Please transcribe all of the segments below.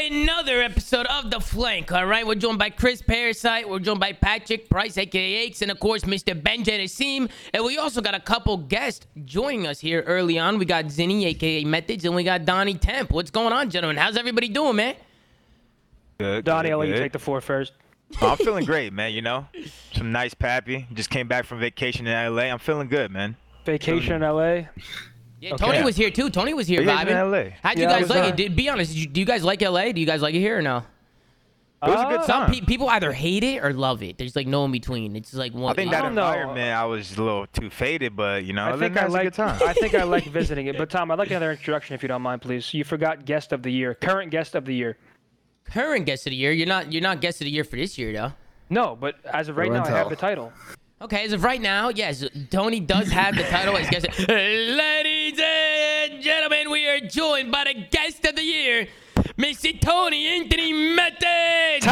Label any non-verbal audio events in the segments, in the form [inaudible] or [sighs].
welcome to another episode of The Flank. All right, we're joined by Chris Parasite, we're joined by Patrick Price, aka Aches, and of course, Mr. Ben Nassim. And we also got a couple guests joining us here early on. We got Zinni, aka Methodz, and we got Donnie Temp. What's going on, gentlemen? How's everybody doing, man? Good. Donnie, good, I'll let you take the floor first. Oh, I'm feeling great, man. You know, some nice pappy. Just came back from vacation in LA. I'm feeling good, man. Vacation in LA. Yeah, Okay. Tony was here too. Tony was here Yeah, he's in vibing. LA. How'd you Yeah, guys like there. it? Did, be honest. Did you, do you guys like LA? Do you guys like it here or no? It was a good Uh, Some pe- people either hate it or love it. There's like no in between. It's like one. I think I that don't know. environment, I was a little too faded, but you know, I think I like. it's a good time. I think I like visiting it. But Tom, I'd like another introduction if you don't mind, please. You forgot guest of the year, current guest of the year. current guest of the year. You're not. You're not guest of the year for this year though. No, but as of right now, I have the title. Okay, as of right now, yes, Tony does have the title as guest. [laughs] Ladies and gentlemen, we are joined by the guest of the year, Mr. Tony Anthony Methodz.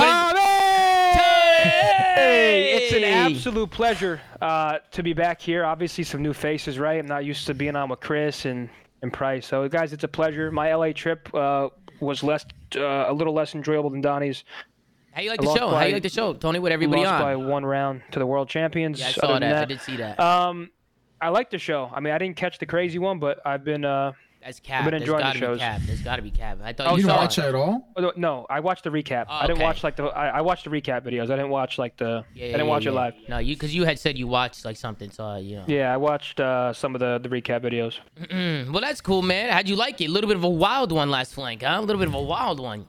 Hey, it's an absolute pleasure uh, to be back here. Obviously, some new faces, right? I'm not used to being on with Chris and, and Price. So, guys, it's a pleasure. My LA trip uh, was less, uh, a little less enjoyable than Donnie's. How you like I the lost show? How by- you like the show, Tony? With everybody lost on? by one round to the world champions. yeah, I Other saw that. than I did see that. Um, I like the show. I mean, I didn't catch the crazy one, but I've been. Uh, That's Cap. been There's enjoying the gotta be shows. Cap. There's got to be Cap. I thought Oh, you You sorry. saw watch it. it at all? oh, no, I watched the recap. Oh, I didn't watch like the. I, I watched the recap videos. I didn't watch like the. Yeah, I didn't yeah, watch yeah. it live. No, you because you had said you watched like something, so uh, you know. Yeah, I watched uh, some of the the recap videos. Well, that's cool, man. How'd you like it? A little bit of a wild one last flank, huh? A little bit of a wild one.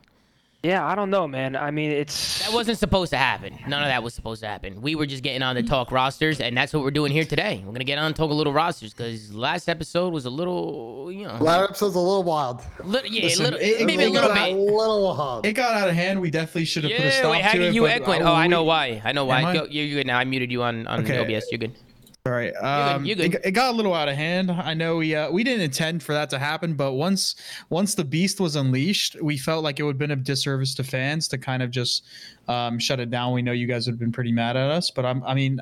Yeah, I don't know, man. I mean, it's. That wasn't supposed to happen. None of that was supposed to happen. We were just getting on the talk rosters, and that's what we're doing here today. We're gonna get on and talk a little rosters because last episode was a little, you know, Last episode's a little wild. little, yeah, Listen, little, it- maybe it a little got A little wild. It got out of hand. We definitely should have put a Yeah, stop wait, how to did it. you but echoing? Oh, I know why. I know why. I? Go, you're you're good now. I muted you on on Okay. OBS. You're good. All right. Um, you're it, good. got- it got a little out of hand. I know we uh, we didn't intend for that to happen, but once once the beast was unleashed, we felt like it would have been a disservice to fans to kind of just um, shut it down. We know you guys would have been pretty mad at us, but I'm, I mean,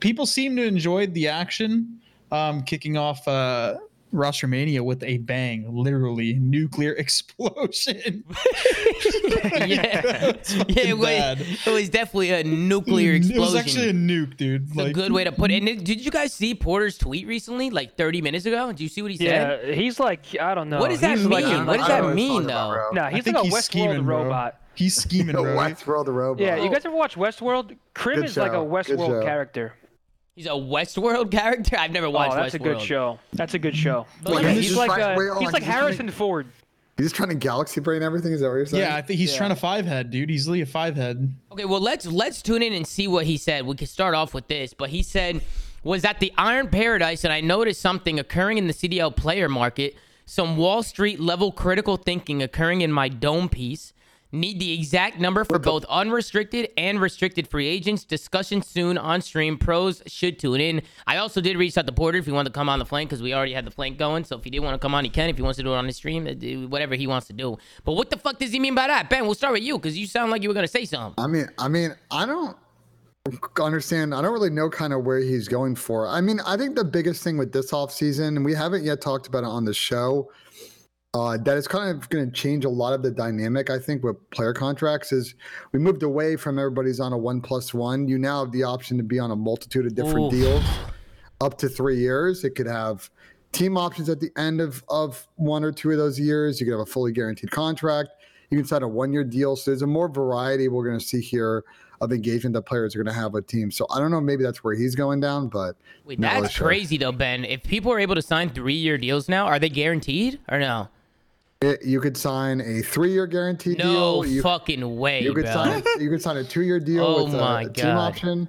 people seem to enjoy the action, um, kicking off uh, Rostermania with a bang, literally nuclear [laughs] explosion. [laughs] yeah, yeah. It was, it was definitely a nuclear explosion. It was actually a nuke, dude. It's a good way to put it. And did- did you guys see Porter's tweet recently, like 30 minutes ago? Did you see what he said? Yeah, he's like I don't know. What does that He's like- mean? What does that mean, though? about, Nah, he's like a he's Westworld scheming, bro. robot. He's scheming, bro. [laughs] bro. Westworld the robot. Yeah, you guys ever watch Westworld? Krim Good is like a Westworld character. He's a Westworld [laughs] character. I've never watched. Oh, watched that's a good show. That's a good show. But Look, yeah, he's, he's like trying- uh, wait, hold he's on, like he's trying Harrison Ford. He's trying to galaxy brain everything. Is that what you're saying? Yeah, I think he's Yeah. trying to five head, dude. He's Lee a five head. Okay, well let's let's tune in and see what he said. We can start off with this, but he said was at the Iron Paradise, and I noticed something occurring in the CDL player market. Some Wall Street level critical thinking occurring in my dome piece. Need the exact number for both unrestricted and restricted free agents. Discussion soon on stream. Pros should tune in. I also did reach out to Porter if he wanted to come on the flank because we already had the flank going. So if he did want to come on, he can. If he wants to do it on the stream, uh, whatever he wants to do. But what the fuck does he mean by that? Ben, we'll start with you because you sound like you were gonna say something. I mean, I mean, I don't understand. I don't really know kind of where he's going for. I mean, I think the biggest thing with this offseason, and we haven't yet talked about it on the show, uh, that is kind of going to change a lot of the dynamic, I think, with player contracts is we moved away from everybody's on a one plus one. You now have the option to be on a multitude of different Oof. deals up to three years. It could have team options at the end of, of one or two of those years. You could have a fully guaranteed contract. You can sign a one year deal. So there's a more variety we're going to see here of engagement that players are going to have with teams. So I don't know, maybe that's where he's going down, but Wait, that's sure. crazy though, Ben. If people are able to sign three-year deals now, are they guaranteed or no? It, you could sign a three year guarantee No deal. You, fucking way, you could bro. sign you could sign a two year deal Oh with a, my a team God. option.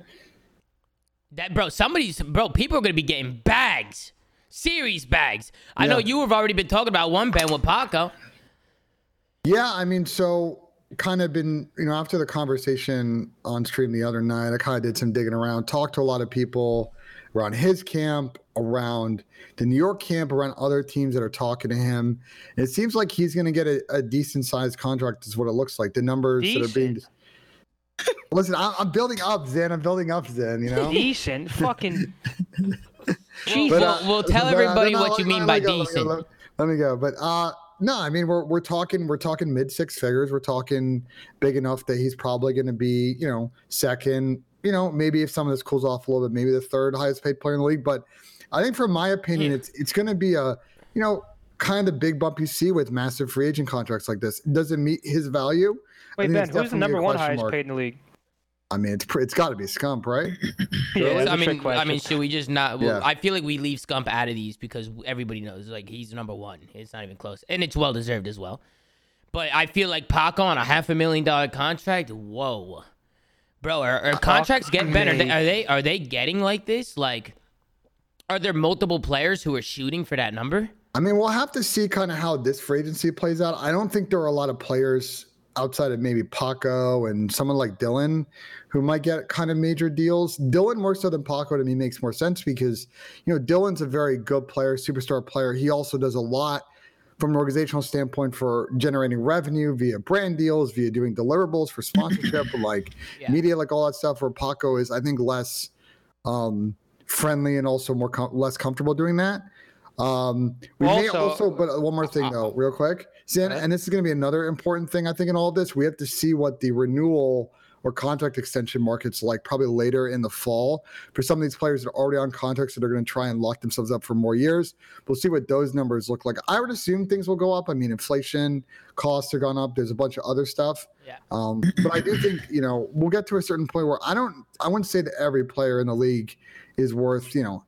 That bro, somebody's bro. People are gonna be getting bags, series bags. I know you have already been talking about one Ben with Paco. Yeah, I mean, so kind of been, you know, after the conversation on stream the other night, I kind of did some digging around, talked to a lot of people around his camp, around the New York camp, around other teams that are talking to him. And it seems like he's going to get a, a decent sized contract, is what it looks like. The numbers that are being. [laughs] Listen, I, I'm building up, Zen. I'm building up, Zen. You know. Decent, fucking. Well, [laughs] Jesus. well, well, tell uh, everybody no, what let- you let- mean by me go, let me go, decent. Let, let me go. But uh, no, I mean we're we're talking we're talking mid six figures. We're talking big enough that he's probably going to be you know second. You know maybe if some of this cools off a little bit, maybe the third highest paid player in the league. But I think, from my opinion, it's it's going to be a you know kind of the big bump you see with massive free agent contracts like this. Does it meet his value? I Wait, think Ben, who's the number one highest mark. paid in the league? I mean, it's pr- it's got to be Scump, right? [clears throat] Yeah, that's I a mean, I mean, should we just not? Well, Yeah. I feel like we leave Scump out of these because everybody knows like he's number one. It's not even close, and it's well deserved as well. But I feel like Paco on a half a million dollar contract. Whoa, bro, are, are contracts getting better? Are they, are they are they getting like this? Like, are there multiple players who are shooting for that number? I mean, we'll have to see kind of how this free agency plays out. I don't think there are a lot of players outside of maybe Paco and someone like Dylan who might get kind of major deals. Dylan more so than Paco to me makes more sense because you know Dylan's a very good player, superstar player. He also does a lot from an organizational standpoint for generating revenue via brand deals, via doing deliverables for sponsorship, [clears throat] like Yeah. media, like all that stuff. Where Paco is, I think, less um, friendly and also more com- less comfortable doing that. Um, we may Also- also, but one more thing though, real quick, and, and this is going to be another important thing I think in all of this. We have to see what the renewal or contract extension market's like probably later in the fall for some of these players that are already on contracts that are going to try and lock themselves up for more years. We'll see what those numbers look like. I would assume things will go up. I mean, inflation costs are gone up. There's a bunch of other stuff. Yeah. Um, but I do think you know we'll get to a certain point where I don't. I wouldn't say that every player in the league is worth you know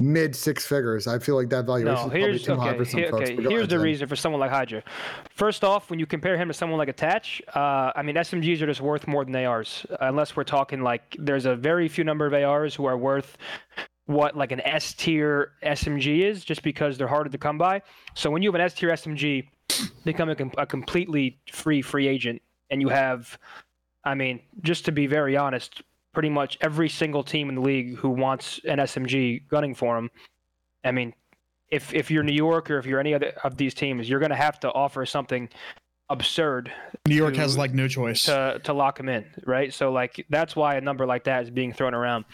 mid six figures. I feel like that valuation No, is probably too high for some here- folks. okay, here's the reason for someone like Hydra. First off, when you compare him to someone like Attach, uh, I mean SMGs are just worth more than ARs, unless we're talking like there's a very few number of ARs who are worth what like an S tier SMG is, just because they're harder to come by. So when you have an S tier SMG, become a, com- a completely free free agent, and you have, I mean, just to be very honest, pretty much every single team in the league who wants an SMG gunning for them. I mean, if if you're New York or if you're any other of these teams, you're going to have to offer something absurd New York to- has like no choice. to to lock them in, right? So like that's why a number like that is being thrown around.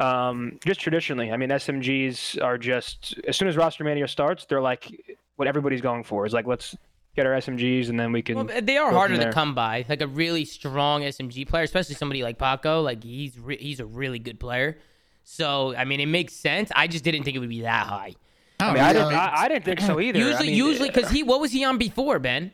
Um, just traditionally, I mean, SMGs are just as soon as roster mania starts, they're like what everybody's going for is like let's get our SMGs and then we can. Well, they are harder to come by. Like a really strong SMG player, especially somebody like Paco. Like he's re- he's a really good player. So I mean, it makes sense. I just didn't think it would be that high. Oh, I mean, I didn't, I, I didn't think so [clears throat] either. I Usually, mean, usually, because he what was he on before Ben?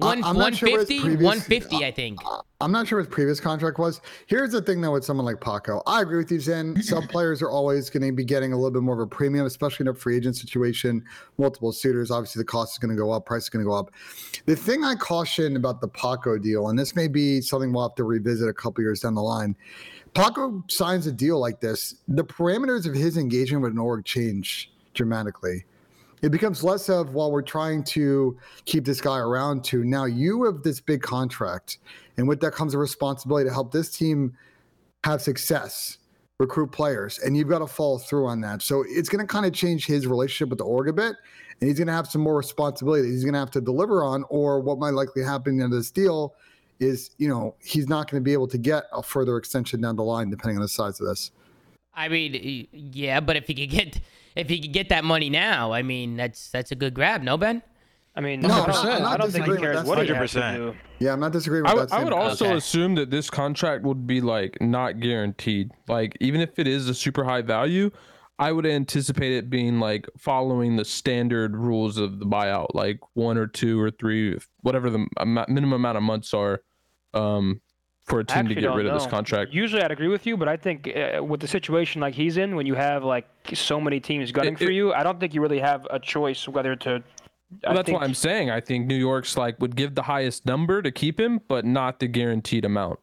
One I'm not sure 150, previous- 150, 150, uh, I think. I'm not sure what his previous contract was. Here's the thing, though, with someone like Paco. I agree with you, Zen. [clears throat] Some players are always going to be getting a little bit more of a premium, especially in a free agent situation. Multiple suitors, obviously, the cost is going to go up, price is going to go up. The thing I caution about the Paco deal, and this may be something we'll have to revisit a couple years down the line. Paco signs a deal like this, the parameters of his engagement with an org change dramatically it becomes less of while we're trying to keep this guy around to now you have this big contract and with that comes a responsibility to help this team have success recruit players and you've got to follow through on that. So it's going to kind of change his relationship with the org a bit and he's going to have some more responsibility he's going to have to deliver on or what might likely happen in this deal is you know he's not going to be able to get a further extension down the line depending on the size of this. I mean, yeah, but if he could get if he could get that money now, I mean, that's that's a good grab, no Ben? I mean, No, I I'm don't, not- I'm I don't think he disagreeing with cares that what he has to 100%. do. yeah i'm not disagreeing with I that I would also Okay. assume that this contract would be like not guaranteed. Like even if it is a super high value, I would anticipate it being like following the standard rules of the buyout, like one or two or three, whatever the minimum amount of months are, um, for a team to get don't rid of this contract. Usually, I'd agree with you, but I think uh, with the situation like he's in, when you have like so many teams gunning It- for it- you, I don't think you really have a choice whether to. Well, that's think, what I'm saying. I think New York's like would give the highest number to keep him, but not the guaranteed amount.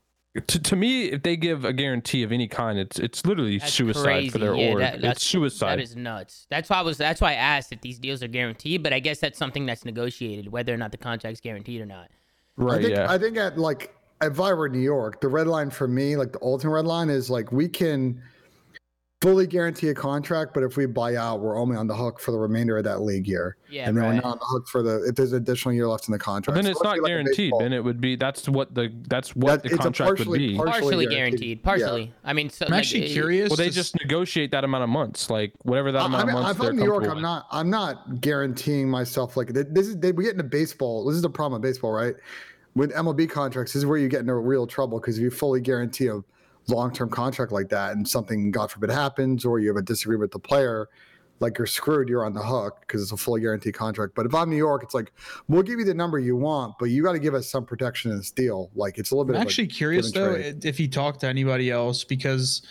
To, to me, if they give a guarantee of any kind, it's it's literally suicide crazy. for their yeah, org. that- it's that's- suicide. That is nuts. That's why I was. That's why I asked if these deals are guaranteed. But I guess that's something that's negotiated, whether or not the contract's guaranteed or not. right? I think, yeah. I think at like if I were New York, the red line for me, like the ultimate red line, is like we can fully guarantee a contract, but if we buy out, we're only on the hook for the remainder of that league year. Yeah, and then right. we're not on the hook for the if there's an additional year left in the But contract. then it's let's not be like guaranteed. Then it would be that's what the that's what That- the it's a contract would partially- be. partially partially guaranteed. guaranteed. Partially. I mean, so I'm like, actually it- curious. Well, they just negotiate that amount of months, like whatever that I, amount I mean, of months if I'm New York, comfortable I'm not. I'm not guaranteeing myself like this is. We get into baseball. This is the problem with baseball, right? With MLB contracts, this is where you get into real trouble because if you fully guarantee a long-term contract like that, and something, God forbid, happens, or you have a disagreement with the player, like you're screwed. You're on the hook because it's a fully guaranteed contract. But if I'm New York, it's like we'll give you the number you want, but you got to give us some protection in this deal. Like it's a little bit. I'm actually like, curious though trade. if he talked to anybody else because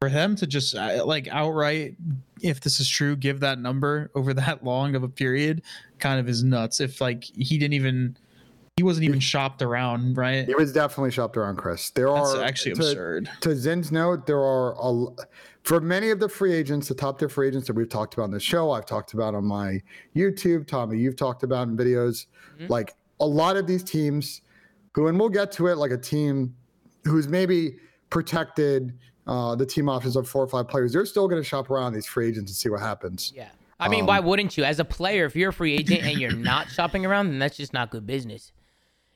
for him to just uh, like outright if this is true give that number over [laughs] that long of a period kind of is nuts if like he didn't even he wasn't even shopped around right It was definitely shopped around, Chris. There that's are actually to- absurd to Zin's note, there are a, for many of the free agents, the top tier free agents that we've talked about on the show, I've talked about on my YouTube, Tommy, you've talked about in videos, Mhm. like a lot of these teams who, and we'll get to it, like a team who's maybe protected uh, the team options of four or five players, they're still going to shop around these free agents and see what happens. Yeah. I mean, why Um, wouldn't you? As a player, if you're a free agent and you're [laughs] not shopping around, then that's just not good business.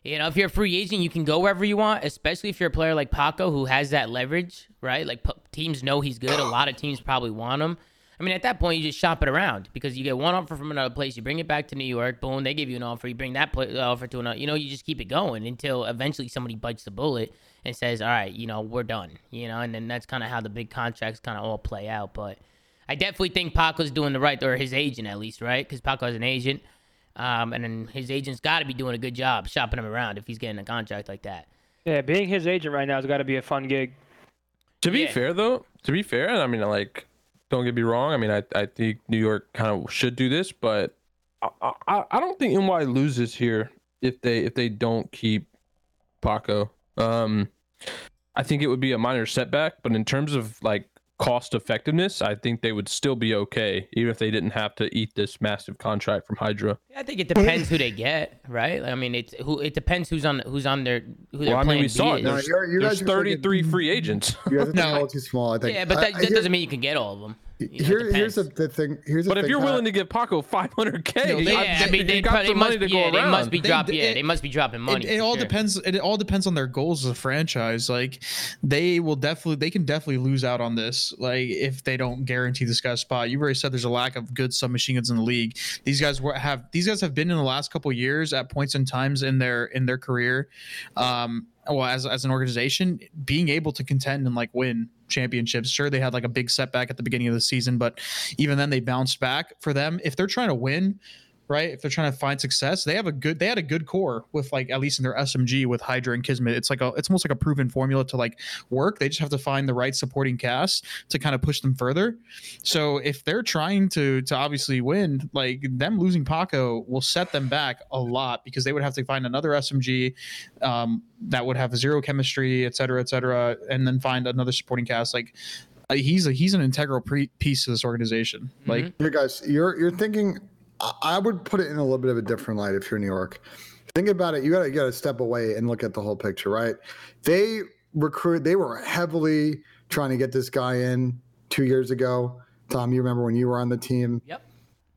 You know, if you're a free agent, you can go wherever you want, especially if you're a player like Paco who has that leverage, right? Like teams know he's good. A lot of teams probably want him. I mean, at that point, you just shop it around because you get one offer from another place, you bring it back to New York, boom, they give you an offer, you bring that pla uh, offer to another. You know, you just keep it going until eventually somebody bites the bullet and says, "All right, you know, we're done." You know, and then that's kind of how the big contracts kind of all play out. But I definitely think Paco's doing the right, or his agent at least, right? Because Paco's an agent, um, and then his agent's got to be doing a good job shopping him around if he's getting a contract like that. Yeah, being his agent right now has got to be a fun gig. To be Yeah. fair, though, to be fair, I mean, like, don't get me wrong. I mean, I, I think New York kind of should do this, but I, I, I don't think NY loses here if they if they don't keep Paco. Um, I think it would be a minor setback, but in terms of like cost effectiveness, I think they would still be okay, even if they didn't have to eat this massive contract from Hydra. I think it depends who they get, right? I mean, it's who it depends who's on who's on their who their Well, I mean, plan we B saw it. is. No, There's, you're- you there's guys are thinking- 33 free agents. [laughs] You guys are [laughs] thinking No, a little too small, I think. Yeah, but I- that, I that hear- doesn't mean you can get all of them. You know, Here, here's the, the thing. Here's the But if thing, you're Kyle. willing to give Paco 500k, No, they- yeah, I they- mean, they they, got probably some must money be, to go yeah, around. they must be They- drop, they- yeah, they must be dropping money. it, it all sure. depends it all depends on their goals as a franchise like they will definitely they can definitely lose out on this like if they don't guarantee this guy's spot you've already said there's a lack of good submachine guns in the league these guys were have these guys have been in the last couple years at points and times in their in their career um well as, as an organization being able to contend and like win championships sure they had like a big setback at the beginning of the season but even then they bounced back. For them if they're trying to win right? If they're trying to find success, they have a good they had a good core with like at least in their SMG with Hydra and Kismet. It's like a it's almost like a proven formula to like work. They just have to find the right supporting cast to kind of push them further. So if they're trying to to obviously win, like them losing Paco will set them back a lot because they would have to find another SMG um, that would have zero chemistry, et cetera, et cetera, and then find another supporting cast. Like uh, he's a he's an integral pre- piece to this organization. Like Here, guys, you're you're thinking. I- would put it in a little bit of a different light if you're in New York. Think about it. You gotta you gotta step away and look at the whole picture, right? They recruit. They were heavily trying to get this guy in two years ago. Tom, you remember when you were on the team? Yep.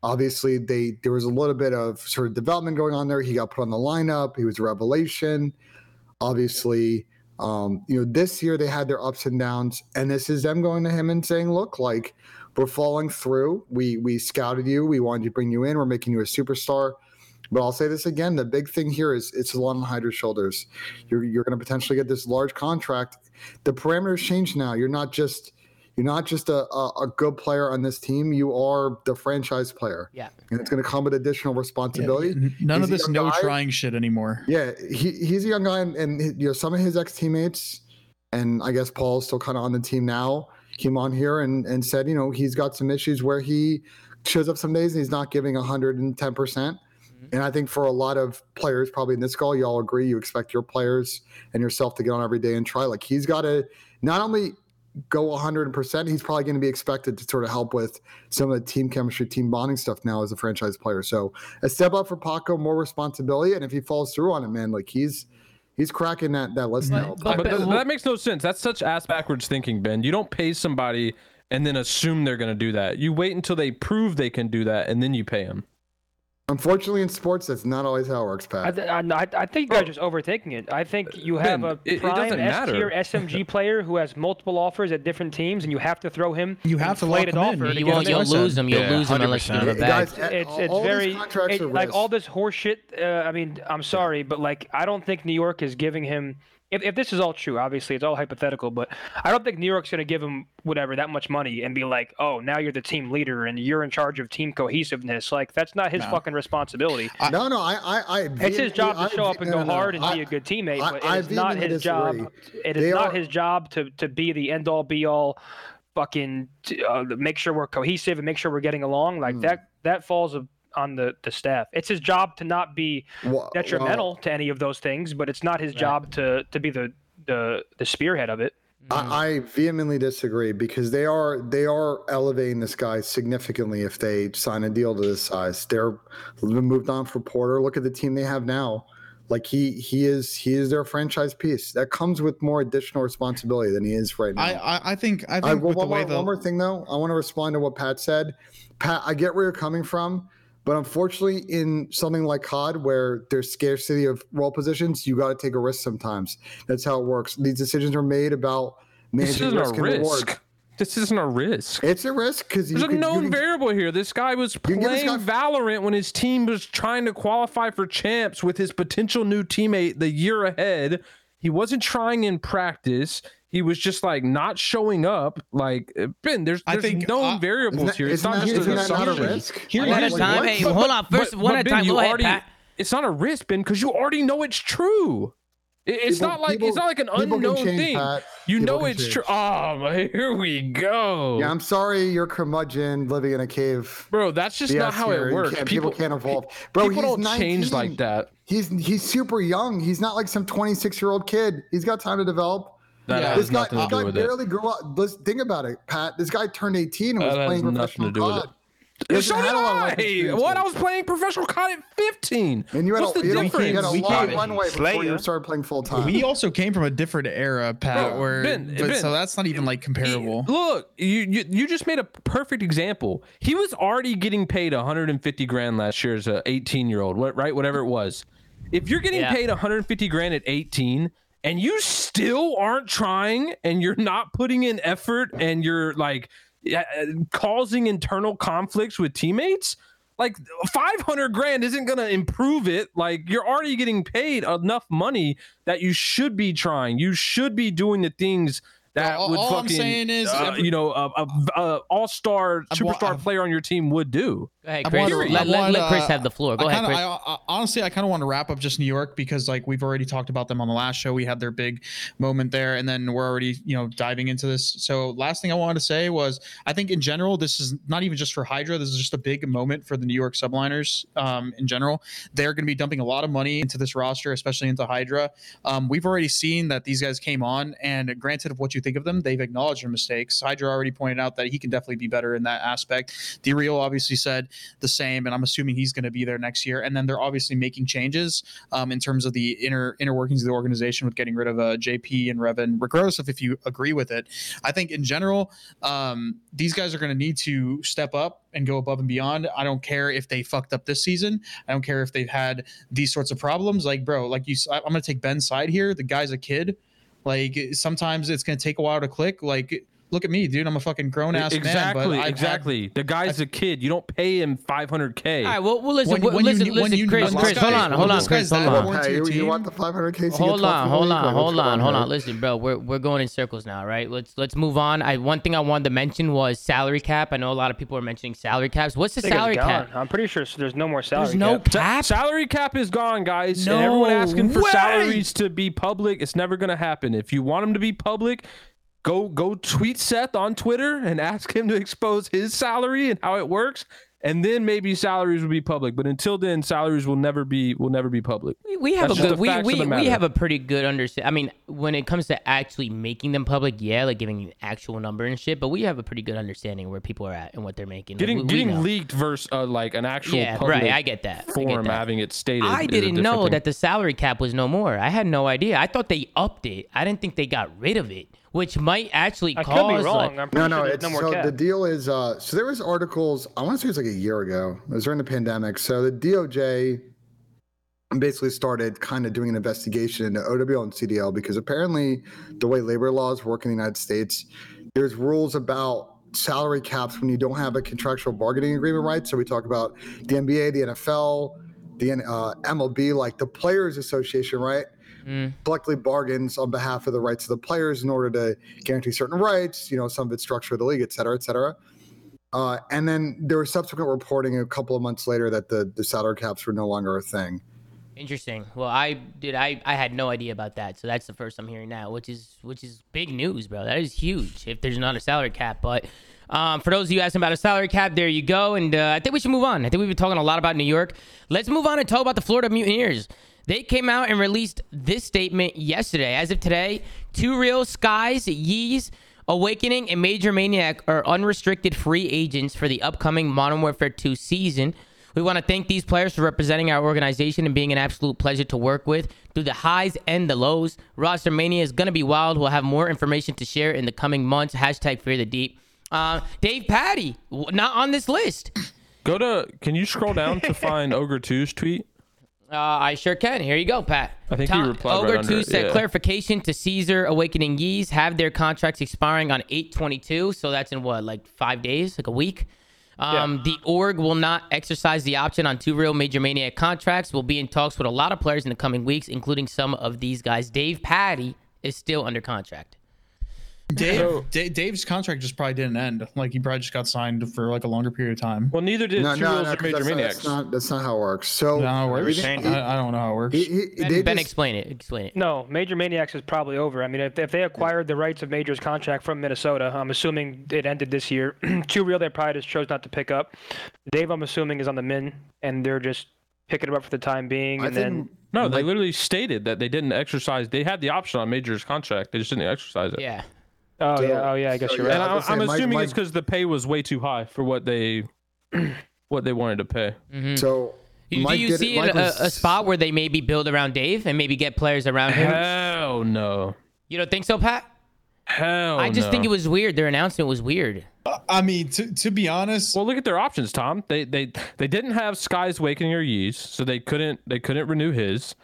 Obviously, they there was a little bit of sort of development going on there. He got put on the lineup. He was a revelation. Obviously, um, you know, this year they had their ups and downs, and this is them going to him and saying, "Look, like we're falling through. We we scouted you. We wanted to bring you in. We're making you a superstar." But I'll say this again: the big thing here is it's a lot on Hydra's shoulders. You're you're going to potentially get this large contract. The parameters change now. You're not just you're not just a, a, a good player on this team. You are the franchise player, Yeah. and it's going to come with additional responsibility. N- None of He's a this no guy. trying shit anymore. Yeah, he, he's a young guy, and, and you know some of his ex teammates, and I guess Paul's still kind of on the team now. Came on here and and said, you know, he's got some issues where he shows up some days and he's not giving hundred and ten percent. Mm-hmm. And I think for a lot of players, probably in this call, you all agree you expect your players and yourself to get on every day and try. Like he's got to not only go 100%, he's probably going to be expected to sort of help with some of the team chemistry, team bonding stuff now as a franchise player. So a step up for Paco, more responsibility. And if he falls through on it, man, like he's he's cracking that that list now. But- But, but- that, that makes no sense. That's such ass backwards thinking, Ben. You don't pay somebody and then assume they're going to do that. You wait until they prove they can do that, and then you pay them. Unfortunately, in sports, that's not always how it works, I, Pat. th- I, I I think you guys are just overthinking it. I think you have Ben, a it- it prime S tier SMG [laughs] player who has multiple offers at different teams, and you have to throw him. You have to lock inflated him offer You You won't. You'll lose him. You'll Yeah, lose him unless you give him 100%. back. Guys, it's it's all very contracts it- are like risk. all this horseshit. Uh, I mean, I'm sorry, but like I don't think New York is giving him. If, if this is all true, obviously it's all hypothetical, but I don't think New York's going to give him whatever that much money and be like, "Oh, now you're the team leader and you're in charge of team cohesiveness." Like that's not his No. fucking responsibility. no, no, I, I, I It's his job to I- show up and no, go no, hard and I- be a good teammate, but I it is not his job. It is They not are- his job to to be the end all be all, fucking uh, make sure we're cohesive and make sure we're getting along. Like Hmm. that that falls of- on the the staff. It's his job to not be Well- detrimental well, to any of those things, but it's not his job to to be the the the spearhead of it. I, I vehemently disagree because they are they are elevating this guy significantly if they sign a deal to this size. They're moved on for Porter. Look at the team they have now. Like he he is he is their franchise piece. That comes with more additional responsibility than he is right now. I, I I think I think I, with one, the way more, the one more thing though, I want to respond to what Pat said. Pat, I get where you're coming from, but unfortunately, in something like COD, where there's scarcity of role positions, you got to take a risk sometimes. That's how it works. These decisions are made about This managing isn't risk a and reward. risk. This isn't a risk. It's a risk because you There's a could, known can- variable here. This guy was can give this playing guy- Valorant when his team was trying to qualify for champs with his potential new teammate the year ahead. He wasn't trying in practice. He was just like not showing up. Like uh, Ben, there's I there's think, known uh, variables Isn't that, here. It's isn't not that, just an that not a assumption. risk? Here- One at a time. what? Hey, But- hold on. First, but- one but at a Ben, time. you Go ahead, already- Pat. It's not a risk, Ben, because you already know it's true. It- It's People- not like people- it's not like an unknown change, thing. Pat. You People know it's true. Oh, [laughs] here we go. Yeah, I'm sorry, you're curmudgeon living in a cave. Bro, that's just not how it works. can't- people, people can't evolve. Bro, people he's don't change like that. He's he's super young. He's not like some 26 year old kid. He's got time to develop. That Yeah. has This guy, nothing this to do guy with it. barely grew up. Let's think about it, Pat. This guy turned 18 and was That has playing nothing professional to do with it. COD. He hasn't So had did a lot of life I. What? I was playing professional COD at 15. And you had What's a, the you difference? you had a We long can't- runway before Slayer. you started playing full time. we also came from a different era, Pat. Bro, where Ben, but, Ben, so that's not even like comparable. Look, you, you you just made a perfect example. He was already getting paid 150 grand last year as a 18 year old, right? Whatever it was. If you're getting Yeah. paid 150 grand at 18 and you still aren't trying and you're not putting in effort and you're like causing internal conflicts with teammates, like 500 grand isn't going to improve it. Like you're already getting paid enough money that you should be trying. You should be doing the things that All- would all I'm saying is uh, every- you know, a, a, a all-star, I've superstar I've- player on your team would do. Ahead, Chris. wanna- let, let, let wanna- Chris have the floor. Go I ahead, kinda, Chris. I, I, honestly, I kind of want to wrap up just New York because, like, we've already talked about them on the last show. We had their big moment there, and then we're already, you know, diving into this. So, last thing I wanted to say was, I think in general, this is not even just for Hydra. This is just a big moment for the New York Subliners um, in general. They're going to be dumping a lot of money into this roster, especially into Hydra. Um, we've already seen that these guys came on, and granted of what you think of them, they've acknowledged their mistakes. Hydra already pointed out that he can definitely be better in that aspect. D Real obviously said the same, and I'm assuming he's going to be there next year. And then they're obviously making changes um, in terms of the inner inner workings of the organization with getting rid of uh, JP and Revan, regardless of if you agree with it. I think in general, um, these guys are going to need to step up and go above and beyond. I don't care if they fucked up this season. I don't care if they've had these sorts of problems. Like, bro, like you, I'm going to take Ben's side here. The guy's a kid. Like sometimes it's going to take a while to click. Like, look at me, dude. I'm a fucking grown ass man. exactly, But I've had- exactly. the guy's a kid. You don't pay him 500k. All right, well, well listen, When- well, when you- listen, when listen, you- Chris, when Chris, hold on, hold on, Chris, hold on. Hey, you, you want the 500k? Hold on, hold on, hold on, hold on. Listen. Listen, bro, we're we're going in circles now, right? Let's let's move on. I one thing I wanted to mention was salary cap. I know a lot of people are mentioning salary caps. What's the I think it's salary cap? I'm pretty sure there's no more salary. There's no cap. Sa- cap. salary cap is gone, guys. No and everyone asking for salaries to be public, it's never gonna happen. If you want them to be public, go go tweet Seth on Twitter and ask him to expose his salary and how it works. And then maybe salaries will be public. But until then, salaries will never be will never be public. We, we have That's a good we we, we have a pretty good understanding. I mean, when it comes to actually making them public, yeah, like giving an actual number and shit. But we have a pretty good understanding where people are at and what they're making. Getting we- we getting leaked versus uh, like an actual Yeah, public right. I get that. I get form that. having it stated. I didn't know thing. that the salary cap was no more. I had no idea. I thought they upped it. I didn't think they got rid of it. Which might actually I cause. could be wrong. like- No, no, sure it's no so cap. the deal is uh so there was articles, I want to say it was like a year ago. It was during the pandemic. So the DOJ basically started kind of doing an investigation into OWL and CDL because apparently the way labor laws work in the United States, there's rules about salary caps when you don't have a contractual bargaining agreement, right? So we talk about the NBA, the NFL, the uh, MLB, like the Players Association, right? Mm. collectively bargains on behalf of the rights of the players in order to guarantee certain rights, you know, some of it's structure of the league, et cetera, et cetera. Uh, and then there was subsequent reporting a couple of months later that the, the salary caps were no longer a thing. Interesting. Well, I did. I I had no idea about that. So that's the first I'm hearing now, which is which is big news, bro. That is huge. If there's not a salary cap, but um, for those of you asking about a salary cap, there you go. And uh, I think we should move on. I think we've been talking a lot about New York. Let's move on and talk about the Florida Mutineers. They came out and released this statement yesterday. As of today, Two Real Skyz, Yeez, Owakening, and MajorManiak are unrestricted free agents for the upcoming Modern Warfare 2 season. We want to thank these players for representing our organization and being an absolute pleasure to work with through the highs and the lows. Roster Mania is going to be wild. We'll have more information to share in the coming months. Hashtag Fear the Deep. Uh, Davpadie, not on this list. Go to. Can you scroll down to [laughs] find Ogre 2's tweet? Uh, I sure can. Here you go, Pat. I think he replied Ogre right under 2 it, said yeah. clarification to Caesar Owakening Yeez have their contracts expiring on 822. So that's in what, like five days, like a week? Um, The org will not exercise the option on two real MajorManiak contracts. We'll be in talks with a lot of players in the coming weeks, including some of these guys. Davpadie is still under contract. Dave, So- Da- Dave's contract just probably didn't end. Like he probably just got signed for like a longer period of time. Well, neither did No, Two no, no, Major that's, Maniacs. that's not that's not how it works. So Is that how it works? changed I. I don't know how it works. he, he, Ben, they ben just- explain it. Explain it. No, Major Maniacs is probably over. I mean, if, if they acquired the rights of Major's contract from Minnesota, I'm assuming it ended this year. [clears throat] Two real, they probably just chose not to pick up. Dave, I'm assuming, is on the min, and they're just picking him up for the time being. I And then think No, they literally stated that they didn't exercise. They had the option on Major's contract. They just didn't exercise it. Yeah. Oh So- yeah, oh yeah, I guess so, you're yeah, And right. I I, was gonna I'm say, Mike- assuming it's because the pay was way too high for what they [clears throat] what they wanted to pay. Mm-hmm. so Do Mike you did see Mike it, a, was- a spot where they maybe build around Dave and maybe get players around him? Hell no. You don't think so, Pat? Hell I just think it was weird. Their announcement was weird. Uh, I mean, to, to be honest, Well, look at their options, Tom. They they they didn't have Sky's Owakening or Yeez, so they couldn't they couldn't renew his.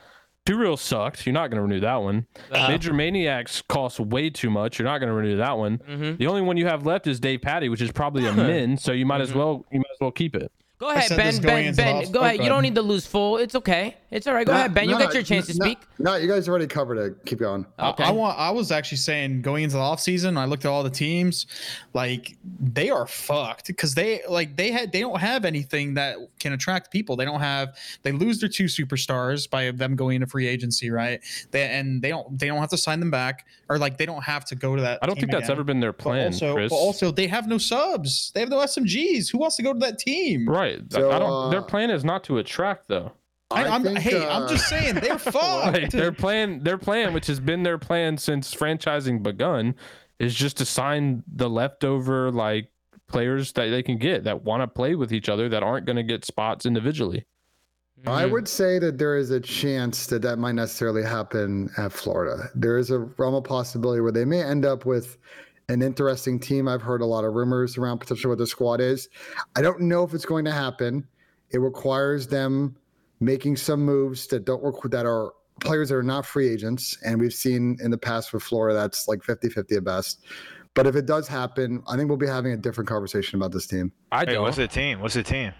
Two Real sucked. You're not going to renew that one. Uh-huh. Major Maniacs costs way too much. You're not going to renew that one. Mm-hmm. The only one you have left is Davpadie, which is probably a [laughs] min. So you might Mm-hmm. as well you might as well keep it. Go ahead, Ben. Ben, Ben. Go off- ahead. You don't need to lose full. It's okay. It's all right. Go No, ahead, Ben. You no, get your chance to speak. No, you guys already covered it. Keep going. I- Okay. I, want. I was actually saying going into the offseason, I looked at all the teams, like they are fucked because they like they had they don't have anything that can attract people. They don't have. They lose their two superstars by them going into free agency, right? They and they don't they don't have to sign them back or like they don't have to go to that. I don't team think that's again. ever been their But plan, also, Chris. but also they have no subs. They have no SMGs. Who wants to go to that team? right. So, I don't. their uh, plan is not to attract though. I, I I'm, think, hey, I'm uh, just saying they're [laughs] fucked. Like their plan, their plan, which has been their plan since franchising begun, is just to sign the leftover like players that they can get that want to play with each other that aren't going to get spots individually. I Mhm. would say that there is a chance that that might necessarily happen at Florida. There is a realm of possibility where they may end up with an interesting team. I've heard a lot of rumors around potentially what the squad is. I don't know if it's going to happen. It requires them making some moves that don't work that are players that are not free agents. And we've seen in the past with Florida, that's like 50 50 at best. But if it does happen, I think we'll be having a different conversation about this team. I don't. what's the team? What's the team?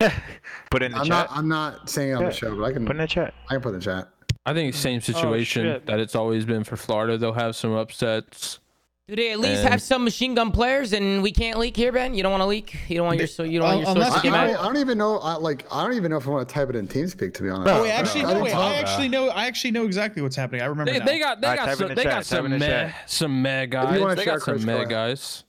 [laughs] Put in the I'm chat. not I'm not saying it on the Yeah. show, but I can Put in the chat. I can put in the chat. I think same oh, situation shit. that it's always been for Florida. They'll have some upsets. Do they at least And- have some machine gun players and we can't leak here, Ben? You don't want to leak? You don't want your so you don't want your sources unless to I, get I, mad? don't, I don't even know. I, like, I don't even know if I want to type it in TeamSpeak. To be honest. Oh, wait, actually, I no, wait. I actually know. I actually know exactly what's happening. I remember They, now. they got they Alright, got some in the they chat, got some in meh some meh you guys. wanna They share, got some Chris, meh guys.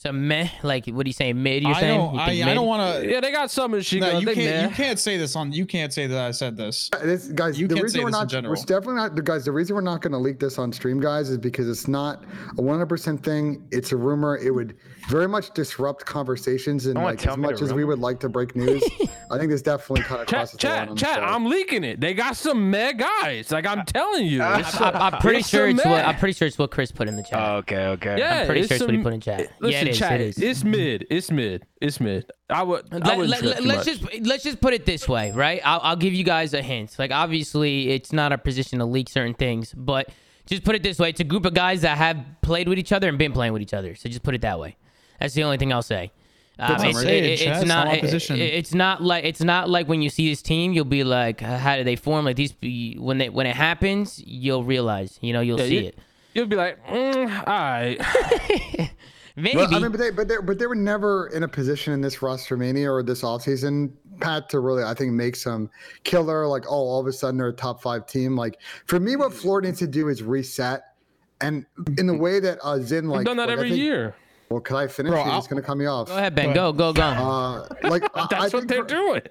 So meh, like what are you saying? Mid? You're I saying? don't. You I, think I don't want to. Yeah, they got some machine No, guns. you They can't. meh. You can't say this on. You can't say that I said this. Uh, this, guys, You the can't reason say we're this in not, general. we're definitely not, the guys. The reason we're not going to leak this on stream, guys, is because it's not a 100% thing. It's a rumor. It would very much disrupt conversations, and like as much as we would like to break news, [laughs] I think this definitely kind of Chat, crosses the line. chat, on chat. I'm leaking it. They got some meh guys. Like I'm uh, telling you. Uh, it's, uh, I, I'm pretty it's sure some it's what. I'm pretty sure it's what Chris put in the chat. Oh, okay, okay. Yeah, I'm pretty it's sure it's what he some- put in chat. Listen, yeah, it is. chat, it is. It's mid. It's mid. It's mid. I would. I let, wouldn't let, trip let, too us just let's just put it this way, right? I'll, I'll give you guys a hint. Like obviously, it's not our position to leak certain things, but just put it this way: it's a group of guys that have played with each other and been playing with each other. So just put it that way. That's the only thing I'll say. Um, it's, not it- it's it's not not. it- it's not like it's not like when you see this team, you'll be like, how did they form? Like these, when they when it happens, you'll realize. You know, you'll Yeah, see you- it. You'll be like, mm, all right. Maybe. [laughs] Well, I mean, but they, but they, but they were never in a position in this roster mania or this offseason, Pat, to really, I think, make some killer like, oh, all of a sudden they're a top five team. Like for me, what Florida needs to do is reset, and in the [laughs] way that uh, Zin like I've done that like, every think- year. Well, can I finish? Bro, You're I'll- just gonna cut me off. go ahead, Ben. Go, go, go. Uh, like I- [laughs] I That's what think they're for- doing.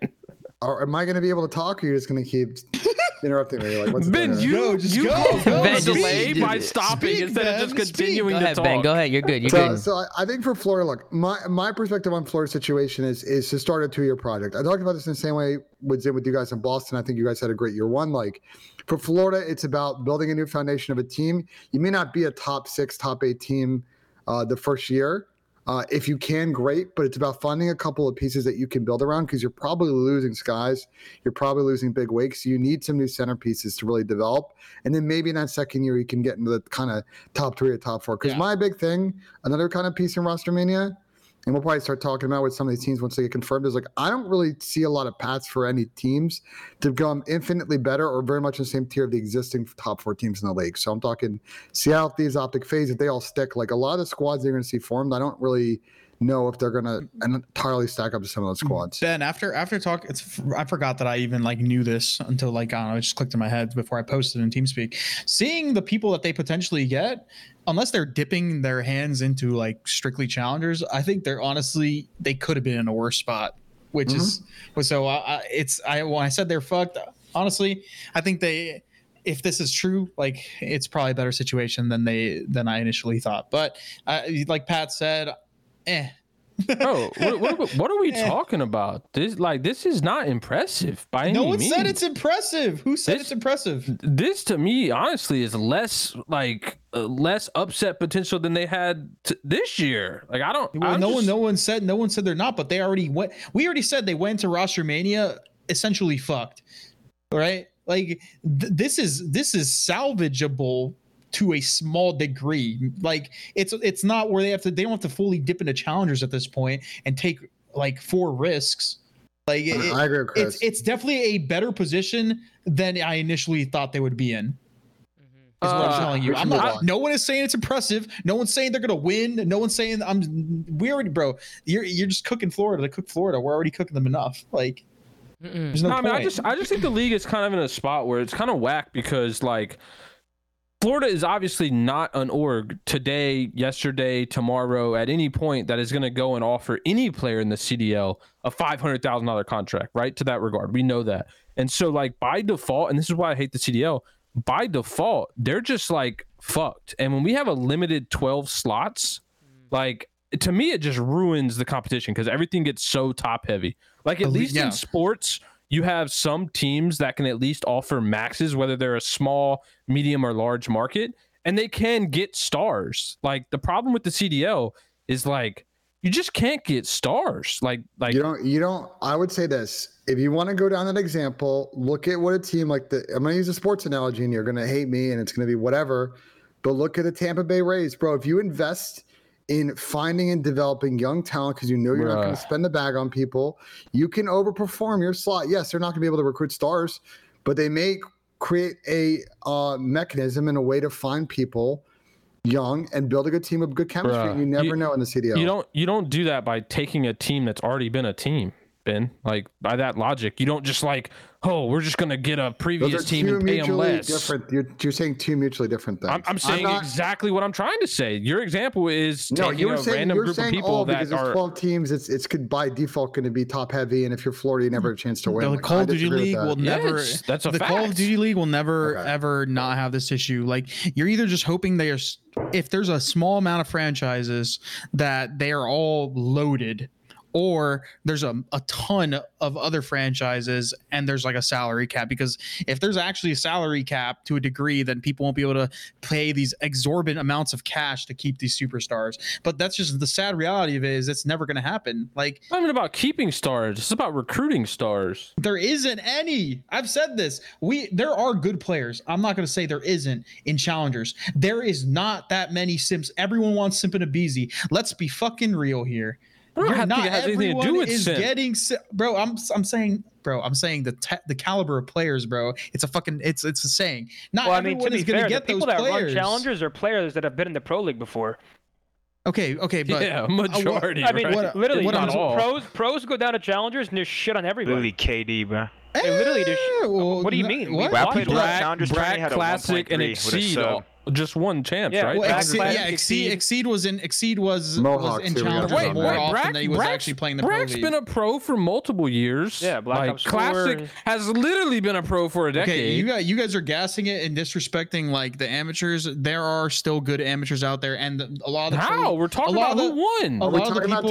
Or am I gonna be able to talk, or you're just gonna keep [laughs] interrupting me? Like, what's Ben, point you that? No, just you go, caused go, the speak. delay by stopping Speak, instead of just continuing Go to ahead, talk. Ben. Go ahead. You're good. You're So, good. so I- I think for Florida, look, my my perspective on Florida's situation is is to start a two year project. I talked about this in the same way with Zim with you guys in Boston. I think you guys had a great year one. Like for Florida, it's about building a new foundation of a team. You may not be a top six, top eight team uh, the first year. Uh, if you can, great, but it's about finding a couple of pieces that you can build around because you're probably losing skies. You're probably losing big wakes. You need some new centerpieces to really develop. And then maybe in that second year, you can get into the kind of top three or top four. Because Yeah. my big thing, another kind of piece in roster mania, and we'll probably start talking about with some of these teams once they get confirmed, is like I don't really see a lot of paths for any teams to become infinitely better or very much in the same tier of the existing top four teams in the league. So I'm talking Seattle, these optic FaZe, if they all stick, like a lot of squads they're going to see formed, I don't really know if they're going to entirely stack up to some of those mm-hmm. squads. Ben, after after talk, it's I forgot that I even like knew this until like I don't know, it just clicked in my head before I posted in TeamSpeak. Seeing the people that they potentially get, unless they're dipping their hands into like strictly challengers, I think they're honestly they could have been in a worse spot. Which is mm-hmm. so I, I, it's I when I said they're fucked. Honestly, I think they if this is true, like it's probably a better situation than they than I initially thought. But uh, like Pat said, eh. Bro, [laughs] what, what, are we- what are we Eh. talking about? This like this is not impressive by No any one said it's impressive. Who said This- it's impressive? this to me honestly is less like uh, less upset potential than they had t- this year. Like I don't. Well, I'm no one, no one said, no one said they're not, but they already went. We already said they went to roster mania essentially fucked, right? Like th- this is this is salvageable to a small degree. Like it's it's not where they have to. They don't have to fully dip into challengers at this point and take like four risks. Like it- I agree Chris. it's it's definitely a better position than I initially thought they would be in. Is what Uh, I'm telling you. I'm not. move. No one is saying it's impressive. No one's saying they're gonna win. No one's saying I'm. We already, bro. You're you're just cooking Florida to cook Florida. We're already cooking them enough. Like, there's no, No, I mean. I just I just think the league is kind of in a spot where it's kind of whack because like Florida is obviously not an org today, yesterday, tomorrow, at any point that is going to go and offer any player in the CDL a five hundred thousand dollar contract. Right to that regard, we know that, and so like by default, and this is why I hate the CDL. By default, they're just like fucked. And when we have a limited twelve slots, like to me, it just ruins the competition because everything gets so top heavy. Like at least yeah. in sports, you have some teams that can at least offer maxes, whether they're a small, medium, or large market, and they can get stars. Like the problem with the CDL is like you just can't get stars. Like like you don't you don't i would say this if you want to go down that example look at what a team like the i'm going to use a sports analogy and you're going to hate me and it's going to be whatever but look at the tampa bay rays bro if you invest in finding and developing young talent because you know you're not going to spend the bag on people. You can overperform your slot. Yes they're not going to be able to recruit stars but they may create a uh, mechanism and a way to find people young and build a good team of good chemistry Bruh, you never you- know in the cdl you don't you don't do that by taking a team that's already been a team. Ben. Like by that logic, you don't just like, oh, we're just gonna get a Those previous are team two and pay them mutually less. different. You're, you're saying two mutually different things. I'm, I'm saying not- exactly what I'm trying to say. Your example is No, taking you were a saying random you're group saying of people all that because there's are 12 teams. It's it's could by default going to be top heavy, and if you're Florida, you never have a chance to win. The Like, Call of Duty League will never. Yes, that's a the Call of. Duty League will never Okay. ever not have this issue. Like you're either just hoping they are. If there's a small amount of franchises that they are all loaded, or there's a, a ton of other franchises and there's like a salary cap because if there's actually a salary cap to a degree then people won't be able to pay these exorbitant amounts of cash to keep these superstars but that's just the sad reality of it is it's never going to happen like It's not even about keeping stars. It's about recruiting stars. there isn't any. I've said this. We there are good players. I'm not going to say there isn't in challengers. There is not that many simps. Everyone wants Simp and Abizi. Let's be fucking real here. I don't You're have- think not it has anything to do everyone with is simp. getting si- bro. I'm I'm saying bro. I'm saying the te- the caliber of players, bro. It's a fucking it's it's a saying. Not Well, I mean, everyone to be is going fair, to the get those people that players. run challengers are players that have been in the pro league before. Okay, okay, but yeah, uh, majority. I mean, right? what- literally, what I'm- pros, pros pros go down to challengers and there's shit on everybody. Literally KD, bro. They literally just- Eh, well, what do you no- mean? We What? I watched played it. Black Brack, Challengers tournament, Brack had a Classic, and 1.3 with a Exceed sub. all- just one champs, Yeah, right? Well, Exceed, yeah, Exceed, Exceed. Exceed was in Exceed was, was in here we go. challengers Wait, more wait, often Brack- than he was Brack's- actually playing the Brack's pro league. been a pro for multiple years. Yeah, Black like Ops 4. Classic has literally been a pro for a decade. Okay, you guys, you guys are gassing it and disrespecting like the amateurs. There are still good amateurs out there, and the, a lot of the How? pro- We're talking about of who the- won. a Are we lot of the talking about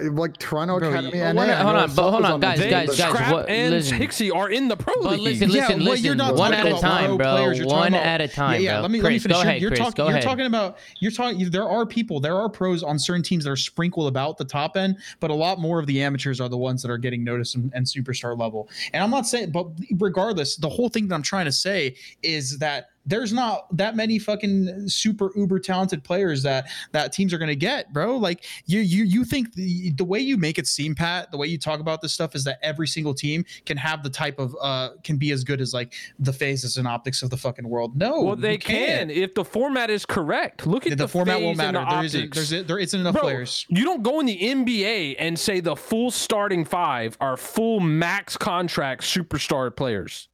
Tor- like Toronto Bro, Academy? you- and Hold on, hold on, but hold on, guys, guys, guys, what- and listen. Hixie are in the pro But league. listen, listen, listen. one at a time, bro. players, you're talking One at a time, yeah, yeah. bro. Let me let me finish. Ahead, you're Chris. talking. You're ahead. talking about. You're talking. There are people. There are pros on certain teams that are sprinkled about the top end, but a lot more of the amateurs are the ones that are getting noticed and, and superstar level. And I'm not saying, but regardless, the whole thing that I'm trying to say is that there's not that many fucking super uber talented players that that teams are going to get bro like you you you think the, the way you make it seem pat the way you talk about this stuff is that every single team can have the type of uh can be as good as like the FaZes and optics of the fucking world no well, they you can't. if the format is correct. Look at the, the, format won't matter the there isn't there's, there isn't enough Bro, players You don't go in the NBA and say the full starting five are full max contract superstar players.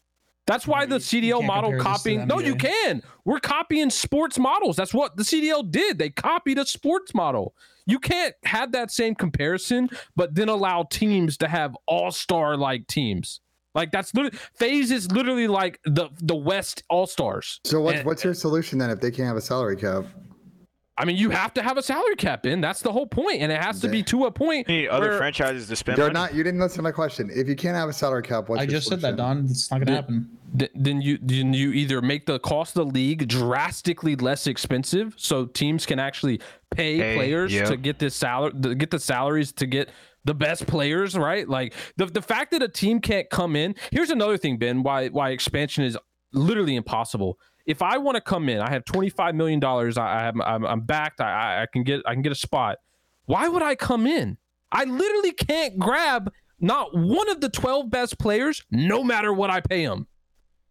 That's why No, the you- you CDL model compare this to the copying. No, you can. We're copying sports models. That's what the CDL did. They copied a sports model. You can't have that same comparison, but then allow teams to have all star like teams. Like that's literally FaZe is literally like the the West All Stars. So what's And- what's your solution then if they can't have a salary cap? I mean, you have to have a salary cap in. That's the whole point, and it has to be to a point. You need other franchises to spend They're money. not. You didn't listen to my question. If you can't have a salary cap, what's i your just said that don it's not gonna happen th- then you then you either make the cost of the league drastically less expensive so teams can actually pay Hey, players to get this salary to get the salaries to get the best players right? Like the the fact that a team can't come in here's another thing Ben why why expansion is literally impossible. If I want to come in I have 25 million dollars I, have I'm, I'm backed I- I I can get I can get a spot. Why would I come in? I literally can't grab not one of the 12 best players no matter what I pay them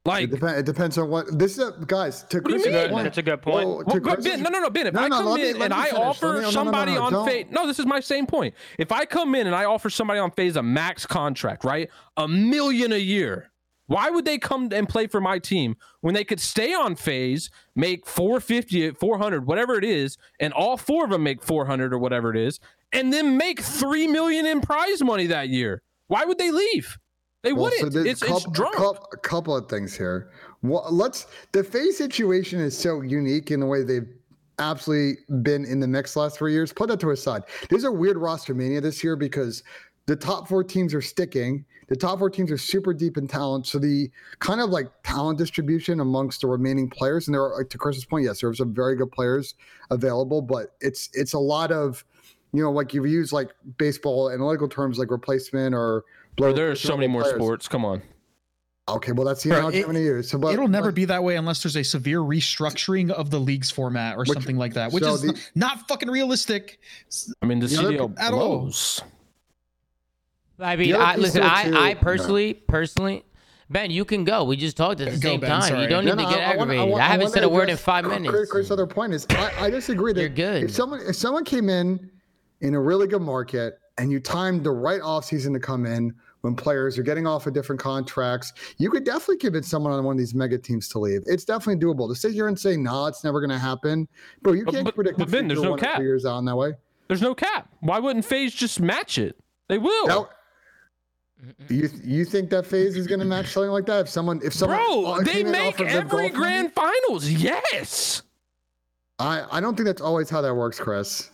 like It, depend, it depends on what this is. A, guys, to you Chris's point. That's a good point. Well, Well, but Ben, no, no, no, Ben. If No, I come me- in and I finish. Offer me- no, no, no, somebody no, on FaZe, no, this is my same point. If I come in and I offer somebody on FaZe a max contract, right, a million a year, why would they come and play for my team when they could stay on FaZe, make 450, 400, whatever it is, and all four of them make 400 or whatever it is, and then make three million in prize money that year? Why would they leave? They Well, wouldn't. so it's, a it's couple, drunk. A couple, a couple of things here. Well, let's. The FaZe situation is so unique in the way they've absolutely been in the mix last three years. Put that to a side. There's a weird roster mania this year because the top four teams are sticking. The top four teams are super deep in talent. So the kind of like talent distribution amongst the remaining players, and there are, like to Chris's point, yes, there are some very good players available, but it's it's a lot of, you know, like you've used like baseball analytical terms like replacement or. Bro, there are so many more players. sports. Come on. Okay, well that's the Bro, analogy it- I'm going to use. So, but, It'll never but- be that way unless there's a severe restructuring of the league's format or Which- something like that, which so is the- not, not fucking realistic. I mean, the The CDL pe- at all. blows. I mean, I, listen. though, I, too- I no. personally, personally, Ben, you can go. We just talked at the Go, same Ben, time. sorry. You don't need No, to get I- I wanna- aggravated. I, wanna- haven't said a word in address five Chris- minutes. Chris' other point is, I, I disagree that You're good. If someone if someone came in in a really good market and you timed the right offseason to come in when players are getting off of different contracts, you could definitely convince someone on one of these mega teams to leave. It's definitely doable. To sit here and say, no, it's never going to happen. Bro, you can't but- predict but the Ben, future there's no one cap. years out in that way. There's no cap. Why wouldn't FaZe just match it? They will. Now, you you think that FaZe is going to match something like that? If someone, if someone, Bro, uh, they make off of the every grand finals. Yes. I I don't think that's always how that works, Chris.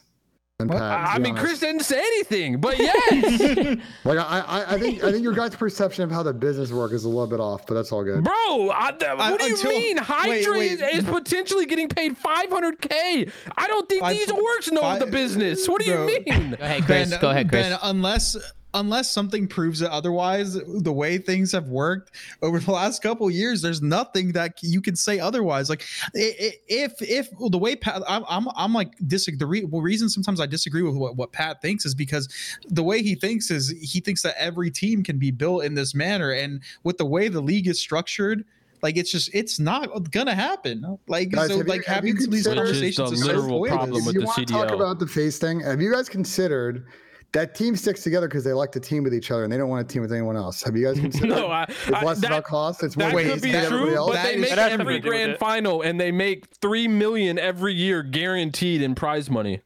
And Pat, to I mean, honest. Chris didn't say anything, but [laughs] yes. Like I, I, I think I think your guys' perception of how the business work is a little bit off, but that's all good. Bro, I, th- what do you mean? Hydra wait, Is, wait. is potentially getting paid 500k. I don't think Five- these orcs know five- the business. What do Bro. you mean? Go ahead, Chris. Go ahead, Chris. Ben, unless unless something proves it otherwise, the way things have worked over the last couple of years, there's nothing that you can say otherwise. Like i- i- if if the way Pat, I'm I'm, I'm like disagree. The re- reason sometimes I disagree with what, what Pat thinks is because the way he thinks is he thinks that every team can be built in this manner, and with the way the league is structured. Like it's just it's not gonna happen. Like Guys, so have you- like have having you some these considered- Which is conversations the is so literal pointless. problem If with you the want to talk CDL. about the face thing, have you guys considered that team sticks together because they like to team with each other and they don't want to team with anyone else? Have you guys considered? [laughs] No, I, it's I- less that, about cost. It's more that could ways be to everybody true, else. but That they is- make That every something to do with grand final and they make three million every year guaranteed in prize money.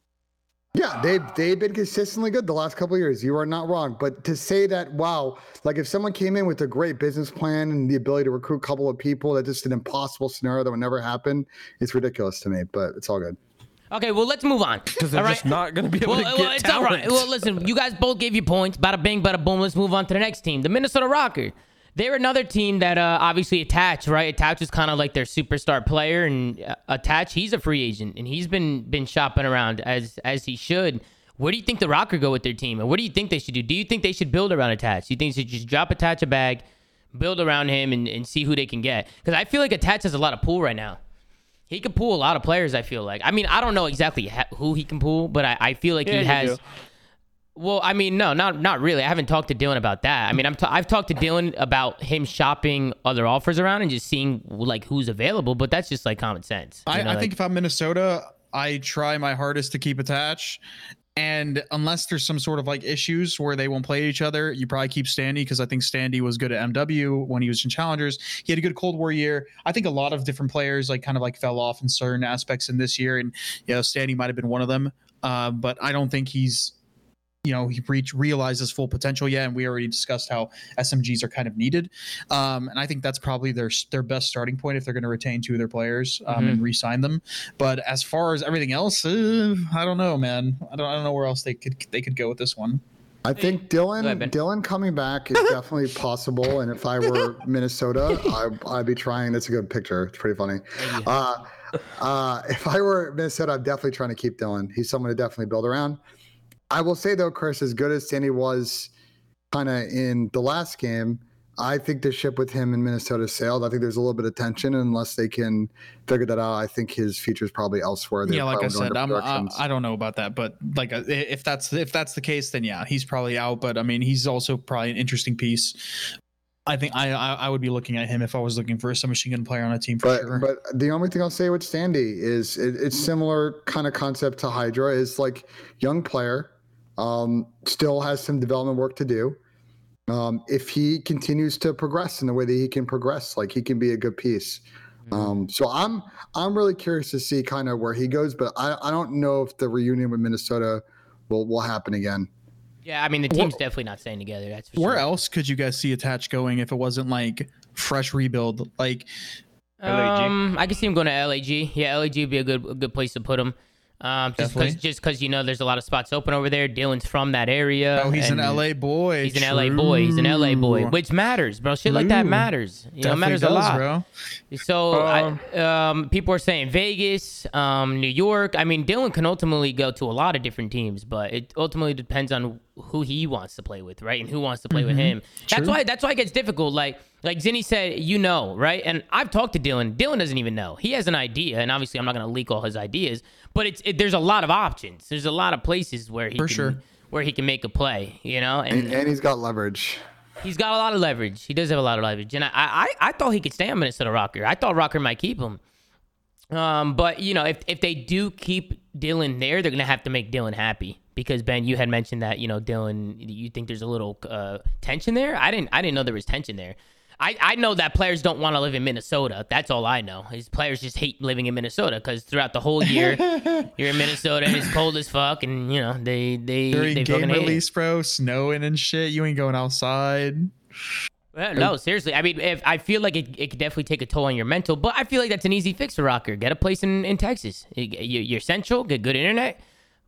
Yeah, they've they've been consistently good the last couple of years. You are not wrong. But to say that, wow, like if someone came in with a great business plan and the ability to recruit a couple of people, that's just an impossible scenario that would never happen. It's ridiculous to me, but it's all good. Okay, well, let's move on. Because they're All right. just not going to be able Well, to well, get it's talent. all right. Well, listen, you guys both gave you points. Bada bing, bada boom. Let's move on to the next team, the Minnesota Rocker. They're another team that uh, obviously attach, right? Attach is kind of like their superstar player, and uh, attach he's a free agent, and he's been been shopping around as as he should. Where do you think the Rocker go with their team, and what do you think they should do? Do you think they should build around attach? Do you think they should just drop attach a bag, build around him, and, and see who they can get? Because I feel like attach has a lot of pool right now. He can pull a lot of players. I feel like. I mean, I don't know exactly who he can pull, but I, I feel like Yeah, he has. do. Well, I mean, no, not not really. I haven't talked to Dylan about that. I mean, I'm t- I've talked to Dylan about him shopping other offers around and just seeing like who's available. But that's just like common sense. I, know, I like- think if I'm Minnesota, I try my hardest to keep attached. And unless there's some sort of like issues where they won't play each other, you probably keep Standy because I think Standy was good at MW when he was in Challengers. He had a good Cold War year. I think a lot of different players like kind of like fell off in certain aspects in this year, and you know Standy might have been one of them. Uh, but I don't think he's you know he reached realized his full potential yet and we already discussed how smgs are kind of needed um, and i think that's probably their their best starting point if they're going to retain two of their players um, and re-sign them but as far as everything else uh, i don't know man I don't, I don't know where else they could they could go with this one I think Dylan. Dylan coming back is [laughs] definitely possible. And if I were [laughs] Minnesota, I, I'd be trying. That's a good picture. It's pretty funny. Uh, uh, if I were Minnesota, I'm definitely trying to keep Dylan. He's someone to definitely build around. I will say though, Chris, as good as Standy was, kind of in the last game, I think the ship with him in Minnesota sailed. I think there's a little bit of tension unless they can figure that out. I think his future is probably elsewhere. They're yeah like i said I'm, different I. I don't know about that but like uh, if that's if that's the case then yeah he's probably out but i mean he's also probably an interesting piece i think i i, I would be looking at him if i was looking for a submachine gun player on a team for but sure but the only thing I'll say with Standy is it, it's similar kind of concept to Hydra. Is like young player, um, still has some development work to do. Um, if he continues to progress in the way that he can progress, like he can be a good piece. Um, so I'm I'm really curious to see kind of where he goes, but I, I don't know if the reunion with Minnesota will will happen again. yeah, I mean, the team's definitely not staying together. That's for where sure. else could you guys see attach going if it wasn't like fresh rebuild like LAG. Um, I can see him going to LAG. Yeah, LAG would be a good a good place to put him. Um, just because just because you know there's a lot of spots open over there. Dylan's from that area. oh he's an la boy He's an LA boy. He's an LA boy, which matters, bro. Shit like that matters. You know, it Definitely matters a lot. bro. So, Um, I, um, people are saying Vegas, um, New York. I mean, Dylan can ultimately go to a lot of different teams, but it ultimately depends on who he wants to play with, right? And who wants to play with him. That's True. why. That's why it gets difficult. Like, like Zinni said, you know, right? And I've talked to Dylan. Dylan doesn't even know. He has an idea, and obviously, I'm not going to leak all his ideas. But it's it, there's a lot of options. There's a lot of places where he For can, sure. where he can make a play, you know. And, and he's got leverage. He's got a lot of leverage. He does have a lot of leverage, and I, I, I thought he could stay on Minnesota Rocker. I thought Rocker might keep him. Um, but you know, if if they do keep Dylan there, they're gonna have to make Dylan happy because Ben, you had mentioned that you know Dylan, you think there's a little uh, tension there. I didn't I didn't know there was tension there. I, I know that players don't want to live in Minnesota. That's all I know. Is players just hate living in Minnesota because throughout the whole year [laughs] you're in Minnesota and it's cold as fuck, and you know they they During they game release, bro, snowing and shit. You ain't going outside. Well, no, seriously. I mean, if I feel like it, it could definitely take a toll on your mental, but I feel like that's an easy fix for Rocker. Get a place in, in Texas. You- you- You're central, get good internet,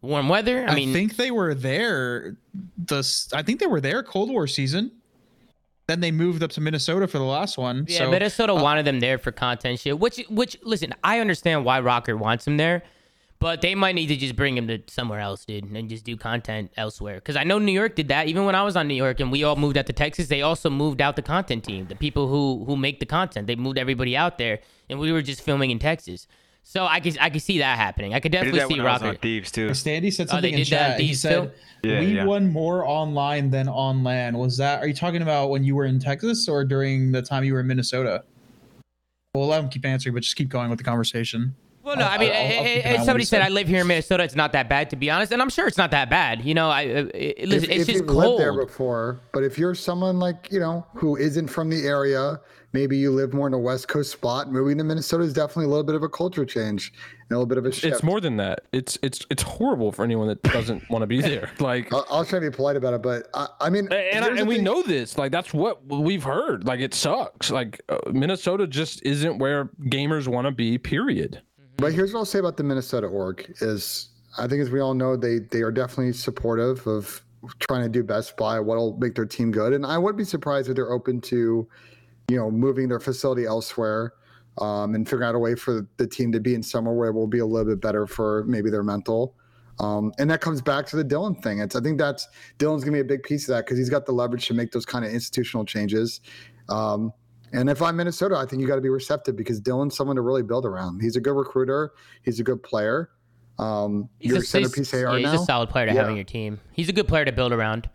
warm weather. I I, mean, think they were there. The I think they were there Cold War season. Then they moved up to Minnesota for the last one. yeah, so Minnesota uh, wanted them there for content shit. Which, which, listen, I understand why Rocker wants him there, but they might need to just bring him to somewhere else, dude, and just do content elsewhere. Because I know New York did that. Even when I was on New York and we all moved out to Texas, they also moved out the content team, the people who who make the content. They moved everybody out there, and we were just filming in Texas. So I could I could see that happening. I could I did definitely that see when I was on Thieves too. Standy said Oh, something they in did that chat. He said? Yeah, we yeah. won more online than on land. Was that? Are you talking about when you were in Texas or during the time you were in Minnesota? We'll let him keep answering, but just keep going with the conversation. Well, no, I'll- I mean, I'll- I'll keep an eye on what somebody said said. I live here in Minnesota. It's not that bad, to be honest, and I'm sure it's not that bad. You know, I uh, eh, listen, if, it's if just you've lived there before, but if you're someone like you know who isn't from the area, maybe you live more in a West Coast spot. Moving to Minnesota is definitely a little bit of a culture change and a little bit of a shift. It's more than that. It's it's it's horrible for anyone that doesn't want to be there. [laughs] Like I'll, I'll try to be polite about it, but I, I mean, and, I, and we thing. know this. Like that's what we've heard. Like it sucks. Like uh, Minnesota just isn't where gamers want to be. Period. But here's what I'll say about the Minnesota org is I think as we all know, they they are definitely supportive of trying to do best by what'll make their team good. And I wouldn't be surprised if they're open to, you know, moving their facility elsewhere um, and figuring out a way for the team to be in somewhere where it will be a little bit better for maybe their mental. Um, and that comes back to the Dylan thing. It's I think that's Dylan's gonna be a big piece of that because he's got the leverage to make those kind of institutional changes. Um, and if I'm Minnesota, I think you got to be receptive because Dylan's someone to really build around. He's a good recruiter. He's a good player. Um, He's your a, centerpiece he's, AR yeah, now. he's a solid player to have on your team. He's a good player to build around.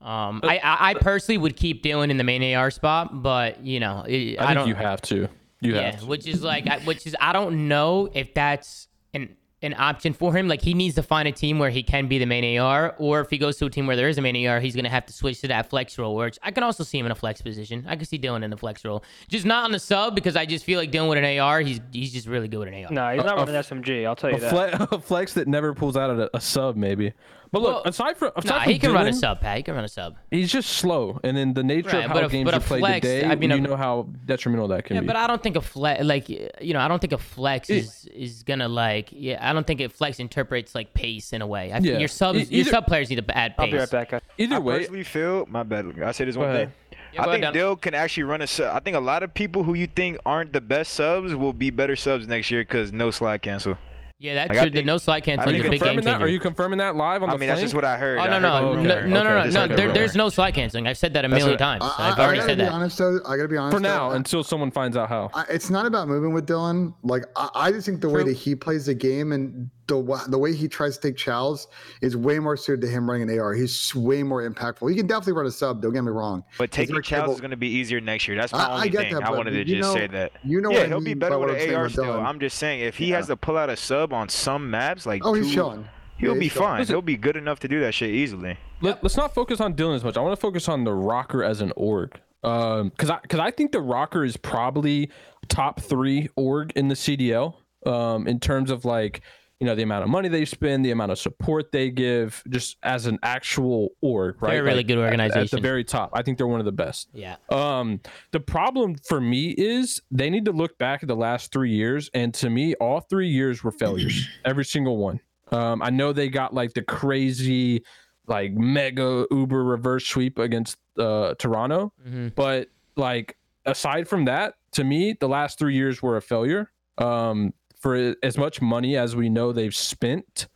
Um, I, I I personally would keep Dylan in the main AR spot, but you know, I, I, I think don't. you have to. You yeah, have to. which is like, I- which is I don't know if that's an an option for him. Like he needs to find a team where he can be the main AR, or if he goes to a team where there is a main AR, he's gonna have to switch to that flex role. Which I can also see him in a flex position. I can see Dylan in the flex role, just not on the sub because I just feel like Dylan with an AR, he's he's just really good with an AR. No, he's not A- a SMG. I'll tell you A, that. fle- [laughs] a flex that never pulls out a, a sub, maybe. But look, Well, aside from aside Nah, from he can run a sub, Pat. He can run a sub. He's just slow, and then the nature Right, of but how a- games but are a played flex, today, I mean, you a- know how detrimental that can Yeah, be. but I don't think a flex, like you know, I don't think a flex is is gonna like, yeah, I don't think a flex interprets like pace in a way. I Yeah. think your subs, E- your sub players need to add pace. I'll be right back, guys. Either I way, personally feel my bad. I say this one thing. Yeah, I think ahead, Dill can actually run a sub. I think a lot of people who you think aren't the best subs will be better subs next year because no slide cancel. Yeah, that's Like, I true. The no slide canceling is a big game confirming that? changer. Are you confirming that live on I the mean, that's just what I heard. Oh I no no okay, no no no no, no. There, there's no slide canceling. I've said that a That's million what- times. I, I've I already gotta said be that. honest though. I gotta be honest. For now, though, until someone finds out how. I, it's not about moving with Dylan. Like I, I just think the way that he plays the game and the the way he tries to take chows is way more suited to him running an AR. He's way more impactful. He can definitely run a sub. Don't get me wrong. But taking very chows capable- is going to be easier next year. That's my I- I only get thing. that, I wanted to just know- say that. you know yeah, what I he'll be mean better with what I'm an AR still. Dylan. I'm just saying, if he Yeah. has to pull out a sub on some maps, like Oh, he's two, chilling. he'll Yeah, be he's chilling. fine. He'll be good enough to do that shit easily. Let, us not focus on Dylan as much. I want to focus on the Rocker as an org. Um, cause I, cause I think the Rocker is probably top three org in the CDL. Um, in terms of like, you know, the amount of money they spend, the amount of support they give, just as an actual org, right? They're a really Like, good at- At, the very top, I think they're one of the best. Yeah. Um, the problem for me is they need to look back at the last three years, and to me, all three years were failures. [clears throat] Every single one. Um, I know they got like the crazy, like mega Uber reverse sweep against uh, Toronto, hmm but like aside from that, to me, the last three years were a failure. Um, for as much money as we know they've spent,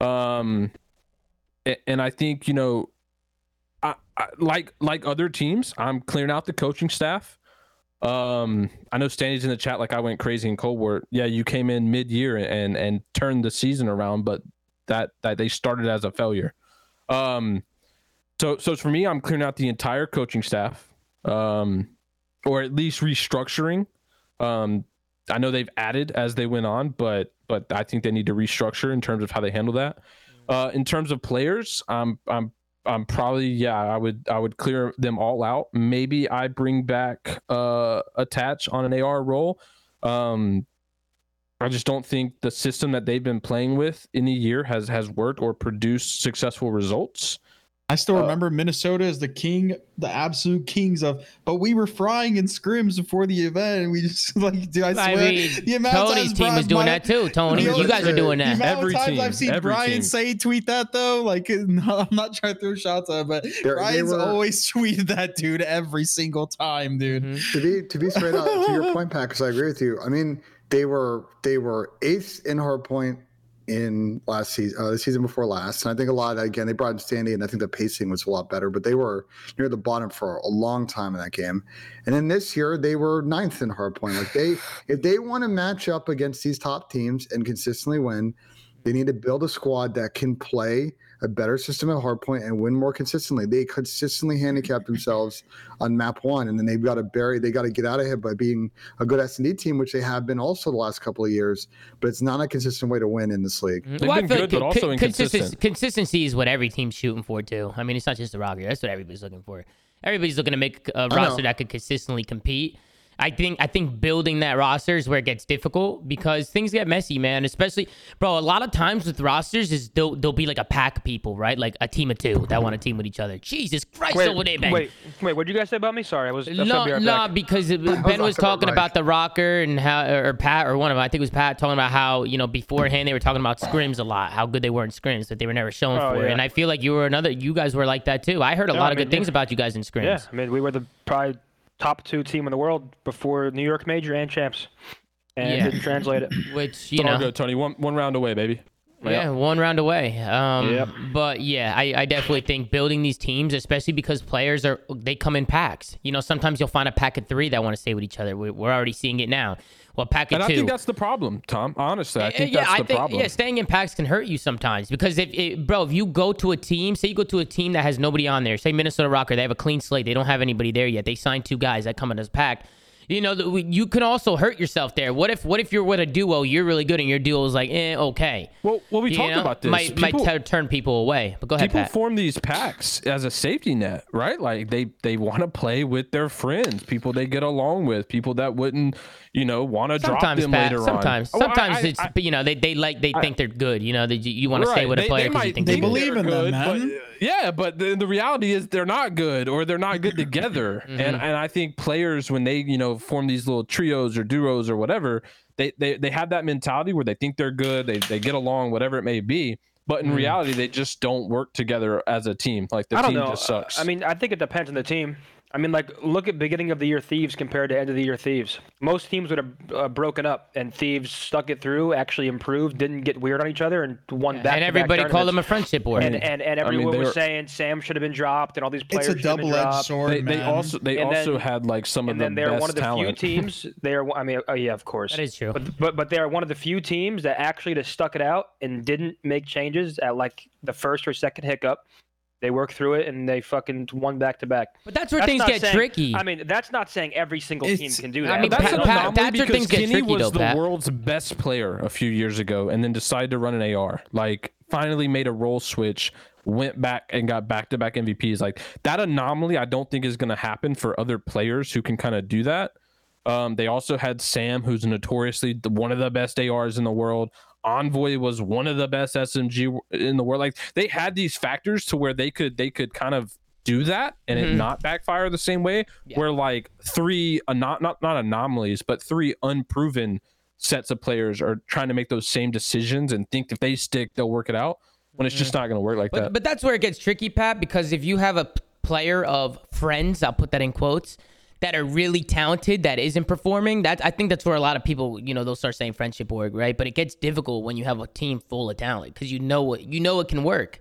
um, and I think you know, I, I like like other teams, I'm clearing out the coaching staff. Um, I know Standy's in the chat like I went crazy in Cold War. Yeah, you came in mid year and and turned the season around, but that that they started as a failure. Um, so so for me, I'm clearing out the entire coaching staff, um, or at least restructuring. Um, I know they've added as they went on, but but I think they need to restructure in terms of how they handle that. Uh, in terms of players, I'm I'm I'm probably yeah I would I would clear them all out. Maybe I bring back uh attach on an AR role. Um, I just don't think the system that they've been playing with in a year has has worked or produced successful results. I still Uh, remember Minnesota as the king, the absolute kings of. But we were frying in scrims before the event, and we just [laughs] like, dude, I swear, I mean, the amount of Tony's times team was Brian- doing my- that too. Tony, [laughs] the you guys are other- doing The that. amount Every of times team, I've seen every Brian team. say tweet that though, like [laughs] no, I'm not trying to throw shots at him, but they Brian's were- always tweeted that dude every single time, dude. Mhm. to be to be straight up to your point, Pat, because I agree with you. I mean, they were they were eighth in hard point in last season, uh, the season before last, and I think a lot of that again they brought in Standy, and I think the pacing was a lot better. But they were near the bottom for a long time in that game, and then this year they were ninth in hard point. Like they, [sighs] if they want to match up against these top teams and consistently win, they need to build a squad that can play a better system at hardpoint and win more consistently. They consistently handicap themselves on map one, and then they've got to bury. They got to get out of here by being a good S and D team, which they have been also the last couple of years. But it's not a consistent way to win in this league. Mm-hmm. They've been good, but also inconsistent. consistency is what every team's shooting for too. I mean, it's not just the Rockets. That's what everybody's looking for. Everybody's looking to make a know. roster that could consistently compete. I think I think building that roster is where it gets difficult because things get messy, man. Especially, bro. A lot of times with rosters is they'll, they'll be like a pack of people, right? Like a team of two that want to team with each other. Jesus Christ, Wait, man. wait, wait. What did you guys say about me? Sorry, I was. No, right no, back. because it- [laughs] Ben was talking about talking about the rocker and how, or Pat, or one of them. I think it was Pat talking about how you know beforehand they were talking about scrims a lot, how good they were in scrims, that they were never shown Oh, for. it. yeah. And I feel like you were another. You guys were like that too. I heard a No, lot I of mean, good things about you guys in scrims. Yeah, I mean, we were the probably top two team in the world before New York Major and champs, and Yeah. didn't translate it. [laughs] Which you It's all good, Tony. One one round away, baby. Yeah, one round away. Um, Yep. But yeah, I, I definitely think building these teams, especially because players are they come in packs. You know, sometimes you'll find a pack of three that want to stay with each other. We, we're already seeing it now. Well, pack of And I think that's the problem, Tom. Honestly, I Uh, think yeah, that's I the think problem. yeah, staying in packs can hurt you sometimes because if it, bro, if you go to a team, say you go to a team that has nobody on there, say Minnesota Rocker, they have a clean slate, they don't have anybody there yet, they signed two guys that come in as pack. You know, the- you can also hurt yourself there. What if what if you're with a duo, you're really good, and your duo is like, eh, okay. Well, well, we You talked know? about this. Might People- might t- turn people away. But go ahead, people Pat. form these packs as a safety net, right? Like they they want to play with their friends, people they get along with, people that wouldn't, you know, want to drop them Pat. later Sometimes, on. Oh, I- sometimes I- it's I- you know they, they like they think they're good. You know, they, you want to stay Right. with a player because you think They they're good. believe they're in them, man. but- yeah, but the, the reality is they're not good or they're not good together. [laughs] Mm-hmm. And and I think players when they you know form these little trios or duos or whatever, they they, they have that mentality where they think they're good, they they get along, whatever it may be. But in reality, they just don't work together as a team. Like the I don't team know. just sucks. I mean, I think it depends on the team. I mean, like, look at beginning of the year Thieves compared to end of the year Thieves. Most teams would have uh, broken up, and Thieves stuck it through, actually improved, didn't get weird on each other, and won back. and everybody called them a friendship war. And, and, and I mean, everyone was were- saying Sam should have been dropped, and all these players It's a should have been double-edged dropped. sword, they, they also they And also then- had like some of and the then they're best one of the talent. few teams. [laughs] They are. I mean, oh yeah, of course. That is true. But but but they are one of the few teams that actually just stuck it out and didn't make changes at like the first or second hiccup. They worked through it and they fucking won back to back. But that's where That's things get saying- tricky. I mean, that's not saying every single team can do that. I mean, That's Pat- an anomaly that's where because things get Kenny tricky, was though, the Pat. world's best player a few years ago, and then decided to run an AR. Like, finally made a role switch, went back and got back-to-back MVPs. Like that anomaly, I don't think is going to happen for other players who can kind of do that. Um, they also had Sam, who's notoriously the, one of the best ARs in the world. Envoy was one of the best SMG in the world. Like they had these factors to where they could they could kind of do that and it Mhm. not backfire the same way. Yeah. Where like three not not not anomalies, but three unproven sets of players are trying to make those same decisions and think if they stick, they'll work it out. When it's just not going to work like But, that. but that's where it gets tricky, Pat, because if you have a player of friends, I'll put that in quotes, that are really talented that isn't performing, that I think that's where a lot of people, you know, they'll start saying friendship org, right? But it gets difficult when you have a team full of talent because you know what you know it can work.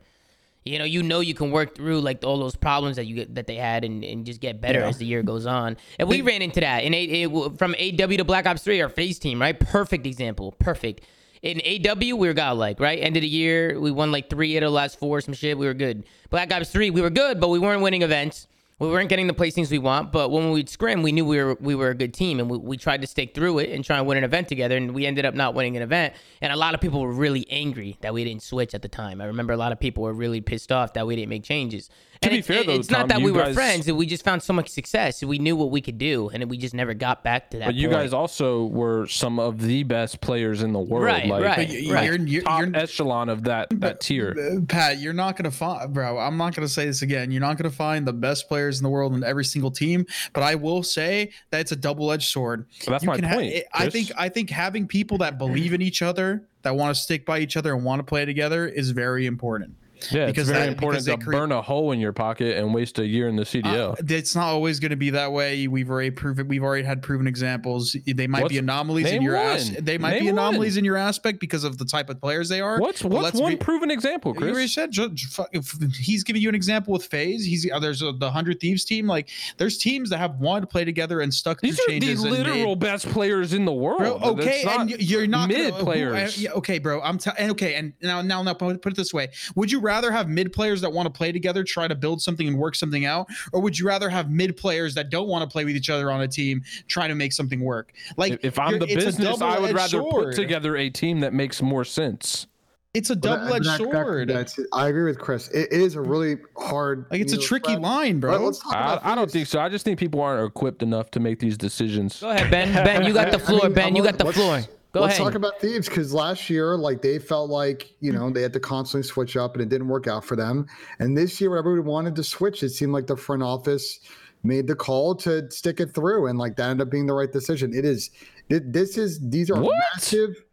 You know, you know you can work through like all those problems that you get, that they had and, and just get better as the year goes on. And we ran into that in a, it, from AW to Black Ops 3, our FaZe team, right? Perfect example. Perfect. In AW, we were godlike, right? End of the year, we won like three out of the last four, some shit. We were good. Black Ops 3, we were good, but we weren't winning events. We weren't getting the placings we want, but when we'd scrim, we knew we were we were a good team, and we, we tried to stick through it and try and win an event together. And we ended up not winning an event, and a lot of people were really angry that we didn't switch at the time. I remember a lot of people were really pissed off that we didn't make changes. To and be it- fair, it- though, it's Tom, not that you we were guys- friends; we just found so much success, we knew what we could do, and we just never got back to that. But you point. guys also were some of the best players in the world. Right, like, right, But y- right. you're, you're, Top you're, echelon of that that tier. Uh, Pat, you're not gonna find, bro. I'm not gonna say this again. You're not gonna find the best players in the world in every single team. But I will say that it's a double-edged sword. Well, that's You my can ha- point, I think I think having people that believe in each other, that want to stick by each other and want to play together, is very important. Yeah, because it's very that- important to create- burn a hole in your pocket and waste a year in the CDL. Uh, it's not always going to be that way. We've already proven. We've already had proven examples. They might What's- be anomalies in your as, They might Name be anomalies one. in your aspect because of the type of players they are. what's what's one be- proven example, Chris? You already said ju- ju- fu- if he's giving you an example with FaZe. He's uh, there's a, the Hundred Thieves team. Like there's teams that have wanted to play together and stuck These are the and made- literal best players in the world. Bro, okay, and you're not gonna- mid who- players. uh, yeah, okay, bro. I'm t- okay, and now, now, now, put put it this way: Would you rather have mid players that want to play together, try to build something and work something out, or would you rather have mid players that don't want to play with each other on a team, trying to make something work? Like, if I'm the business, I would rather sword. put together a team that makes more sense. It's a double edged that- that- sword. that's- I agree with Chris. It is a really hard. like it's a tricky spread. line, bro. Let's talk I, about I don't think so. I just think people aren't equipped enough to make these decisions. Go ahead, Ben. Ben, you got the [laughs] I floor. mean, ben, you let's- got the let's- floor. Go Let's ahead. talk about thieves because last year, like they felt like you know they had to constantly switch up, and it didn't work out for them. And this year, everybody wanted to switch, it seemed like the front office made the call to stick it through, and like that ended up being the right decision. It is. This is. These are What? massive.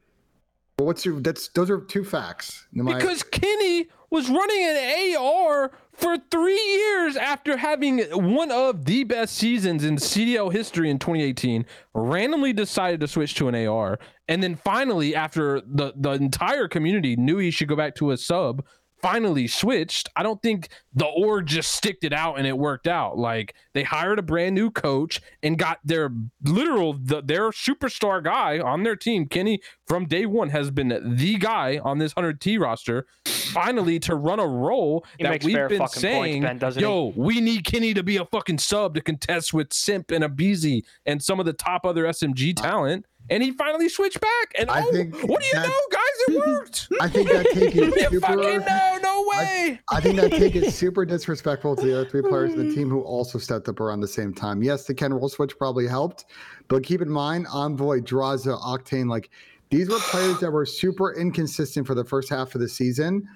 What's your? That's those are two facts. Because Kenny was running an AR for three years after having one of the best seasons in CDL history in 2018, randomly decided to switch to an AR. And then finally, after the, the entire community knew he should go back to a sub, finally switched. I don't think the org just sticked it out and it worked out. Like they hired a brand new coach and got their literal the, their superstar guy on their team. Kenny from day one has been the guy on this 100T roster. Finally, to run a role He that we've been fucking points, saying, Ben, doesn't he? yo, we need Kenny to be a fucking sub to contest with Simp and Abezy and some of the top other SMG uh, talent. And he finally switched back. And I oh, think what do you that- know, guys? It [laughs] worked. I think that take is [laughs] super. fucking [laughs] know, no way. I think that take is super disrespectful to the other three players in the mm. team who also stepped up around the same time. Yes, the Ken roll switch probably helped, but keep in mind, Envoy, Drazah, Octane, like these were players that were super inconsistent for the first half of the season.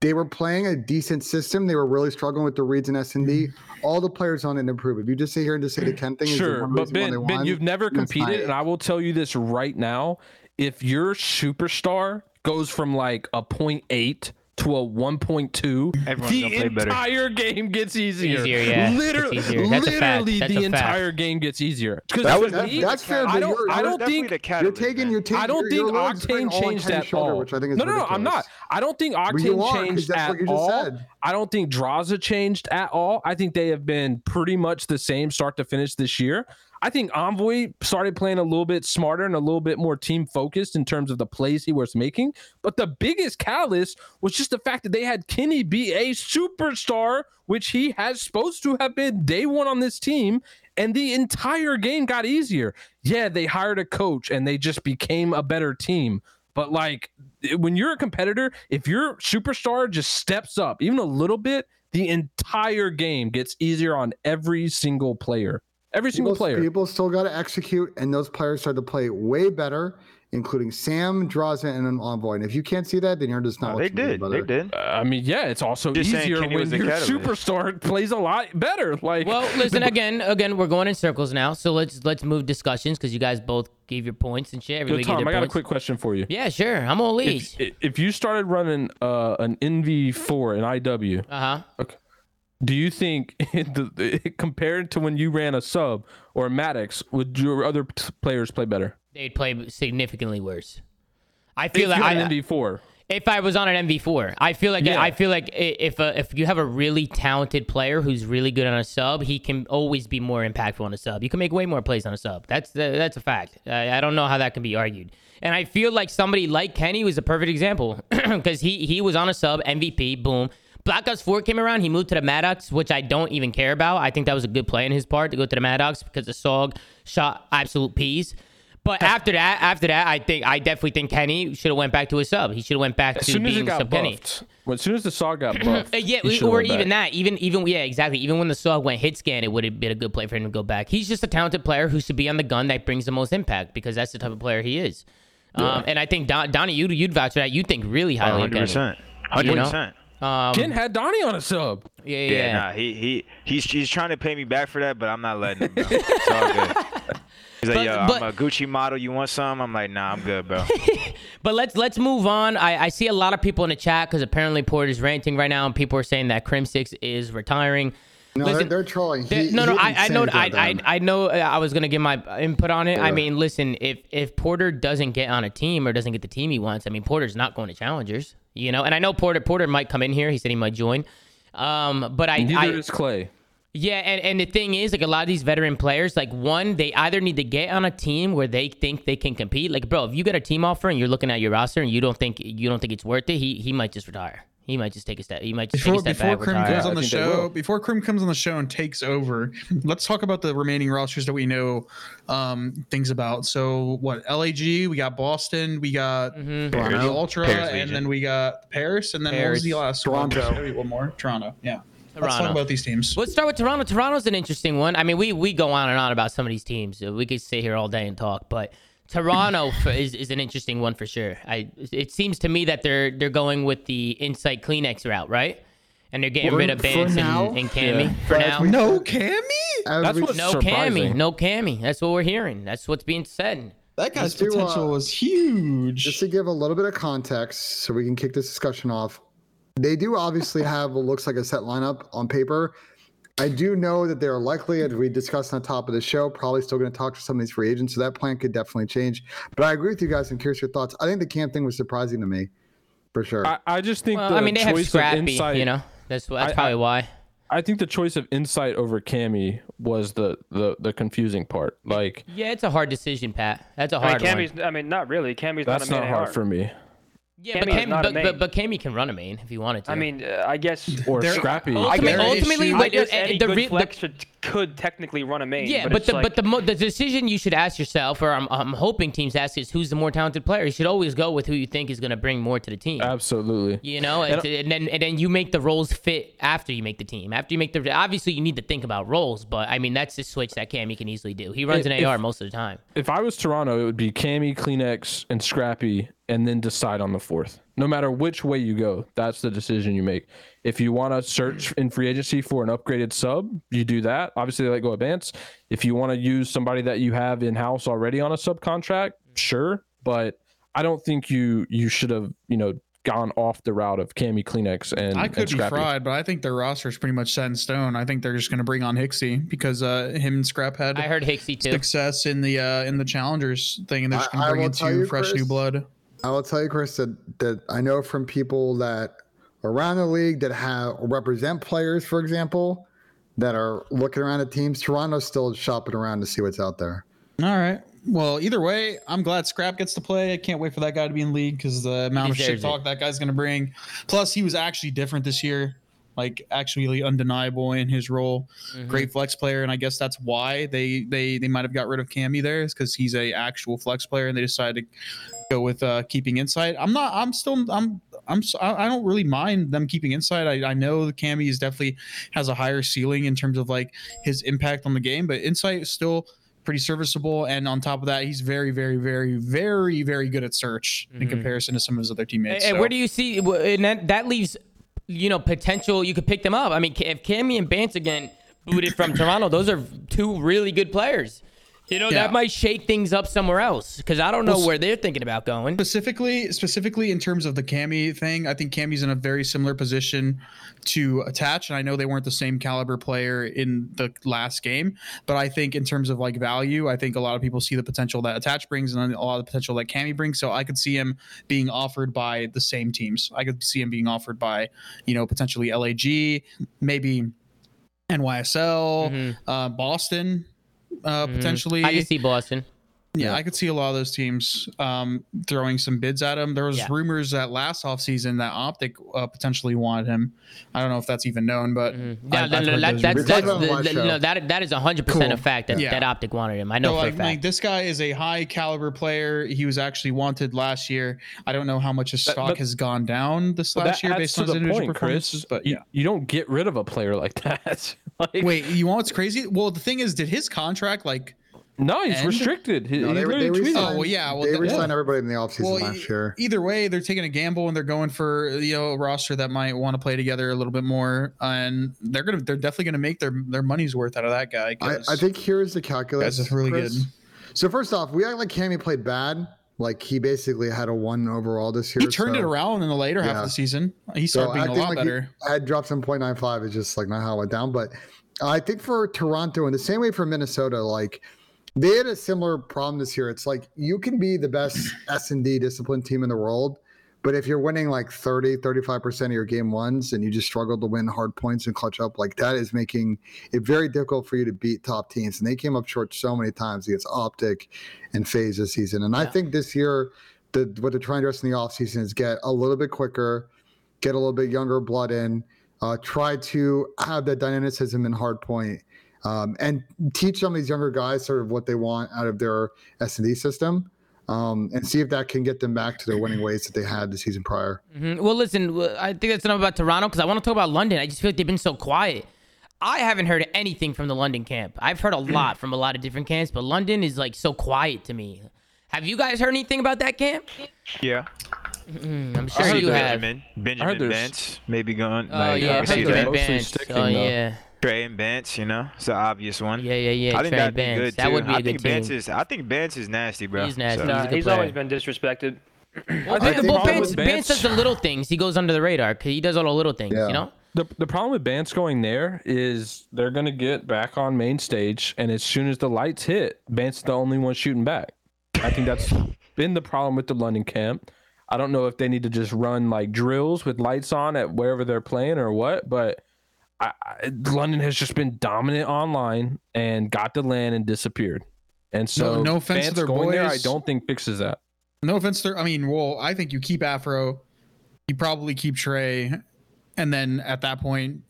They were playing a decent system. They were really struggling with the reads and S and D. Mm-hmm. All the players on it improved. If you just sit here and just say the Ken thing Sure, but reason why they Ben, Ben, won, you've never competed, and I will tell you this right now: if your superstar goes from like a 0.8 to a 1.2, Everyone's the gonna play better. entire game gets easier. Easier, yeah. It's Literally, easier. That's a fact. literally, That's the a fact. entire game gets easier. 'Cause That for that- me, that's fair, I but don't. you're- I you're don't think. the You're taking, man. you're taking. I don't think your load's putting Octane all on changed Ken's at shoulder, all. which I think is no, no, no. I'm ridiculous. not. I don't think But you Octane are, 'cause changed that's at what you just all. said. I don't think Drazah changed at all. I think they have been pretty much the same start to finish this year. I think Envoy started playing a little bit smarter and a little bit more team focused in terms of the plays he was making. But the biggest catalyst was just the fact that they had Kenny be a superstar, which he has supposed to have been day one on this team. And the entire game got easier. Yeah, they hired a coach and they just became a better team. But like when you're a competitor, if your superstar just steps up even a little bit, the entire game gets easier on every single player. Every single people, player. People still got to execute, and those players started to play way better, including Sam, Drazah, and an Envoy. And if you can't see that, then you're just not. No, they did. brother. They did. Uh, I mean, yeah, it's also Just easier when your catalyst. superstar plays a lot better. Like, Well, listen again. Again, we're going in circles now, so let's let's move discussions because you guys both gave your points and shit. Yo, Everybody gave Tom, I got a quick question for you. Yeah, sure. I'm all ears. If, if you started running uh, an NV4 in IW, Uh huh. Do you think [laughs] the, compared to when you ran a sub or a Maddox, would your other players play better? They'd play significantly worse. I feel you like I, an NV4, if I was on an NV4, I feel like Yeah. I feel like if uh, if you have a really talented player who's really good on a sub, he can always be more impactful on a sub. You can make way more plays on a sub. That's the, that's a fact. I, I don't know how that can be argued. And I feel like somebody like Kenny was a perfect example [clears throat] because he he was on a sub MVP, boom. Black Ops 4 came around, he moved to the Maddox, which I don't even care about. I think that was a good play on his part to go to the Maddox because the Saug shot absolute peas. But after that, after that, I think I definitely think Kenny should have went back to his sub. He should have went back As to soon as it being got sub Kenny. buffed, well, as soon as the Saug got [clears throat] buffed, yeah, he should've or went even back. that, even even yeah, exactly. Even when the Saug went hit scan, it would have been a good play for him to go back. He's just a talented player who should be on the gun that brings the most impact because that's the type of player he is. Um, and I think Don, Donnie, you'd you'd vouch for that. You think really highly of Kenny. 100%. You know? 100%. Um, Ken had Donnie on a sub. yeah, yeah. Yeah, nah, he he he's he's trying to pay me back for that, but I'm not letting him. Bro. [laughs] It's all good. He's like, But- yo, but- I'm a Gucci model. You want some? I'm like, nah, I'm good, bro. [laughs] But let's let's move on. I, I see a lot of people in the chat because apparently Porter's ranting right now, and people are saying that Crimsix is retiring. No, Listen, they're, they're trolling. There- He- no, no, I, I know, I, I. I know. uh, I was gonna give my input on it. I mean, listen, if if Porter doesn't get on a team or doesn't get the team he wants, I mean, Porter's not going to challengers, you know. And I know Porter, Porter might come in here. He said he might join. Um, but I, Neither I is Clay. yeah, and, and the thing is, like a lot of these veteran players, like one, they either need to get on a team where they think they can compete. Like, bro, if you get a team offer and you're looking at your roster and you don't think you don't think it's worth it, he he might just retire. He might just take a step. He might just Before, take a step before back. Krim retire. comes on the show, before Krim comes on the show and takes over, [laughs] let's talk about the remaining rosters that we know um, things about. So, what LAG? We got Boston, we got Mhm. the Ultra, Paris and Legion. then we got Paris, and then what was the last one? Toronto. Wait, One more, Toronto. Yeah. Let's talk about these teams. Let's start with Toronto. Toronto's an interesting one. I mean, we we go on and on about some of these teams. We could stay here all day and talk, but Toronto for, is is an interesting one for sure. I it seems to me that they're they're going with the Insight CleanX route, right? And they're getting For- rid of for Bance now? and, and Cammy Yeah. for now. No, Cammy? That's we- what- No surprising. Cammy, no Cammy. That's what we're hearing. That's what's being said. That guy's Just to, uh, potential was huge. Just to give a little bit of context so we can kick this discussion off, they do obviously have what looks like a set lineup on paper. I do know that they're likely, as we discussed on the top of the show, probably still going to talk to some of these free agents. So that plan could definitely change. But I agree with you guys. I'm curious your thoughts. I think the camp thing was surprising to me, for sure. I, I just think Well, the I mean, they have choice of Scrappy. insight, You know, that's that's I- probably I- why. I think the choice of insight over Cammy was the the the confusing part. Like Yeah, it's a hard decision, Pat. That's a I mean, hard one. Cammy's. I mean, not really. Cammy's that's not a not main hard for me. Yeah, but Cammy is Cammy, but, but, but Cammy can run a main if he wanted to. I mean, uh, I guess. Or There- Scrappy. I Ultimately- guess, ultimately, I but, guess uh, any the good re- the- flex should- could technically run a main. Yeah, but, but, the like, but the mo- the decision you should ask yourself, or I'm, I'm hoping teams ask, is who's the more talented player. You should always go with who you think is going to bring more to the team. Absolutely. You know, and, and then and then you make the roles fit after you make the team. After you make the obviously you need to think about roles, but I mean that's the switch that Cammy can easily do. He runs an AR most of the time. If I was Toronto, it would be Cammy, CleanX, and Scrappy, and then decide on the fourth. No matter which way you go, that's the decision you make. If you want to search in free agency for an upgraded sub, you do that. Obviously, they let go advance. If you want to use somebody that you have in house already on a subcontract, sure. But I don't think you you should have you know gone off the route of Cammy CleanX, and I and could be fried, but I think their roster is pretty much set in stone. I think they're just going to bring on Hicksy because uh, him and Scrap had I heard Hixie too. success in the uh, in the challengers thing, and they're just going to bring will in two you, fresh new blood. I will tell you, Chris, that, that I know from people that around the league that have represent players, for example, that are looking around at teams. Toronto's still shopping around to see what's out there. All right. Well, either way, I'm glad Scrap gets to play. I can't wait for that guy to be in league because the amount of shit deserves it. talk that guy's going to bring. Plus, he was actually different this year, like actually undeniable in his role. Mm-hmm. Great flex player, and I guess that's why they they they might have got rid of Cammy there, is because he's a actual flex player, and they decided to go with uh, keeping insight. I'm not. I'm still. I'm. I'm. I don't really mind them keeping insight. I, I know the Cammy is definitely has a higher ceiling in terms of like his impact on the game, but insight is still pretty serviceable. And on top of that, he's very, very, very, very, very good at search in Mhm. comparison to some of his other teammates. And So- where do you see? And that that leaves, you know, potential. You could pick them up. I mean, if Cammy and Bance again booted from [coughs] Toronto, those are two really good players. You know, Yeah. that might shake things up somewhere else because I don't know Well, where they're thinking about going. specifically specifically in terms of the Cammy thing, I think Cammy's in a very similar position to attach. And I know they weren't the same caliber player in the last game, but I think in terms of like value, I think a lot of people see the potential that attach brings and a lot of the potential that Cammy brings. So I could see him being offered by the same teams. I could see him being offered by, you know, potentially LAG, maybe NYSL, Mhm. uh, Boston, uh, Mhm. potentially. I can see Boston. Yeah, I could see a lot of those teams um, throwing some bids at him. There was Yeah. rumors that last offseason that Optic uh, potentially wanted him. I don't know if that's even known, but No, I've- no, I've no, that, that's, rumors. that's, talked about it on the- my the- show. no, that that is hundred percent a fact that, Yeah. that Optic wanted him. I know So, for I a mean, fact. this guy is a high caliber player. He was actually wanted last year. I don't know how much his stock but- has gone down this last that year adds based to on his the individual point, performances. Chris. But you, yeah. you don't get rid of a player like [laughs] that. like, Wait, you want what's crazy? Well, the thing is, did his contract like? No, he's And- restricted. He, No, they, literally they resigned, Oh, well, yeah, well, they the- resigned yeah. everybody in the offseason Well, last year. either way, they're taking a gamble and they're going for you know a roster that might want to play together a little bit more, and they're gonna they're definitely gonna make their their money's worth out of that guy. I, 'cause I think here's the calculus. Guys is really Chris. good. So first off, we act like Cammy played bad. Like he basically had a one overall this year. he turned so, it around in the later half of the season. He So started being I a think lot like he- better. I had dropped some 0.95. It's just like not how it went down. But I think for Toronto, and the same way for Minnesota, like they had a similar problem this year. It's like you can be the best [clears throat] S and D disciplined team in the world, but if you're winning like 30, 35 percent of your game ones, and you just struggle to win hard points and clutch up, like that is making it very difficult for you to beat top teams. And they came up short so many times against Optic and FaZe this season. And I think this year, the what they're trying to do in the offseason is get a little bit quicker get a little bit younger blood in, uh, try to have that dynamicism in hard point, um, and teach some of these younger guys sort of what they want out of their S and D system, um, and see if that can get them back to their winning ways that they had the season prior. Mhm. Well, listen, I think that's enough about Toronto because I want to talk about London. I just feel like they've been so quiet. I haven't heard anything from the London camp. I've heard a lot from a lot of different camps, but London is like so quiet to me. Have you guys heard anything about that camp? Yeah. Mm, I'm sure heard you have. Benjamin. Benjamin there's- maybe gone. Oh like, yeah, I I can see heard they're Trey that. mostly Bance. sticking, Oh yeah, Trey and Bance, you know, it's an obvious one. yeah, yeah, yeah. I think Trey that'd be good too. That would be I a think good Bance team. is. I think Bance is nasty, bro. He's nasty. So- He's Nah, good he's always been disrespected. Well, I think the well, problem Bance, with Bance Bance- does the little things. He goes under the radar because he does all the little things. Yeah. You know. The, the problem with Bance going there is they're gonna get back on main stage, and as soon as the lights hit, Bance is the only one shooting back. I think that's been the problem with the London camp. I don't know if they need to just run like drills with lights on at wherever they're playing or what, but I, I, London has just been dominant online and got the land and disappeared. And so, no offense to their going there, I don't think fixes that. No offense to, I mean, well, I think you keep Afro, you probably keep Trey, and then at that point,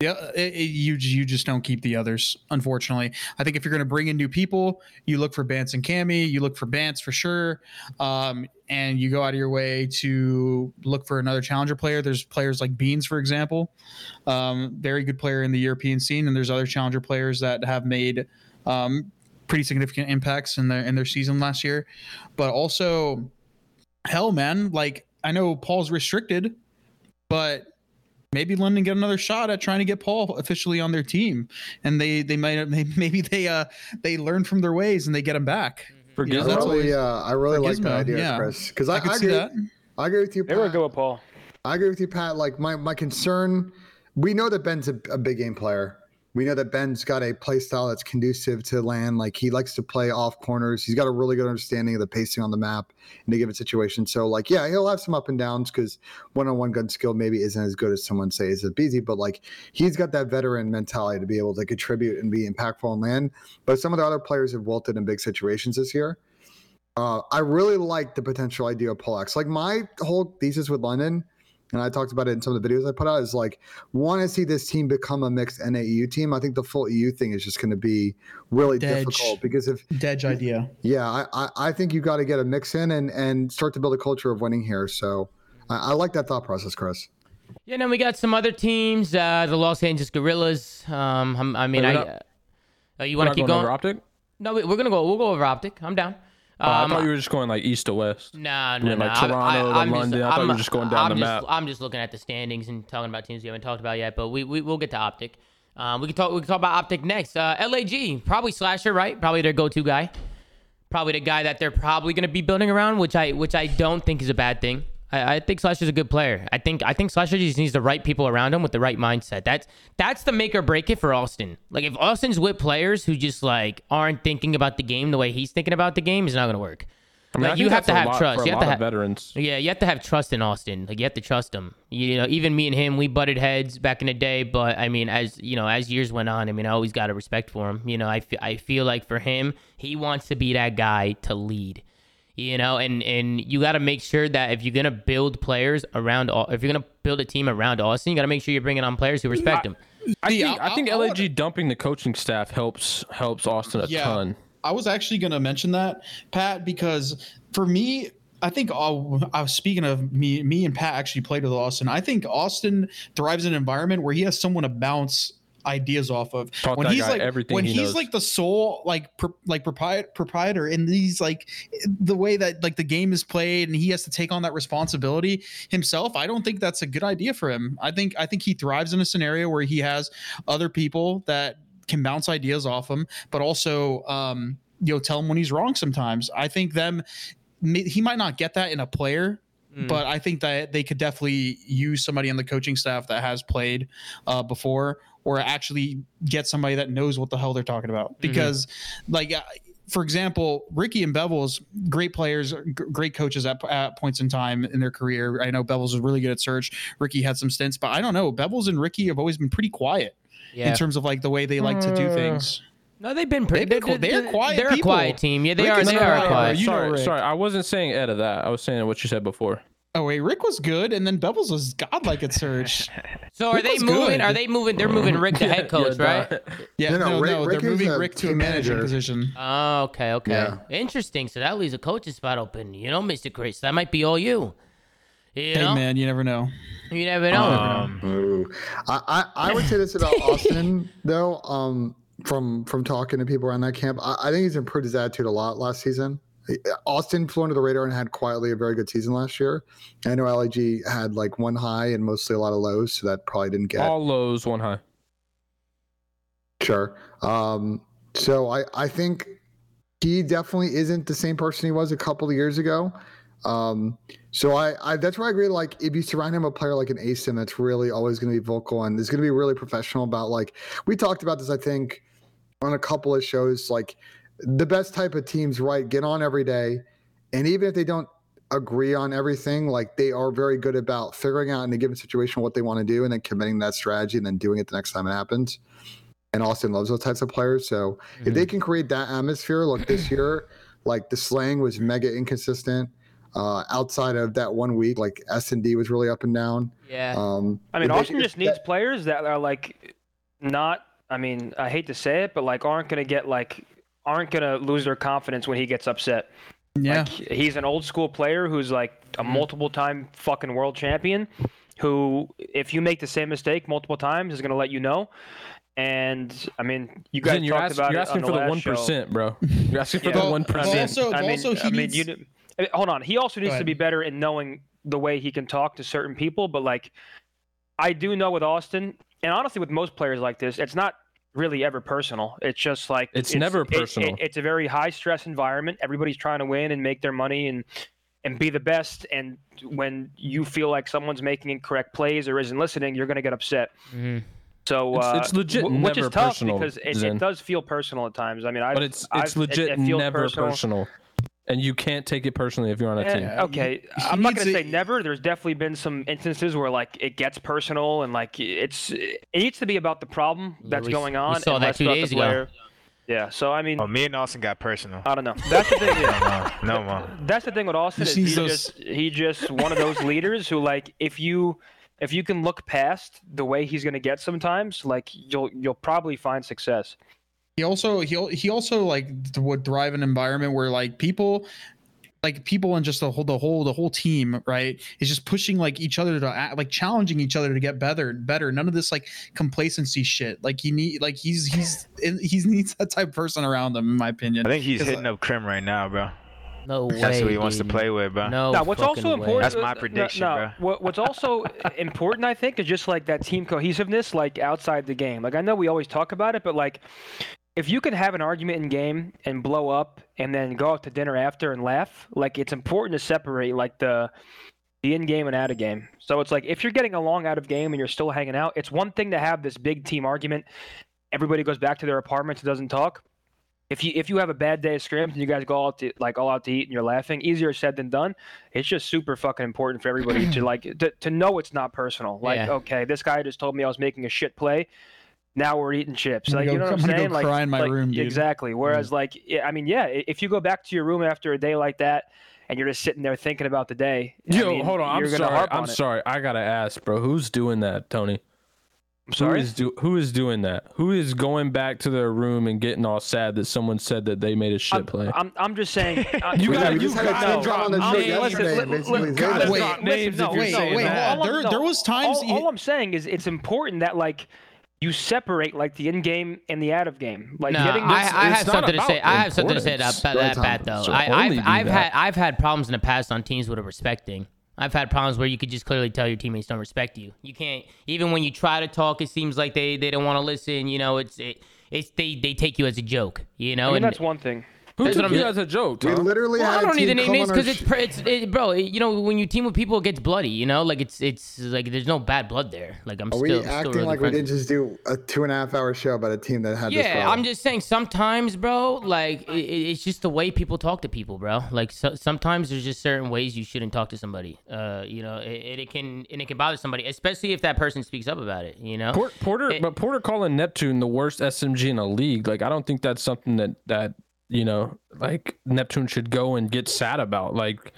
yeah, it, it- you you just don't keep the others. Unfortunately, I think if you're going to bring in new people, you look for Bance and Cammy, you look for Bance for sure, um, and you go out of your way to look for another challenger player. There's players like Beans, for example, um, very good player in the European scene, and there's other challenger players that have made um, pretty significant impacts in their in their season last year. But also, hell, man, like I know Paul's restricted, but maybe London get another shot at trying to get Paul officially on their team, and they they might [laughs] maybe they uh they learn from their ways and they get him back. For You Gizmo, that's Really, uh, I really for like that idea, yeah. Chris, because I, I I see agree, that. I agree with you. They were Pat. good with Paul. I agree with you, Pat. Like my my concern, we know that Ben's a, a big game player. We know that Ben's got a play style that's conducive to land. Like he likes to play off corners. He's got a really good understanding of the pacing on the map in a given situation. So like, yeah, he'll have some up and downs because one-on-one gun skill maybe isn't as good as someone say is a Beasy, but like he's got that veteran mentality to be able to contribute and be impactful on land. But some of the other players have wilted in big situations this year. Uh, I really like the potential idea of Polex. Like my whole thesis with London, and I talked about it in some of the videos I put out, is like want to see this team become a mixed NAEU team. I think the full EU thing is just going to be really Dedge. difficult because if Dedge idea. yeah, I, I, I think you got to get a mix in and and start to build a culture of winning here. So I, I like that thought process, Chris. Yeah, and then we got some other teams. Uh, the Los Angeles Guerrillas. Um, I'm- I mean, Wait, I. Uh, not- uh, you want to keep going going? over optic. No, we- we're gonna go. We'll go over optic. I'm down. Oh, I Um, thought you were just going like east to west. No, no, no. like, I'm- Toronto to I'm London. I thought you were just going down I'm the just, map. I'm just looking at the standings and talking about teams we haven't talked about yet. But we, we we'll get to optic. Um, we can talk. We can talk about optic next. Uh, Lag probably slasher, right? Probably their go-to guy. Probably the guy that they're probably going to be building around, which I which I don't think is a bad thing. I, I think Slasher's a good player. I think I think Slasher just needs the right people around him with the right mindset. That's that's the make or break it for Austin. Like if Austin's with players who just like aren't thinking about the game the way he's thinking about the game, it's not going to work. I mean, Like, you have that's to have trust. You have to have veterans. Yeah, you have to have trust in Austin. Like you have to trust him. You know, even me and him, we butted heads back in the day. But I mean, as you know, as years went on, I mean, I always got a respect for him. You know, I, I feel like for him, he wants to be that guy to lead. You know, and and you got to make sure that if you're gonna build players around, Au- if you're gonna build a team around Austin, you got to make sure you're bringing on players who respect him. I think, I, I- think I- I LAG would- dumping the coaching staff helps helps Austin a Yeah. ton. I was actually going to mention that, Pat, because for me, I think uh, I was speaking of me. Me and Pat actually played with Austin. I think Austin thrives in an environment where he has someone to bounce ideas off of. Taught when that he's guy like everything when he he's knows. like the sole like pro, like proprietor, proprietor in these like the way that like the game is played and he has to take on that responsibility himself. I don't think that's a good idea for him. I think I think he thrives in a scenario where he has other people that can bounce ideas off him, but also um, you know tell him when he's wrong. Sometimes I think them he might not get that in a player. But I think that they could definitely use somebody on the coaching staff that has played uh, before, or actually get somebody that knows what the hell they're talking about. Because, like, uh, for example, Ricky and Bevels, great players, g- great coaches at, at points in time in their career. I know Bevels was really good at search. Ricky had some stints, but I don't know. Bevels and Ricky have always been pretty quiet Yeah. in terms of like the way they like to do things. No, they've been pretty. They've been they're, cool- they're quiet They're a quiet team. Yeah, they Rick are. They are quiet- quiet. you know sorry, Rick. sorry, I wasn't saying Ed of that. I was saying what you said before. Oh wait, Rick was good, and then Bevels was godlike at search. [laughs] So are Rick they moving? good. Are they moving? They're moving Rick to [laughs] head coach, Yeah, right? nah. Yeah, No, no, no, no, Rick- Rick they're is moving Rick to a manager. position. Oh, okay, okay. Yeah. Interesting. So that leaves a coach's spot open. You know, Mr. Chris, that might be all you. You Hey man, you never know. you never know. Um, I, I, I would say this about [laughs] Austin though. Um, from from talking to people around that camp, I, I think he's improved his attitude a lot last season. Austin flew under the radar and had quietly a very good season last year. I know LAG had like one high and mostly a lot of lows, so that probably didn't get All lows, one high. Sure. Um, so I, I think he definitely isn't the same person he was a couple of years ago. Um, so I, I that's why I agree. Like if you surround him with a player like an Asim, that's really always going to be vocal and is going to be really professional about like we talked about this. I think on a couple of shows, like the best type of teams, right? Get on every day, and even if they don't agree on everything, like they are very good about figuring out in a given situation what they want to do and then committing that strategy and then doing it the next time it happens and Austin loves those types of players. So if they can create that atmosphere, look this [clears throat] year, like the slang was mega inconsistent. Uh, outside of that one week, like S and D was really up and down. yeah. Um, I mean, if they Austin just needs players that are like not. I mean, I hate to say it, but like aren't gonna get like aren't gonna lose their confidence when he gets upset. Yeah, Like he's an old school player who's like a mm-hmm. multiple time fucking world champion who if you make the same mistake multiple times is going to let you know. And I mean, you guys Then you're, talked ask- about you're it asking on for the one bro. You're asking for Yeah. the one well, percent. also- I mean, also he I mean, needs- you did- hold on. He also needs to be better in knowing the way he can talk to certain people. But like, I do know with Austin, and honestly with most players like this, it's not really ever personal. It's just like It's never it- it- personal. it's a very high stress environment. Everybody's trying to win and make their money and and be the best. And when you feel like someone's making incorrect plays or isn't listening, you're going to get upset. Mhm. So It's- uh, it's legit wh- which is tough personal, because it, it does feel personal at times. I mean, I But it's it's I've, legit it feels never personal. And you can't take it personally if you're on a team. Yeah, okay, he I'm not gonna to- say never. There's definitely been some instances where like it gets personal and like it's it needs to be about the problem Yeah, that's we s- going we on. saw and that two about days the ago. player. Yeah, so I mean, Oh, me and Austin got personal. I don't know. That's the thing. [laughs] yeah. No, no, man. That's the thing with Austin He is he's those- just he just one of those leaders who like if you if you can look past the way he's gonna get sometimes, like you'll you'll probably find success. He also he he also like would thrive in an environment where like people like people and just the whole the whole the whole team right is just pushing like each other to act, like challenging each other to get better and better none of this like complacency shit like he need like he's he's in, he needs that type of person around him in my opinion I think he's hitting up Krim right now, bro. No way. That's who he wants to play with, bro. No. now, what's fucking also way. important. That's my uh, no, prediction, no, bro. What's also [laughs] important, I think, is just like that team cohesiveness, like outside the game. Like I know we always talk about it, but like if you can have an argument in game and blow up, and then go out to dinner after and laugh, like it's important to separate like the the in game and out of game. So it's like if you're getting along out of game and you're still hanging out, it's one thing to have this big team argument. Everybody goes back to their apartments and doesn't talk. if you if you have a bad day of scrims and you guys go all to like all out to eat and you're laughing, easier said than done. It's just super fucking important for everybody to like to, to know it's not personal. Like, Yeah. okay, this guy just told me I was making a shit play. Now we're eating chips. Like, gonna you know what I'm I'm gonna go saying? like, cry in my like, room, dude. Exactly. Whereas, like, I mean, yeah, if you go back to your room after a day like that and you're just sitting there thinking about the day, I Yo, mean, hold on. I'm gonna sorry. I'm it. sorry. I gotta ask, bro. Who's doing that, Tony? I'm sorry. Who is, do, who is doing that? Who is going back to their room and getting all sad that someone said that they made a shit I'm, play? I'm, I'm just saying. [laughs] uh, You We, gotta- you just had a gotta team drop on the show names. yesterday. Listen, and li- basically li- said God, that. wait, names listen, if no, you're wait, no, wait, that. hold on. all I'm- There, no, there was times. all, all I'm saying is it's important that like you separate like the in game and the out of game. Like No, getting I, this, I it's have something to say. I have something to say about that Tom. bat though. So I, I've, I've that. had I've had problems in the past on teams with a respecting. I've had problems where you could just clearly tell your teammates don't respect you. You can't even when you try to talk. It seems like they, they don't want to listen. You know, it's it, it's they, they take you as a joke. You know, I mean and that's one thing. Who That's took what I'm you as a joke? We literally Well, had I a don't need team the name names because it's sh- pr- it's it, bro. it- you know when you team with people, it gets bloody. You know, like it's it's like there's no bad blood there. Like I'm Are still we still acting really like good we didn't just do a two and a half hour show about a team that had Yeah, problem? I'm just saying sometimes, bro, like it, it- it's just the way people talk to people, bro. Like so, sometimes there's just certain ways you shouldn't talk to somebody. Uh, you know, it, it can and it can bother somebody, especially if that person speaks up about it. You know, Por- Porter, It- but Porter calling Neptune the worst SMG in the league. Like, I don't think that's something that that you know, like Neptune should go and get sad about. Like,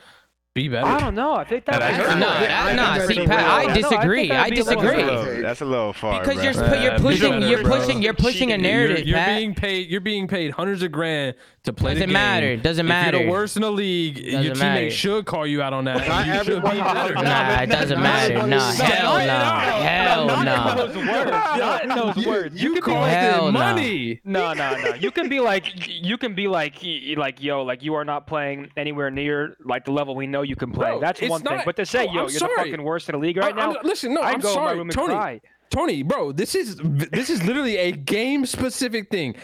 be better. I don't know. I think that. That I is- think no, that- that- I nah, think see, that's Pat, a I little- disagree. that'd I a little disagree. That's a little, that's a little far. because bro. you're pu- you're pushing you're pushing you're pushing a narrative, You're, you're Pat. being paid. You're being paid hundreds of grand to play the Doesn't game. matter. Doesn't If You're matter. the worst in the league. your Doesn't teammate matter. should call you out on that. Not You should be better. Nah, it doesn't matter. everybody No, hell No, no, no, hell Not in no. those words. Not in those words. You could be like, Hell it no. money. no, no, no. You can be like, you can be like, like, yo, like you are not playing anywhere near like the level we know you can play. Bro, That's it's one thing. But to say, yo, I'm you're sorry. the fucking worst in the league uh, right uh, I- I'm- now. listen, no, I'd I'm go sorry, my room and Tony. Tony, bro, this is this is literally a game specific thing.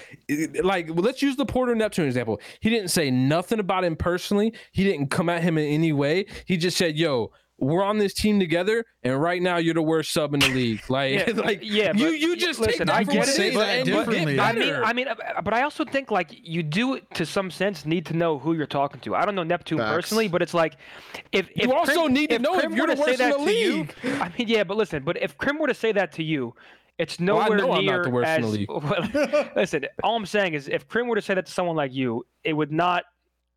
Like, let's use the Porter Neptune example. He didn't say nothing about him personally. He didn't come at him in any way. He just said, "Yo, we're on this team together, and right now you're the worst sub in the league." [laughs] Like, Yeah, like yeah, you you just listen, take that I for get it, it is but- and but- differently. I mean. I mean, uh, but I also think like you do to some sense need to know who you're talking to. I don't know Neptune Facts. personally, but it's like if if You also need to if know if you're were the to say worst in that the to you- league. I mean, yeah, but listen, but if Krim were to say that to you, it's Well, I nowhere know I'm not near the worst in as. the league. [laughs] listen, all I'm saying is if Krim were to say that to someone like you, it would not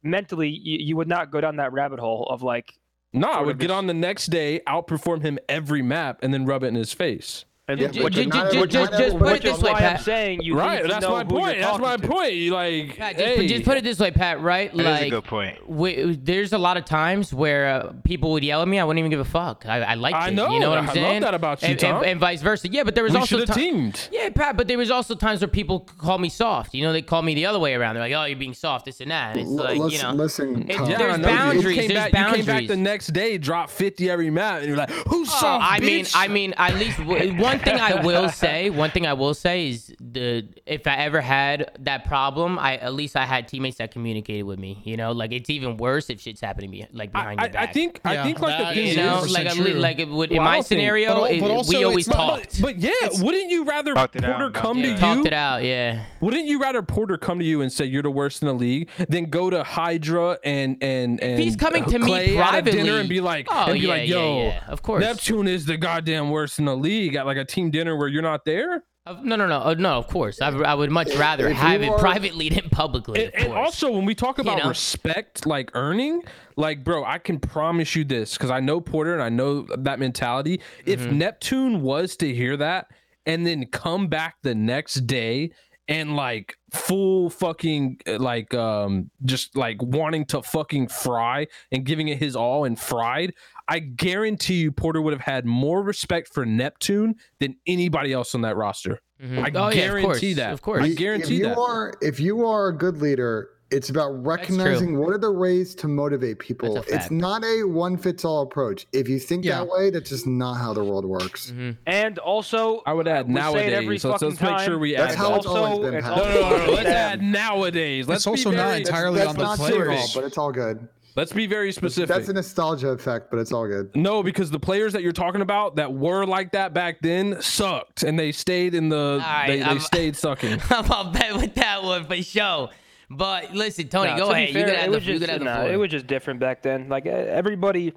mentally you, you would not go down that rabbit hole of like no, I would get on the next day, outperform him every map, and then rub it in his face. And Yeah, which, but ju- not ju- every- just put it which is this way, why I'm Pat. saying you right, need to that's know my who you're point. That's my talking to. point. Like, Pat, just, hey, put, just put it this way, Pat. Right? That is like, a good point. we, there's a lot of times where uh, people would yell at me. I wouldn't even give a fuck. I, I liked I it. know, You know what I I'm love saying? that about you, and, and- Tom. and vice versa. Yeah, but there was we also should have ti- teamed. Yeah, Pat, but there was also times where people call me soft. You know, they call me the other way around. They're like, "Oh, you're being soft, this and that." And it's L- like, listen, you know, listen, it- Tom. There's I know. You- boundaries. Came, there's back, you came back the next day, dropped 50 every map, and you're like, who's Oh, soft, I mean, bitch? I mean, at least w- one thing I will [laughs] say. One thing I will say is the if I ever had that problem, I at least I had teammates that communicated with me. You know, like it's even worse if shit's happening be, like behind I, your back. I think, I Yeah, think like the thing is you know, 100% like at true. least, like it would, in Well, I my don't think- scenario, but it- but also we always not- talked. But yeah, wouldn't you rather Talked it out, Porter come it to you? Talked it out, yeah. Wouldn't you rather Porter come to you and say you're the worst in the league than go to Hydra and and and he's coming to me Clay at privately- dinner and be like, Oh, and be yeah, like, yeah, yo, yeah, of course. Neptune is the goddamn worst in the league at like a team dinner where you're not there. Uh, No, no, no, uh, no. Of course, I, I would much rather if have it are- privately than publicly. And, of and also, when we talk about know? respect, like earning, like, bro, I can promise you this because I know Porter and I know that mentality. If Mm-hmm. Neptune was to hear that and then come back the next day and like full fucking uh, like um just like wanting to fucking fry and giving it his all and fried i guarantee you porter would have had more respect for neptune than anybody else on that roster Mhm. i Oh, yeah, of guarantee course, that Of course. i if guarantee you that are if you are a good leader it's about recognizing what are the ways to motivate people it's not a one fits all approach if you think Yeah. that way that's just not how the world works Mhm. And also, i would add we say it every nowadays let's, let's fucking make sure we That's add how that. it's always Also, been, it's Pat. no, no, no, no, let's add nowadays let's It's be also not entirely that's on the not players. true all, but it's all good let's be very specific that's a nostalgia effect but it's all good No, because the players that you're talking about that were like that back then sucked, and they stayed in the. right, they, they I'm- stayed sucking. [laughs] I'm on bet with that one for sure. But listen, Tony, No, go to ahead. fair, you could it have the, was you just, could have the nah, floor. it was just different back then. Like everybody,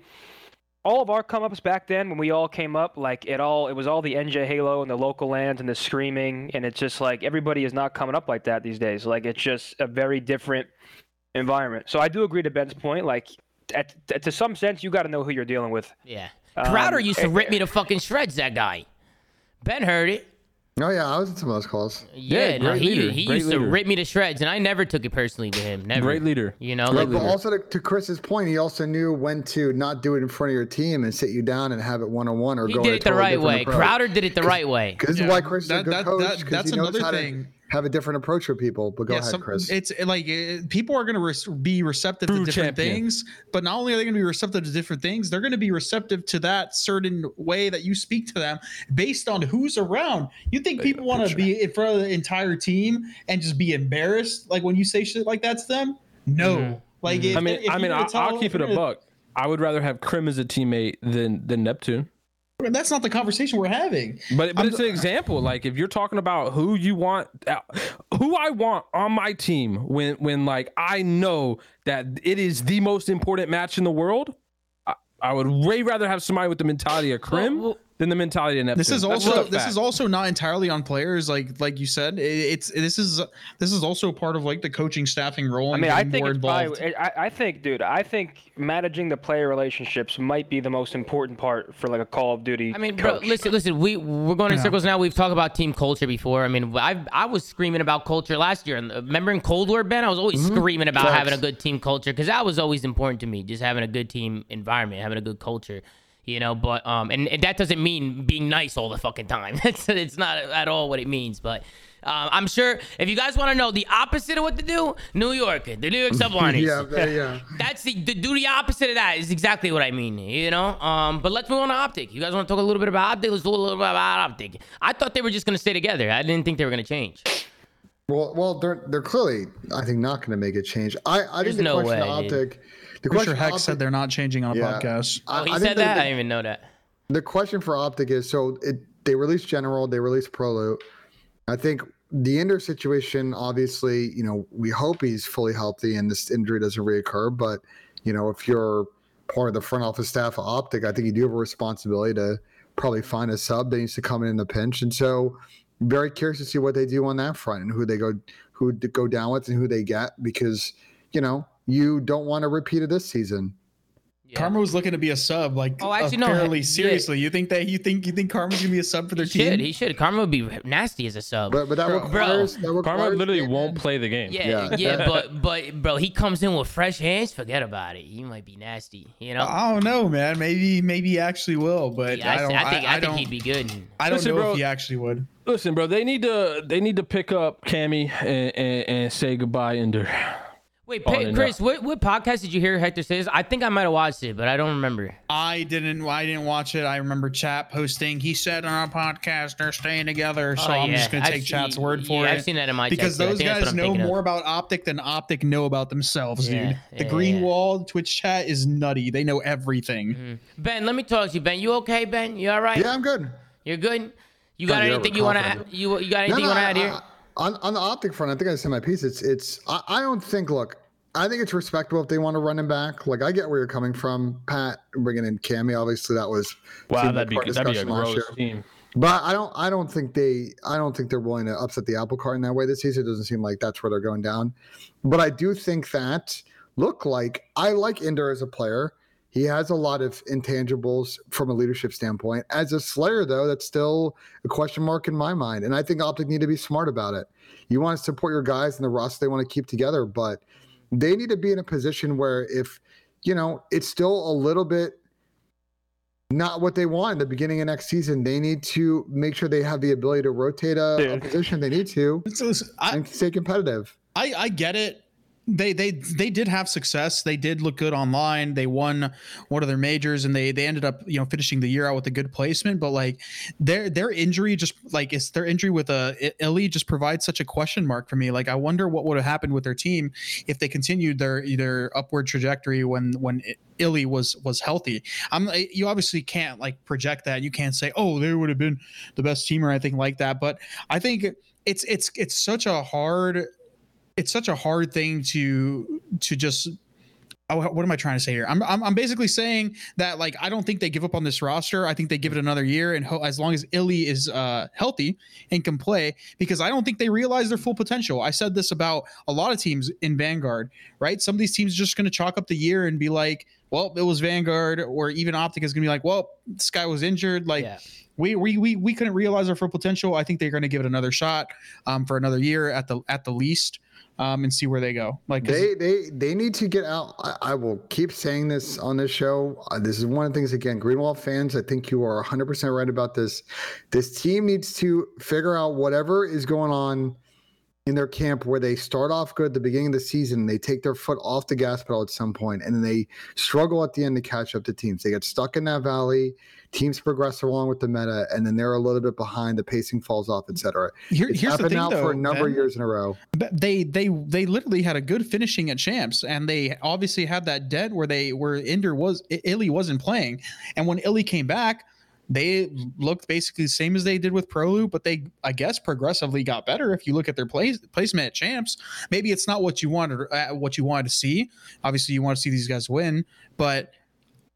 all of our come ups back then when we all came up, like it all, it was all the NJ Halo and the local lands and the screaming, and it's just like everybody is not coming up like that these days. Like it's just a very different environment. So I do agree to Ben's point. Like at, to some sense, you got to know who you're dealing with. yeah. Um, Crowder used to eh, rip me to fucking shreds. That guy. Ben heard it. Oh yeah, I was in some of those calls. Yeah, Yeah, no, great he leader, he great used to rip me to shreds, and I never took it personally to him. Never. Great leader. You know, But, like, but also to, to Chris's point, he also knew when to not do it in front of your team and sit you down and have it one on one or he go in did it the totally right way. approach. Crowder did it the right way. This Yeah, is why Chris is a good that- coach that- because that's another thing. to have a different approach with people. But go yeah, ahead, some- Chris. it's like uh, people are going to res- be receptive True to different champion. things, but not only are they going to be receptive to different things, they're going to be receptive to that certain way that you speak to them based on who's around. You think people want to be in front of the entire team and just be embarrassed, like when you say shit like that to them? No. Mm-hmm. Like, if, I mean, if I mean, I'll, tell- I'll keep it a if you're gonna- buck. I would rather have Krim as a teammate than than Neptune. That's not the conversation we're having. But but it's an example. Like if you're talking about who you want, uh, who I want on my team when when like I know that it is the most important match in the world. I, I would way rather have somebody with the mentality of Krim well- than the mentality of Neptune. This is also this fact. is also not entirely on players, like like you said. It, it's this is this is also part of like the coaching staffing role. I mean, I think more it's probably, I, I think, dude, I think managing the player relationships might be the most important part for like a Call of Duty. I mean, bro, listen, listen. We we're going in Yeah. circles now. We've talked about team culture before. I mean, I I was screaming about culture last year. And uh, remember in Cold War, Ben, I was always screaming about Facts. having a good team culture because that was always important to me. Just having a good team environment, having a good culture. You know, but um, and, and that doesn't mean being nice all the fucking time. [laughs] It's it's not at all what it means. But um, I'm sure if you guys want to know the opposite of what to do, New York, the New York [laughs] Subliners. yeah, yeah. [laughs] That's the, the do the opposite of that is exactly what I mean, you know. Um, but let's move on to Optic. You guys want to talk a little bit about Optic? Let's talk a little bit about Optic. I thought they were just gonna stay together. I didn't think they were gonna change. Well, well, they're they're clearly, I think, not going to make a change. I, I There's think the no question way, of dude. Optic. The Pretty question sure Heck of said they're not changing on a Yeah. podcast. Oh, he I said that. the- I didn't even know that. the question for optic is so it they released general they released proloot i think the Ender situation obviously you know we hope he's fully healthy and this injury doesn't reoccur but you know if you're part of the front office staff of optic i think you do have a responsibility to probably find a sub that needs to come in in the pinch and so very curious to see what they do on that front and who they go who to go down with and who they get because you know you don't want to repeat it this season Yeah. Karma was looking to be a sub, like Oh, uh, actually, no, fairly yeah. seriously. You think that you think you think Karma's gonna be a sub for their He team? should. He should. Karma would be nasty as a sub. but but that Bro. requires that requires Karma literally getting won't play the game. yeah, yeah, Yeah. [laughs] but but bro, he comes in with fresh hands. Forget about it. He might be nasty. You know. I don't know, man. Maybe maybe he actually will, but Yeah, I, I don't. I think I, think he'd be good. I don't Listen, know bro. if he actually would. Listen, bro, they need to they need to pick up Cammy and, and, and say goodbye, Ender. Wait, On Pa- Chris, what what podcast did you hear Hector say this? I think I might have watched it, but I don't remember. I didn't. I didn't watch it. I remember Chat posting. He said on our podcast they're staying together. So Oh, I'm just gonna take seen- Chat's word for yeah, it. I've seen that in my because text, too. I those think that's what guys know thinking of. more about Optic than Optic know about themselves, Yeah, dude. The yeah, green yeah. wall Twitch chat is nutty. They know everything. Mm-hmm. Ben, let me talk to you. Ben, you okay? Ben, you all right? yeah i'm good You're good. You got God, you're anything you want to overconfident. you you got anything you want to add here? on on the optic front, I think I said my piece. It's it's I, I don't think. Look, I think it's respectable if they want to run him back. Like I get where you're coming from, Pat, bringing in Cammy. Obviously, that was Wow, that'd be like part of that'd be a gross year. team. But I don't I don't think they I don't think they're willing to upset the apple cart in that way this season. It doesn't seem like that's where they're going down. But I do think that look like I like Ender as a player. He has a lot of intangibles from a leadership standpoint. As a Slayer, though, that's still a question mark in my mind. And I think Optic need to be smart about it. You want to support your guys and the roster they want to keep together, but they need to be in a position where if, you know, it's still a little bit not what they want in the beginning of next season, they need to make sure they have the ability to rotate a, a position they need to So I, and stay competitive. I I get it. They they they did have success. They did look good online. They won one of their majors, and they they ended up you know finishing the year out with a good placement. But like their their injury just like it's their injury with uh, a Illy just provides such a question mark for me. Like I wonder what would have happened with their team if they continued their their upward trajectory when when Illy was was healthy. I'm you obviously can't like project that. You can't say oh they would have been the best team or anything like that. But I think it's it's it's such a hard it's such a hard thing to to just oh, what am I trying to say here? I'm, I'm I'm basically saying that like I don't think they give up on this roster. I think they give it another year, and ho- as long as Illy is uh, healthy and can play, because I don't think they realize their full potential. I said this about a lot of teams in Vanguard, right? Some of these teams are just going to chalk up the year and be like, well, it was Vanguard, or even Optic is going to be like, well, this guy was injured, like. Yeah. We, we, we, we couldn't realize our full potential. I think they're going to give it another shot um, for another year at the at the least, um, and see where they go. Like They they they need to get out. I, I will keep saying this on this show. Uh, this is one of the things again, Green Wall fans. I think you are 100 percent right about this. This team needs to figure out whatever is going on in their camp where they start off good at the beginning of the season, they take their foot off the gas pedal at some point, and then they struggle at the end to catch up to teams. They get stuck in that valley. Teams progress along with the meta, and then they're a little bit behind. The pacing falls off, etc. Here, It's here's the happened thing, now though. for a number Ben. of years in a row. They they they literally had a good finishing at champs and they obviously had that dead where they where Inder was Illy wasn't playing and when Illy came back they looked basically the same as they did with Prolu but they I guess progressively got better if you look at their place placement at champs maybe it's not what you wanted uh, what you wanted to see obviously you want to see these guys win but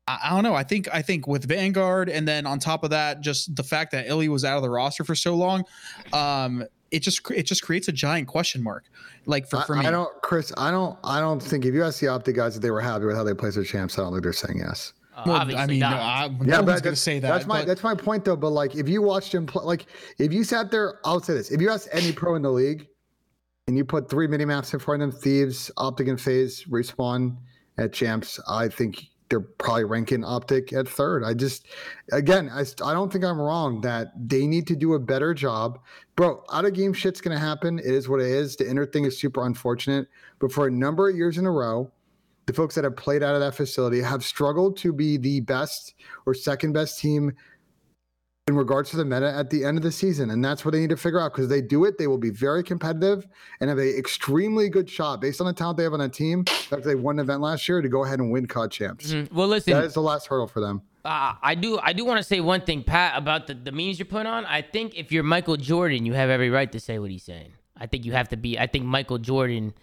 I, I don't know. I think I think with Vanguard, and then on top of that, just the fact that Illy was out of the roster for so long, um, it just it just creates a giant question mark. Like for, for I, me, I don't, Chris. I don't. I don't think if you ask the Optic guys that they were happy with how they placed their champs, I don't think they're saying yes. Uh, Well, obviously I mean, no, not. I, no Yeah, one's but gonna say that. That's my but- that's my point though. But like, if you watched him play, like if you sat there, I'll say this: if you asked any pro in the league, and you put three mini maps in front of them, Thieves, Optic, and FaZe respawn at champs, I think they're probably ranking Optic at third. I just, again, I, I don't think I'm wrong that they need to do a better job. Bro, out of game shit's gonna happen. It is what it is. The inner thing is super unfortunate, but for a number of years in a row, the folks that have played out of that facility have struggled to be the best or second best team in regards to the meta at the end of the season. And that's what they need to figure out because they do it, they will be very competitive and have a extremely good shot based on the talent they have on a team. After they won an event last year to go ahead and win COD champs. Mhm. Well, listen, That is the last hurdle for them. uh, I do I do want to say one thing, Pat, about the, the memes you're putting on. I think if you're Michael Jordan, you have every right to say what he's saying. I think you have to be. I think Michael Jordan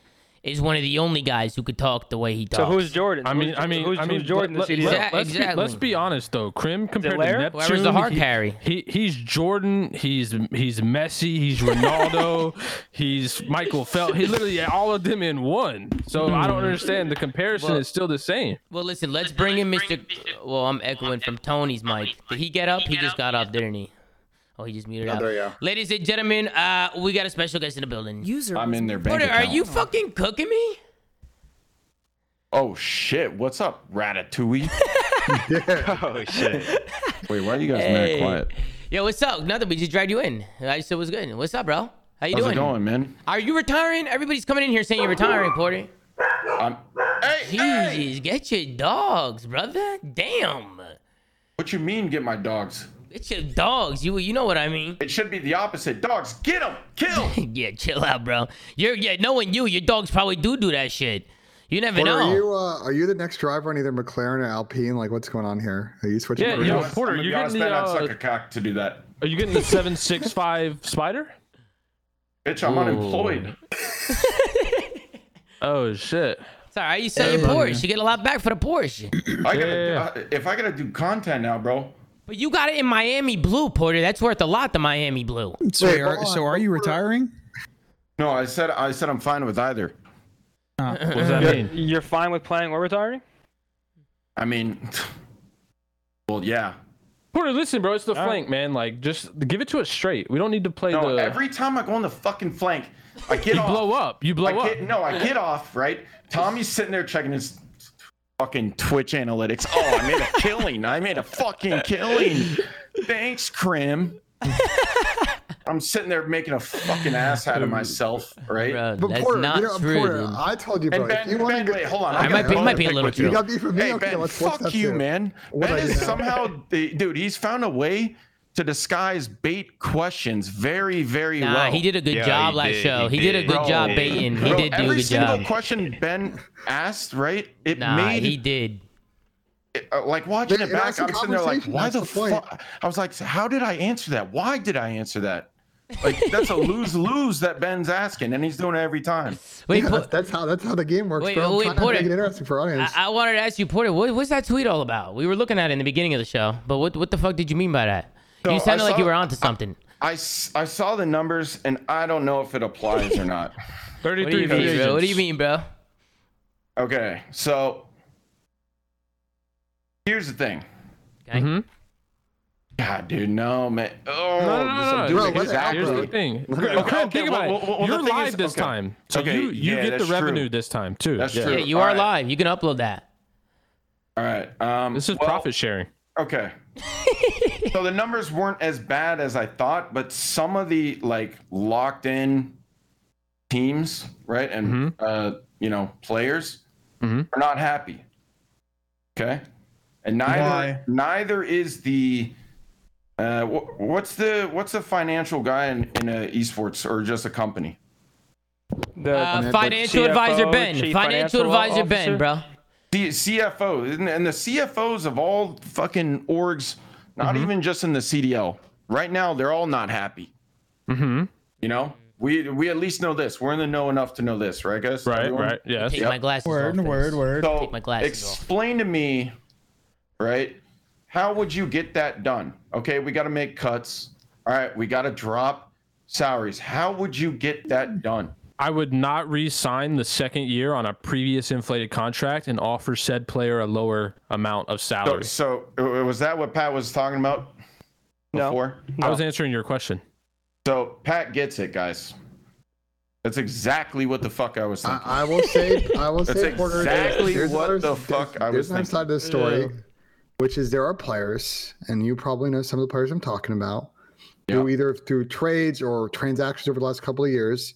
is one of the only guys who could talk the way he talks. So who's Jordan? I mean, Who's- I mean, who's, I mean, who's Jordan? let, the CDL? let, Yeah, let's, be, let's be honest though. Krim compared to Lair? Neptune, Whoever's the hard he- carry. He he's Jordan. He's he's Messi. He's Ronaldo. [laughs] he's Michael Phelps. He literally had all of them in one. So I don't understand. The comparison Well- is still the same. Well, listen, let's bring in Mr. Well, I'm echoing from Tony's mic. Did he get up? He just got up, didn't he? Oh, he just muted out. there you go. Ladies and gentlemen, uh, we got a special guest in the building. User I'm in their bank Porter, are you fucking cooking me? Oh shit! What's up, Ratatouille? [laughs] Oh shit. Wait, why are you guys Hey. mad quiet? Yo, what's up? Nothing. We just dragged you in. I said what's good. What's up, bro? How you How's doing? it going, man? Are you retiring? Everybody's coming in here saying you're retiring, Porter. I'm. Hey, hey! Get your dogs, brother. Damn. What you mean, get my dogs? Get your dogs. You you know what I mean. It should be the opposite. Dogs, get them, kill. [laughs] yeah, chill out, bro. You're yeah, knowing you, your dogs probably do do that shit. You never Porter, know. are you uh, are you the next driver on either McLaren or Alpine? Like, what's going on here? Are you switching? Yeah, over? yo, I'm Porter, you're honest, getting the, man, I'd uh, suck a cock to do that. Are you getting the seven six five [laughs] spider? Bitch, I'm Ooh. unemployed. Oh shit. Sorry, I you sell your Porsche. You get a lot back for the Porsche. I gotta, Yeah. uh, if I gotta do content now, bro. But you got it in Miami blue, Porter. That's worth a lot, the Miami blue. so, Wait, are, so are you retiring? No, I said I said I'm fine with either. Ah. What does that mean? You're fine with playing or retiring? I mean, well, yeah. Porter, listen, bro. It's the All flank, man. Like, just give it to us straight. We don't need to play No, the. every time I go on the fucking flank, I get you off. blow up. You blow I up. get, no, I get off, right? Tommy's sitting there checking his fucking Twitch analytics. Oh, I made a [laughs] killing. I made a fucking killing. Thanks, Krim. [laughs] I'm sitting there making a fucking ass out of myself, right? Bro, But that's Porter, not you know, true. Porter. I told you, bro. And if Ben, you want ben, to wait, hold on. I I might be- might be a little with true. You got beef with me? Hey, okay, Ben, let's let's fuck you, through. man. What ben is somehow, the, dude, he's found a way to disguise bait questions very, very Nah, well. he did a good Yeah, job last did, show. He, he did a good Bro, job baiting. He Bro, did do a every single question Ben asked, right? It Nah, made he did. uh, like watching Yeah, it it back. I'm sitting there like, why the the fuck? I was like, how did I answer that? Why did I answer that? Like that's a lose lose that Ben's asking, and he's doing it every time. Wait, Yeah, Po- that's, that's how that's how the game works, Wait, bro. I'm wait, trying to Porter. make it interesting for our audience. I, I wanted to ask you, Porter, what, what's that tweet all about? We were looking at it in the beginning of the show, but what what the fuck did you mean by that? So you I sounded like you were onto something. I I saw the numbers, and I don't know if it applies or not. [laughs] What do 33 you free mean, bro? What do you mean, bro? Okay, so here's the thing. Okay. Mhm. God, dude, no, man. Oh, No, no, no, this- no, I'm no. doing Bro, it let it out, Here's the thing. Let it Okay, out. think about well, it. well, well, You're live is- this okay. time, so Okay, you you yeah, get the that's true. revenue this time too. That's Yeah. true. Yeah, you All are right. live. You can upload that. All right. Um, This is well, profit sharing. Okay. [laughs] so the numbers weren't as bad as I thought, but some of the like locked in teams, right, and uh, you know players Mhm. are not happy. Okay, and neither Why? neither is the uh, wh- what's the what's the financial guy in, in a esports or just a company? The Uh, Financial- financial advisor Ben. Financial Financial advisor Ben, bro. The CFO and- and the CFOs of all fucking orgs, not even just in the CDL. Right now, they're all not happy. Mm-hmm. You know, we we at least know this. We're in the know enough to know this, right, guys? Right, Everyone? right, yes. Take Yep. my glasses Word, off. word, first. word. So Take my glasses off. explain to me, right? How would you get that done? Okay, we got to make cuts. All right, we got to drop salaries. How would you get that done? I would not re-sign the second year on a previous inflated contract and offer said player a lower amount of salary. so uh, was that what Pat was talking about No. before? I was answering your question. So Pat gets it, guys. That's exactly what the fuck I was thinking. I, I will say, I will [laughs] say, Porter, exactly there's what another- the there's- fuck I there's was another thinking. side of this story, which is there are players, and you probably know some of the players I'm talking about, who either through trades or transactions over the last couple of years,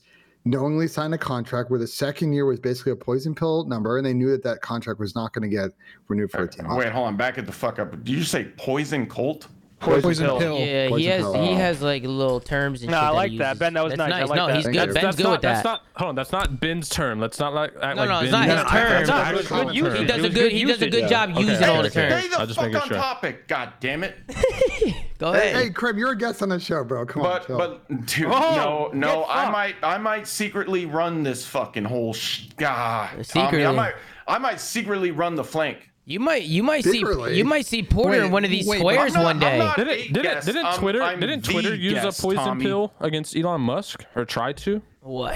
knowingly signed a contract where the second year was basically a poison pill number, and they knew that that contract was not going to get renewed for a team. Wait, hold on. Back it the fuck up. Did you say poison cult? Poison pill. Yeah, he has pill. he has like little terms and No, shit I like he that. Ben, that was That's nice. I like no, that. he's That's- good. That's, Ben's that's good not, with that's not. Hold on. That's not Ben's term. Let's not like act No, like no, it's Ben's not his term. term. That's No, actually it's common good He does a good. good He does a good job using all the terms. Stay the fuck on topic. God damn it. Go Hey, ahead. hey, Krim, you're a guest on the show, bro. Come But on, chill. but dude, Oh, no no. I might I might secretly run this fucking whole. Sh- God, Tommy, Secretly. I might I might secretly run the flank. You might you might secretly. see Secretly. you might see Porter in one of these wait, squares not- one day. Didn't Hey, didn't, guess, didn't I'm- Twitter I'm didn't Twitter use guest, a poison Tommy. pill against Elon Musk or try to? What?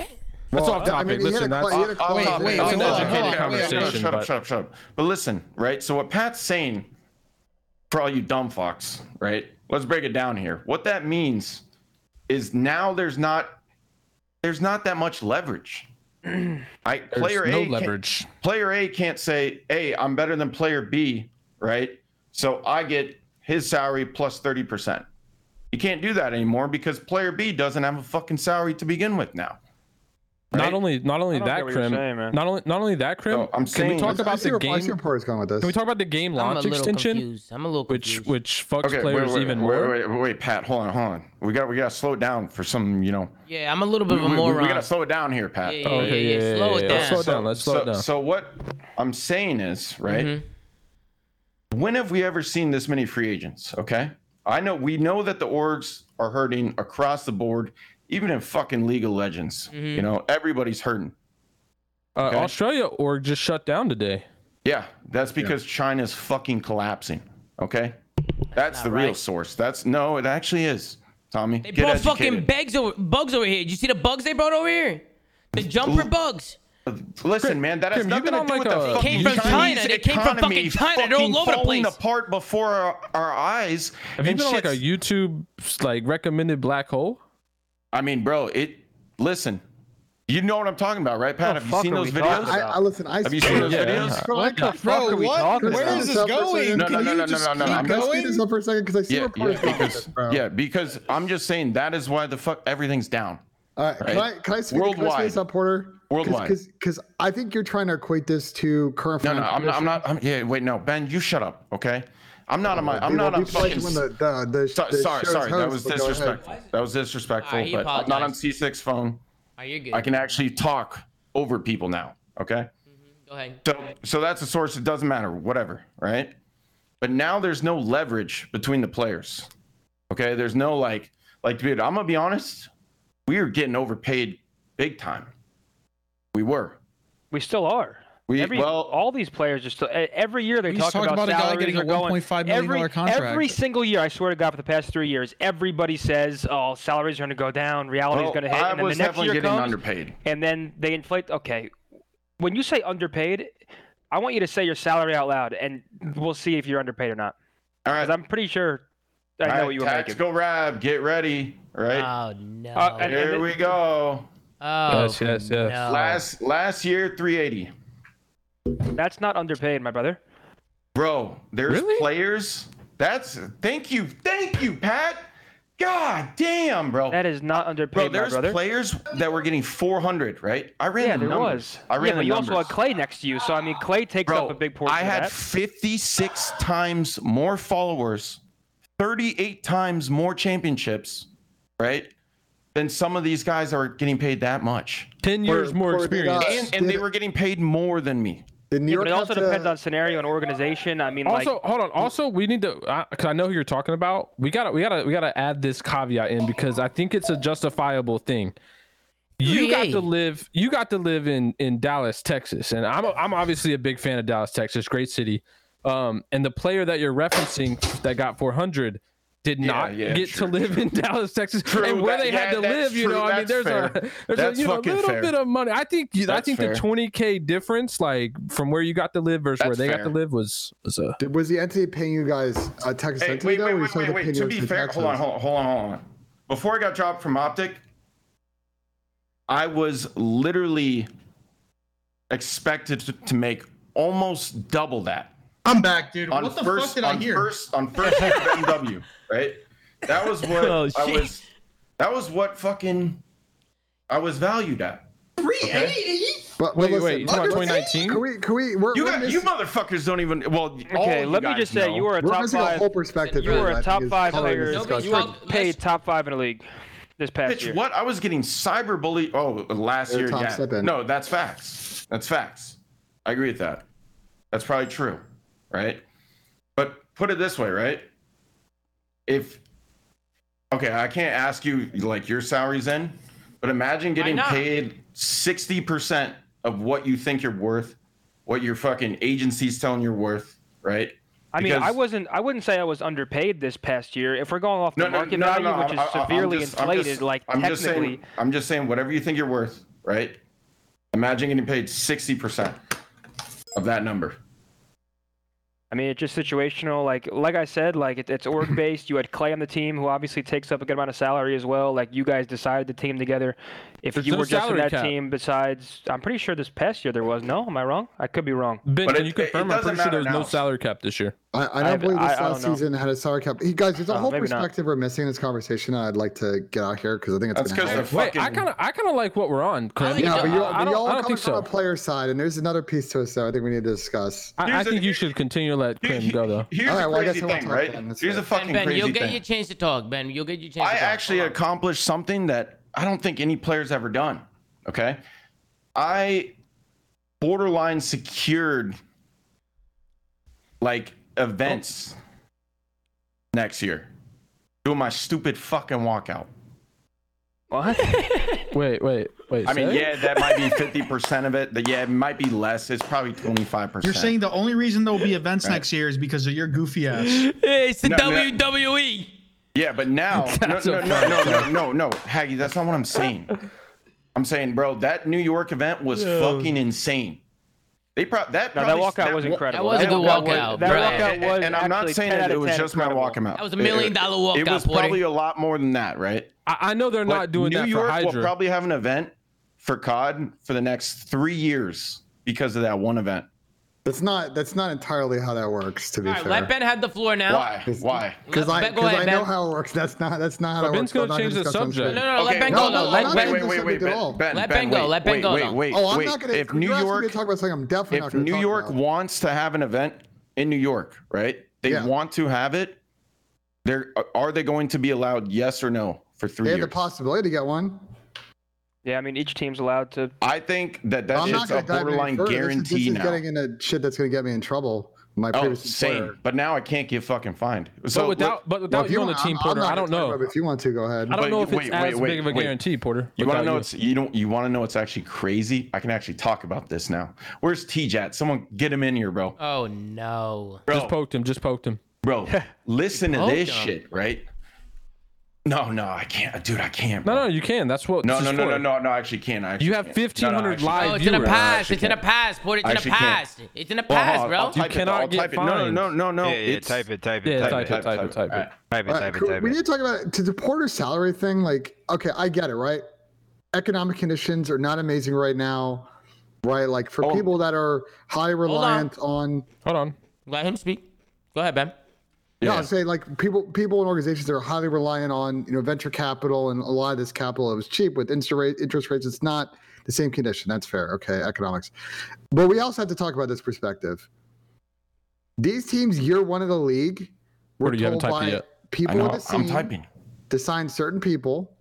That's Well, off I topic. mean, he Listen, a that's cl- he had Wait, stop wait, It's wait, an educated hold on, wait, conversation, shut up, shut up, shut up. But listen, right? So what Pat's saying, for all you dumb fucks, right? Let's break it down here. What that means is now there's not there's not that much leverage. [clears throat] I player no A leverage. player A can't say, "Hey, I'm better than player B," right? So I get his salary plus 30%. You can't do that anymore because player B doesn't have a fucking salary to begin with now. Not only not only that get crim. saying. Not only not only that crim. No, I'm can we saying- talk I about see the where- I see game? going with this. Can we talk about the game I'm a launch little extension, confused. I'm a little which confused. which fucks Okay, players wait, wait, even wait, more? Wait, wait, wait, Pat, hold on, hold on. We got we got to slow it down for some, you know. yeah, I'm a little bit We, of a moron. we got to slow it down here, Pat. Yeah, yeah, Okay, yeah, yeah, yeah. yeah, Slow it yeah. down. Slow it down. Let's slow so, it down. So what I'm saying is, right? Mm-hmm. When have we ever seen this many free agents? Okay, I know we know that the orgs are hurting across the board, even in fucking League of Legends. Mm-hmm. You know, everybody's hurting. Uh, Okay. Australia org just shut down today. Yeah, that's because China's fucking collapsing. Okay, that's Not the real source. That's no, it actually is. Tommy, They get brought educated. fucking bugs over, bugs over here. Did you see the bugs they brought over here? The jumper bugs. Listen, man, that has Grim, nothing to do like with the fucking Came from China. They came from economy fucking China. They're all fucking over the falling place. apart before our, our eyes. Have you been on like a YouTube like recommended black hole? I mean, bro, it. Listen, you know what I'm talking about, right, Pat? The Have you seen are those videos? I, I listen. I Have you seen those Yeah. videos? What the fuck Bro, are we what? talking Where about? is this Stop for a going? second. No, no, no, no, no, no, I'm Can I speed this up for a second? Because I see Yeah, where yeah, because this, bro. yeah, because I'm just saying that is why the fuck everything's down. All right, can Right. I can I speed, can I speed this up, Porter? Worldwide. Because I think you're trying to equate this to current. No, no, I'm not. I'm not. yeah, wait, no, Ben, you shut up, okay? I'm not on my. I'm not on people like fucking. the, the, the, So, sorry, sorry, that was will go ahead. disrespectful. That was disrespectful. He but I'm not on. C6 phone. Oh, you're good. I can actually talk over people now. Okay. Mm-hmm, go ahead. So, so that's a source. It doesn't matter. Whatever. Right. But now there's no leverage between the players. Okay. There's no like, Like, dude, I'm gonna be honest. We were getting overpaid big time. We were. We still are. We every, well, all these players just every year they We talk talk about, about a guy getting a are going. $1.5 million every, contract. Every single year, I swear to God, for the past three years, everybody says, "Oh, salaries are going to go down, reality is well, going to hit," I and then was the next definitely year getting comes, underpaid. and then they inflate. Okay, when you say underpaid, I want you to say your salary out loud, and we'll see if you're underpaid or not. All right, I'm pretty sure I all know right, what you were making. tactical rab, get ready. All right, Oh no. Uh, and- here we go. oh Yes, yes, yes. no. Last last year, 380. That's not underpaid, my brother. Bro, there's Really? players. That's thank you, thank you, Pat. God damn, bro. That is not underpaid, Bro, my there's brother. players that were getting 400, right? I ran yeah, the there numbers. was. I ran yeah, the but you numbers. also had Clay next to you, so I mean, Clay takes Bro, up a big portion of. I had of that. 56 times more followers, 38 times more championships, right? Than some of these guys are getting paid that much. Ten years For- more for experience. And, and they were getting paid more than me. Did New Yeah, York but it also have depends on scenario and organization. I mean, Also, like, hold on. Also, we need to because I know who you're talking about. We gotta, we gotta, we gotta add this caveat in because I think it's a justifiable thing. You got to live. You got to live in in Dallas, Texas, and I'm I'm obviously a big fan of Dallas, Texas. Great city. Um, and the player that you're referencing that got 400 did Yeah, not yeah, get true, to live in [laughs] Dallas, Texas, True, and where that- they had yeah, to that's live. You know, I mean, there's fair. a there's That's a you know, little fair. bit of money. I think I think fair. the 20k difference, like from where you got to live versus where That's they got to live, was was a did- was the entity paying you guys a Texas Hey, entity wait, wait, you wait, still wait, wait. To New be fair, Texas? hold on, hold on, hold on, hold on. Before I got dropped from Optic, I was literally expected to, to make almost double that I'm back, dude. on what the first fuck did I on hear? first on first year of MW, [laughs] right? That was what [laughs] Oh, I shit. was. That was what fucking I was valued at. 380? But, Wait, but wait, you listen, talking about 2019? Can we? Can we? We're, You we're got missing, you motherfuckers don't even. Well, okay, let me guys just say, know. you were a we're top missing a five. whole perspective. You here were that a I top five player. You discussion. were paid top five in the league this past year. Bitch, year. what? I was getting cyberbullied. Oh, last They're year, top yeah. No, that's facts. That's facts. I agree with that. That's probably true, right? But put it this way, right? If okay, I can't ask you like your salary's in, but imagine getting paid sixty percent of what you think you're worth, what your fucking agency's telling you're worth, right? I mean, I wasn't. I wouldn't say I was underpaid this past year. If we're going off the No, market no, value, no, which is I'm- I'm- I'm severely just- inflated, just- like I'm just technically, saying, I'm just saying, whatever you think you're worth, right? Imagine getting paid sixty percent of that number. I mean, it's just situational. Like, like I said, like it, it's org based. You had Clay on the team, who obviously takes up a good amount of salary as well. Like you guys decided the team together. If There's you no were just in that cap. team, besides, I'm pretty sure this past year there was. No, am I wrong? I could be wrong. Ben, But can it- you it confirm? I'm pretty sure matter there's no salary cap this year. I, I don't I- believe this I last don't season had a salary cap. Hey, guys, there's a Oh, whole maybe not. perspective we're missing in this conversation. I'd like to get out here because I think it's That's going to because happen. Wait, fucking. I kind of, I kind of like what we're on. Clem. Yeah, but you I I but y'all I are coming from so. a player side, and there's another piece to it. So I think we need to discuss. I, I Here's the- think you should continue to let Here- Clem go though. Here's All right, the well, I guess crazy I won't thing, talk right? then. Here's the fair. fucking Ben, Ben, crazy you'll get thing. your chance to talk. Ben, you'll get your chance. I to talk. I actually accomplished something that I don't think any player's ever done. Okay, I borderline secured like events next year, doing my stupid fucking walkout. What? [laughs] Wait, wait, wait. I mean, say? yeah, that might be fifty percent of it. But yeah, it might be less. It's probably twenty five percent. You're saying the only reason there will be [laughs] events Right. next year is because of your goofy ass. [laughs] It's the No, no. WWE. Yeah, but now, no, no, no, no, no, no, no, Haggy, that's not what I'm saying. I'm saying, bro, that New York event was fucking insane. They pro- that No, that probably- walkout was incredible. That was a good walkout walkout, That bro. walkout And, was and I'm not saying that it was 10 just my incredible. walkout. That was a million dollar walkout, It was probably a lot more than that, right? I, I know they're But not doing New that New York for will probably have an event for COD for the next three years because of that one event. That's not that's not entirely how that works. To be All right, fair, let Ben have the floor now. Why? Why? because I Ben, go ahead, I know Ben. how it works. That's not that's not how But that Ben's gonna I'm not change the discuss subject. stream. No, no, no. Let Ben no, go. no, though. I'm Let not Ben. gonna wait, wait, wait, subject. Ben, Ben, Let Ben, Ben go, wait, let Ben wait, go, wait, though. wait, Oh, I'm wait. not gonna. If you're New asking me York, to talk about something, I'm definitely not if gonna New talk York about. wants to have an event in New York, right? They Yeah. want to have it. They're are they going to be allowed? Yes or no for three They have years? the possibility to get one. Yeah, I mean, each team's allowed to. I think that that I'm not shit's a gonna dive any borderline further. This is- guarantee this is, now. getting into shit that's gonna get me in trouble. My Oh, same. employer. But now I can't get fucking fined. So but without but without if you on the team, I'm- I'm Porter, I don't know. about If you want to, go ahead. I don't But know if wait, it's wait, as wait, big of a wait. guarantee, Porter. You want to without know what's you don't you want to know what's actually crazy? I can actually talk about this now. Where's T-Jat? Someone get him in here, bro. Oh no. Bro, Just poked him. Just poked him. bro, [laughs] listen to this on. shit, right? No, no, I can't, dude. I can't. No, bro. no, you can. That's what. no, this no, is no, for. no, no, no. I actually can't. I actually You have can't. No, no, 1,500 actually live Oh, can't. it's in the past. actually It's in the past, Porter. It's in the actually can't. past. It's in the past, on, bro. I'll cannot I'll get type it. No, no, no, no, no. Yeah, yeah, it's- type it, type it, Yeah, type, type it, it, type it, type it. Type it, All right, type it, type we it. need to talk about to the Porter salary thing. Like, okay, I get it, right? Economic conditions are not amazing right now, right? Like for Oh. people that are highly reliant on, Hold on. Let him speak. Go ahead, Ben. Yeah, Yeah. I'll say like people, people and organizations that are highly reliant on you know venture capital and a lot of this capital. It was cheap with interest rate interest rates. It's not the same condition. That's fair. Okay, economics, but we also have to talk about this perspective. These teams, year one of the league, were Porter, you haven't told by. People know. in the I'm scene typing. to sign certain people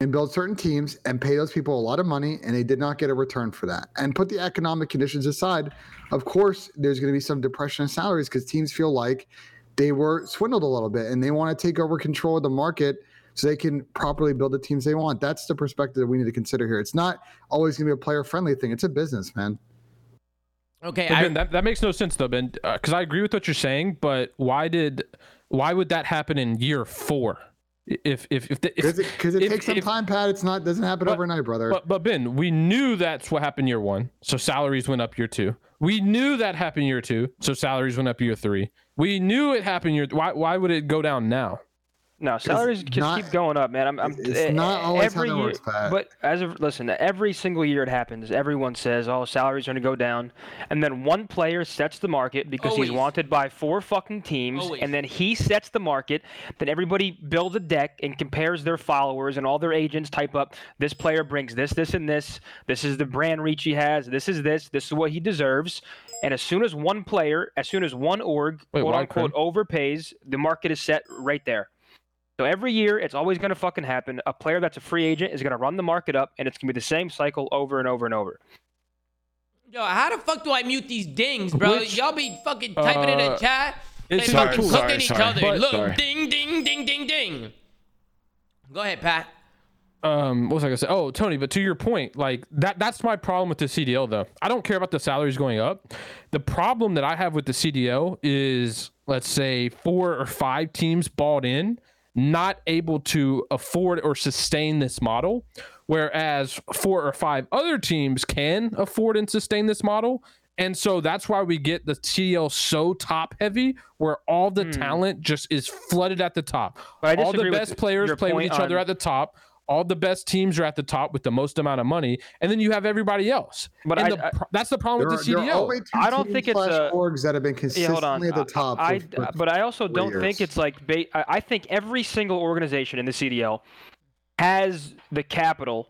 and build certain teams and pay those people a lot of money and they did not get a return for that and put the economic conditions aside of course there's going to be some depression in salaries because teams feel like they were swindled a little bit and they want to take over control of the market so they can properly build the teams they want that's the perspective that we need to consider here it's not always going to be a player friendly thing it's a business man Okay, But I, ben, that, that makes no sense though, Ben. Uh, because I agree with what you're saying, but why did why would that happen in year four? If if if, the, if because it, if- takes some if- time pat it's not doesn't happen But- overnight brother But but Ben, we knew that's what happened year one, so salaries went up year two. We knew that happened year two, so salaries went up year three. We knew it happened year. Why why would it go down now? No, salaries just not- keep going up, man. I'm, I'm it's eh, not always how every that year, works, Pat. but as of listen, every single year it happens. Everyone says, "Oh, salaries are going to go down," and then one player sets the market because Always. he's wanted by four fucking teams, Always. and then he sets the market. Then everybody builds a deck and compares their followers, and all their agents type up, "This player brings this, this, and this. This is the brand reach he has. This is this. This is what he deserves." And as soon as one player, as soon as one org, Wait, quote why, unquote, overpays, the market is set right there. So every year, it's always going to fucking happen. A player that's a free agent is going to run the market up, and it's going to be the same cycle over and over and over. yo, how the fuck do I mute these dings, bro? Which- Y'all be fucking typing in the Uh, chat. it's They not fucking cool. cooking Sorry, each sorry. other. But- Look, Sorry. ding, ding, ding, ding, ding. Go ahead, Pat. um what was I gonna say? Oh, Tony, but to your point, like that that's my problem with the CDL though. I don't care about the salaries going up. The problem that I have with the CDL is let's say four or five teams bought in, not able to afford or sustain this model, whereas four or five other teams can afford and sustain this model. And so that's why we get the CDL so top heavy, where all the talent just is flooded at the top. Hmm. But I all the best players play with each other at the top. All the best teams are at the top with the most amount of money, and then you have everybody else. But I- the I- that's the problem with are, the there are CDL. I don't think it's slash a- orgs that have been Yeah, hold consistently on. at the top I, for- for but I also don't think it's like ba- I I think every single organization in the CDL has the capital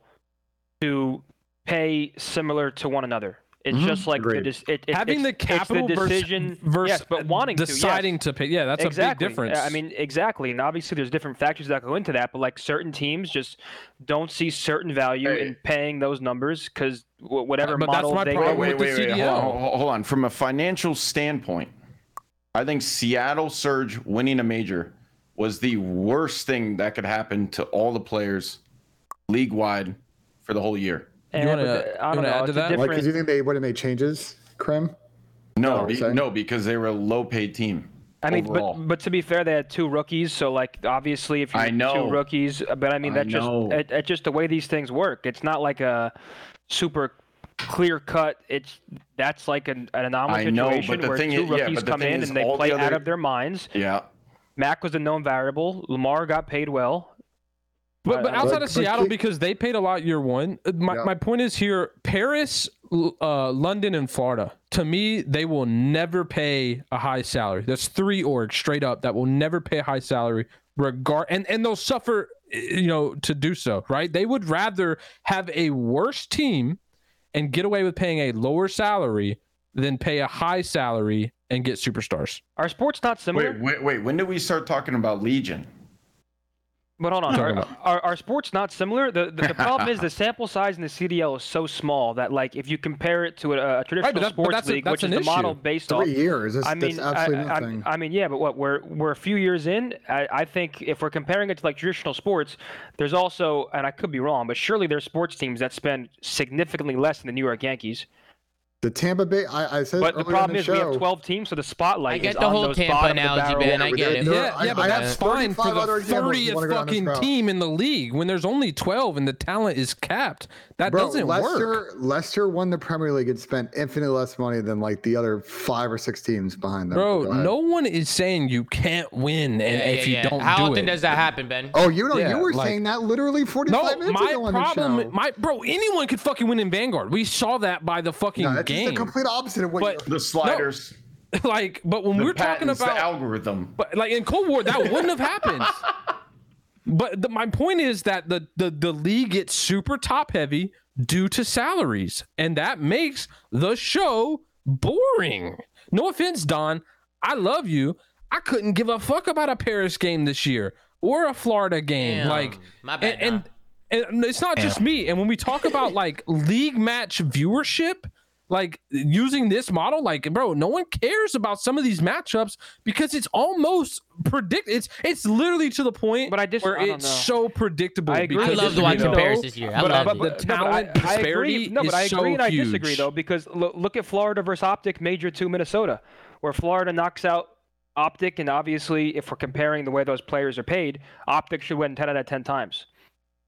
to pay similar to one another. It's Mhm. just like the Agreed. dis- it, it, Having it's, the it's capital the versus- decision, versus yes, but wanting deciding to, yes. to pay. Yeah, that's exactly. a big difference. I mean, exactly. And obviously, there's different factors that go into that. But like certain teams just don't see certain value Hey. in paying those numbers because whatever but that's my they problem Wait, with wait, the wait, wait. CDL. Hold on, hold- hold on. From a financial standpoint, I think Seattle Surge winning a major was the worst thing that could happen to all the players league wide for the whole year. And, wanna- but you I don't wanna know. add to that? Like, Like, because you think they would have made changes, Krim? No, be- no, because they were a low paid team. I mean, overall. but but to be fair, they had two rookies, so like obviously, if you I know. two rookies, uh, but I mean I that just know. it, it's just the way these things work. It's not like a super clear cut. It's that's like an, an anomaly I know, but situation the where thing two is- rookies but the come in is and they all the play out of their minds. Yeah. Mac was a known variable. Lamar got paid well. But, but I- I- outside But- of Seattle, keep- because they paid a lot year one, uh, my, Yeah. my point is here Paris, uh, London, and Florida. To me, they will never pay a high salary. That's three orgs straight up that will never pay a high salary, regard and, and they'll suffer, you know, to do so, right? They would rather have a worse team and get away with paying a lower salary than pay a high salary and get superstars. Are sports not similar? Wait, wait, wait. When did we start talking about Legion? But hold on, talking are, are, are sports not similar? The, the the problem is the [laughs] sample size in the CDL is so small that like if you compare it to a, a traditional but that- sports that's a- league, which is an the model issue. based off. Three years. That's, I mean, that's absolutely I, I- nothing. I, mean, yeah, but what we're we're a few years in. I, I think if we're comparing it to like traditional sports, there's also, and I could be wrong, but surely there's sports teams that spend significantly less than the New York Yankees. The Tampa Bay. I, I said But the earlier in problem is we have 12 teams, so the spotlight I get is the whole Tampa bottom of the analogy, barrel. Ben. I get it. Yeah, I- yeah, but I have that's fine for 35 other the examples you 30th wanna go down this fucking team in the league when there's only 12 and the talent is capped. That Bro, doesn't Leicester, work. Leicester won the Premier League and spent infinitely less money than like the other five or six teams behind them. Bro, no one is saying you can't win and Yeah, if yeah, you yeah. don't How do often it. does that happen, Ben? Oh, you know, Yeah, you were like- saying that literally 45 No, minutes my ago on the show. problem, my bro, anyone could fucking win in Vanguard. We saw that by the fucking no, that's just game. the complete opposite of what But- The sliders, [laughs] like, but when the we're talking about the algorithm. But like in Cold War, that wouldn't have happened. [laughs] But the, my point is that the, the the league gets super top heavy due to salaries, and that makes the show boring. No offense, Don. I love you. I couldn't give a fuck about a Paris game this year or a Florida game. Damn. like, My bad, and, and and it's not just me. And when we talk about like league match viewership, like using this model, like bro, no one cares about some of these matchups because it's almost predict. It's it's literally to the point But I dis- where I it's know. so predictable. I agree. because I loved you watching know, Paris this year. I but, loved but, it. but, The no, but talent I, I agree. No, but I agree so and I disagree though because look, look at Florida versus Optic Major Two Minnesota, where Florida knocks out Optic, and obviously if we're comparing the way those players are paid, Optic should win 10 out of 10 times.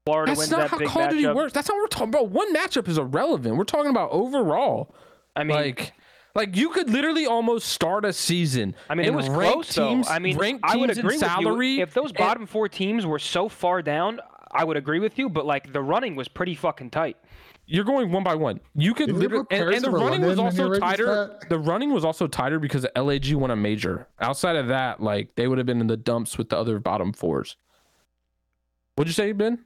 Florida That's wins not that how big Call of Duty matchup. works. That's how we're talking about. One matchup is irrelevant. We're talking about overall. I mean, like, like you could literally almost start a season. I mean, it was rank close teams, though. I mean, rank I would teams in with salary. you. If those and- bottom four teams were so far down, I would agree with you. But like the running was pretty fucking tight. you're going one by one. You could Didn't literally, and, and the running was also tighter. The running was also tighter because LAG won a major. Outside of that, like they would have been in the dumps with the other bottom fours. What'd you say, Ben?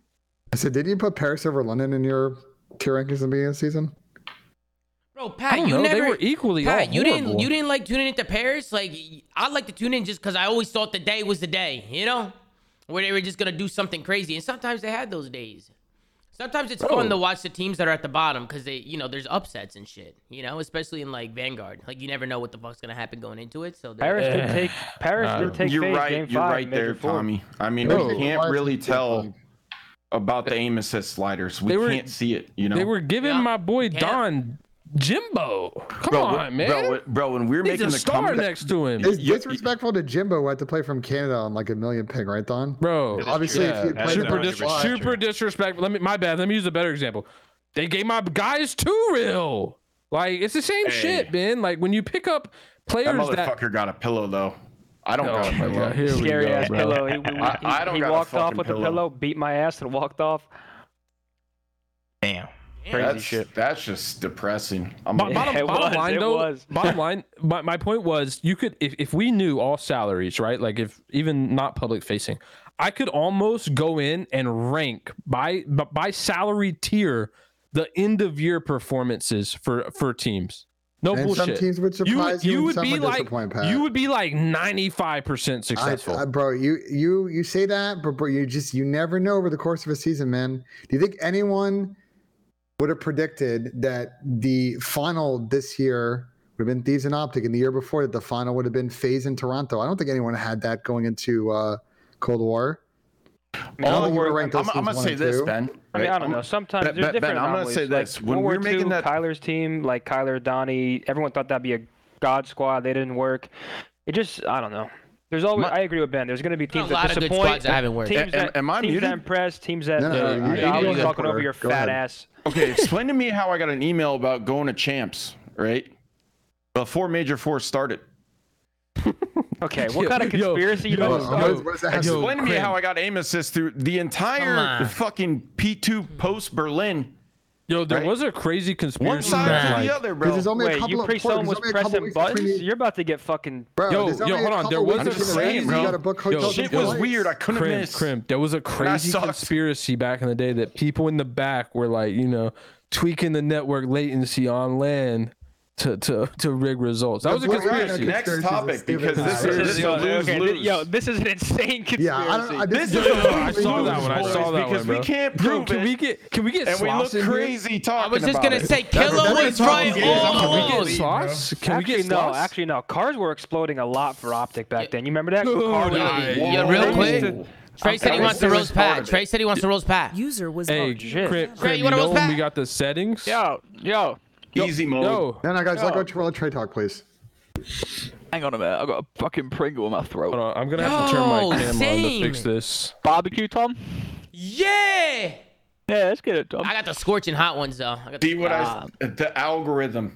I said, did you put Paris over London in your tier rankings at the beginning of the season? Bro, I Pat, don't you know. never. they were equally Pat, all you didn't. You didn't like tuning into Paris. Like I like to tune in just because I always thought the day was the day. You know, where they were just gonna do something crazy, and sometimes they had those days. Sometimes it's Bro. fun to watch the teams that are at the bottom because they, you know, there's upsets and shit. You know, especially in like Vanguard. Like you never know what the fuck's gonna happen going into it. So they- Paris did take Paris Uh, did take You're FaZe right. game You're five, right Major there, four. Tommy. I mean, Bro. we can't really tell fun? About the aim assist sliders. We were- can't see it. You know, They were giving Yeah. my boy Don Jimbo. Come bro, on, man. bro, bro. When we're He's making a the star comeback, next to him, It's disrespectful to Jimbo who had to play from Canada on like a million ping, right, Don? bro. Obviously, if you Yeah, super, in dis- super disrespectful. Let me, my bad. Let me use a better example. They gave my guys two real. Like it's the same Hey. shit, man. Like when you pick up players that. motherfucker got a pillow though. I don't Oh got a oh, pillow. God, here we Scary go, ass bro. pillow. He, he, I- I don't he got a walked off fucking with the pillow. pillow, beat my ass, and walked off. Damn. Crazy That's, shit. that's just depressing. I'm Bo- [laughs] bottom, it bottom was, line though, was. bottom line, my, my point was you could if, if we knew all salaries, right? Like if even not public facing, I could almost go in and rank by by salary tier the end of year performances for for teams. No And bullshit. some teams would you surprise you, you and would be would like you would be like 95% successful. I, bro, you you you say that, but bro, you just you never know over the course of a season, man. Do you think anyone would have predicted that the final this year would have been Thieves and Optic, and the year before that the final would have been FaZe in Toronto? I don't think anyone had that going into uh, Cold War. I mean, All I'm of you ranked I'm, I'm gonna say this, two. Ben. I mean, I don't I'm, know. Sometimes Ben- there's Ben, different Ben, I'm gonna anomalies. say Like, this. When World we were making II, that- Kyler's team, like Kyler, Donnie, everyone thought that'd be a god squad. They didn't work. It just, I don't know. There's always, My- I agree with Ben. There's going to be teams a that lot of good disappoint. squads that haven't worked. Teams Am- that, am I teams muted? that impress, teams that No, no, uh, you- I you was talking over your Go fat ahead. ass. Okay, explain to me how I got an email about going to champs, right? Before Major Four started. [laughs] Okay, [laughs] what kind of conspiracy yo, you know? Yo, what is- what that yo. Explain to me Crim. how I got aim assist through the entire fucking P2 post Berlin. Yo, there right? was a crazy conspiracy. One side that, or like- the other, bro. there's only a Wait, couple you of pre Porter, someone was only a couple pressing weeks between buttons? the- You're about to get fucking. Bro, Yo, yo, hold on, there was a crazy- games, You bro. got to book Yo, Shit was flights. weird. I couldn't Crim, miss. crim. There was a crazy conspiracy back in the day that people in the back were like, you know, tweaking the network latency on LAN to to to rig results. That was a We're- we're conspiracy. gonna- Next topic, because this This is is- this is yo, a lose okay, lose. yo, this is an insane conspiracy. Yeah, I don't. I, This this is is a I saw that one. I saw boys, that one, because we can't Bro, prove can it, we get can we get and we Sloss look in here? crazy talking I was just about gonna it. say, That's- Killer was a right talking all Can we get along. Sloss? Can we get no. Actually, no. Cars were exploding a lot for Optic back then. You remember that? No, Cars no, were- yeah, Yeah, real quick. used to- Trey said he wants to this is Pat. Trey said he wants to roast Pat. User was Hey, oh, shit. Crim, Trey, you you wanna know roast Pat? we got the settings? Yo, yo. Easy mode. Yo, No, no, guys, let Yo. go. Let Trey talk, please. Hang on a minute, I've got a fucking Pringle in my throat. hold on. I'm gonna have to turn my Yo, camera on same. to fix this. Barbecue, Tom? Yeah. Yeah, let's get it, Tom. I got the scorching hot ones though. I got See the, what Ah. I the algorithm.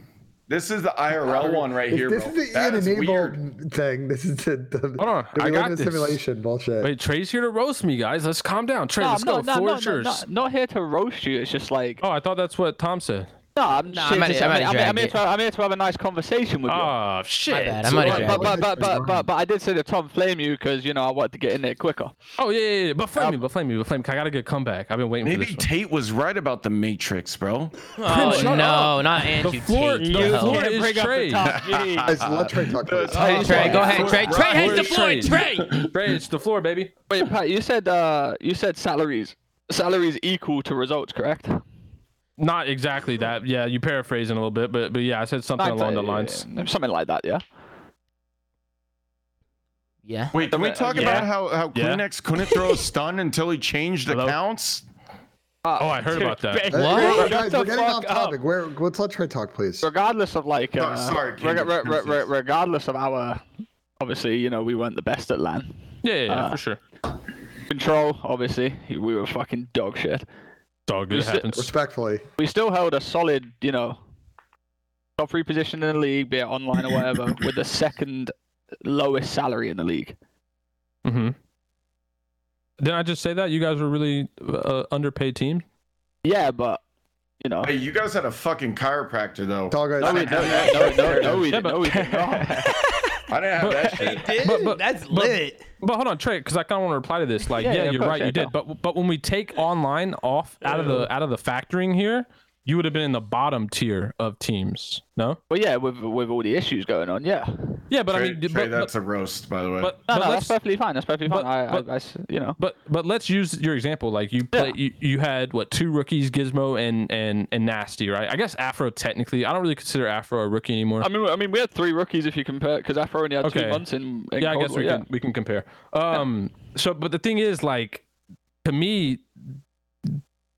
This is the IRL one right here, this bro. is the That Ian is weird. enabled thing. This is the. the Hold on, the I got live this. simulation bullshit. Wait, Trey's here to roast me, guys. Let's calm down. Trey, no, let's I'm go. not, no, Floor no, is no, yours. no, not here to roast you. It's just like, Oh, I thought that's what Tom said. No, I'm Nah, just I here might to have- say- I might have I'm, I'm, here to, I'm here to have a nice conversation with you. Oh shit. bad, I So- might but, but, but, but, but, but I did say to Tom flame you because you know I wanted to get in there quicker. Oh yeah, yeah, yeah. But flame me, but flame me, but flame. me. I got a good comeback. I've been waiting Maybe for this. one. Tate was right about the Matrix, bro. oh shut no, up. not Andrew The floor- Tate. the No. floor Can't is bring up the Trey. top. Jeez. Guys, let Trey talk, please. Hey, Trey, go ahead, Trey. Trey Floor hates the floor. Trey. Trey, [laughs] it's the floor, baby. Wait, Pat, you said uh, you said salaries, salaries equal to results, correct? Not exactly that. Yeah, you paraphrasing a little bit, but but yeah, I said something Like, along the uh, lines. something like that, yeah. Yeah. Wait, can we talk Yeah. about how, how Yeah. CleanX couldn't throw a stun until he changed Hello? accounts? Oh, I heard about that. Hey, What? hey, Shut guys, the we're getting fuck off up. topic. Where? Let's let Trey talk, please. regardless of like, uh, sorry, reg- Kendrick, reg- reg- Kendrick. regardless of our, obviously, you know, we weren't the best at LAN. Yeah, yeah, yeah Uh, for sure. Control, obviously, we were fucking dog shit. It's all good. we It sit- happens. Respectfully. We still held a solid, you know, top three position in the league, be it online or whatever, [coughs] with the second lowest salary in the league. Mm-hmm. Didn't I just say that you guys were really uh, underpaid team? Yeah, but you know, Hey, you guys had a fucking chiropractor though. Dog guys. no, we, no, no, no, no, we [laughs] Yeah, didn't. but- No, we did not. [laughs] I didn't have that [laughs] shit. But- but- That's but- lit. But hold on, Trey, because I kind of want to reply to this. Like, Yeah, yeah, yeah, you're right, you did. But but when we take online off out of the out of the factoring here, you would have been in the bottom tier of teams. No. Well, yeah, with with all the issues going on, yeah. Yeah, but Trey, I mean, Trey, but, that's a roast, by the way. but, No, but no, that's perfectly fine. That's perfectly but- fine. I, but- I, I s- you know. But but let's use your example. Like you play, you, you had what two rookies, Gizmo and and and Nasty, right? I guess Afro technically. I don't really consider Afro a rookie anymore. I mean, I mean, we had three rookies if you compare, because Afro only had Okay. two months in. in yeah, I guess War, we yeah. can we can compare. Um, so but the thing is, like, to me,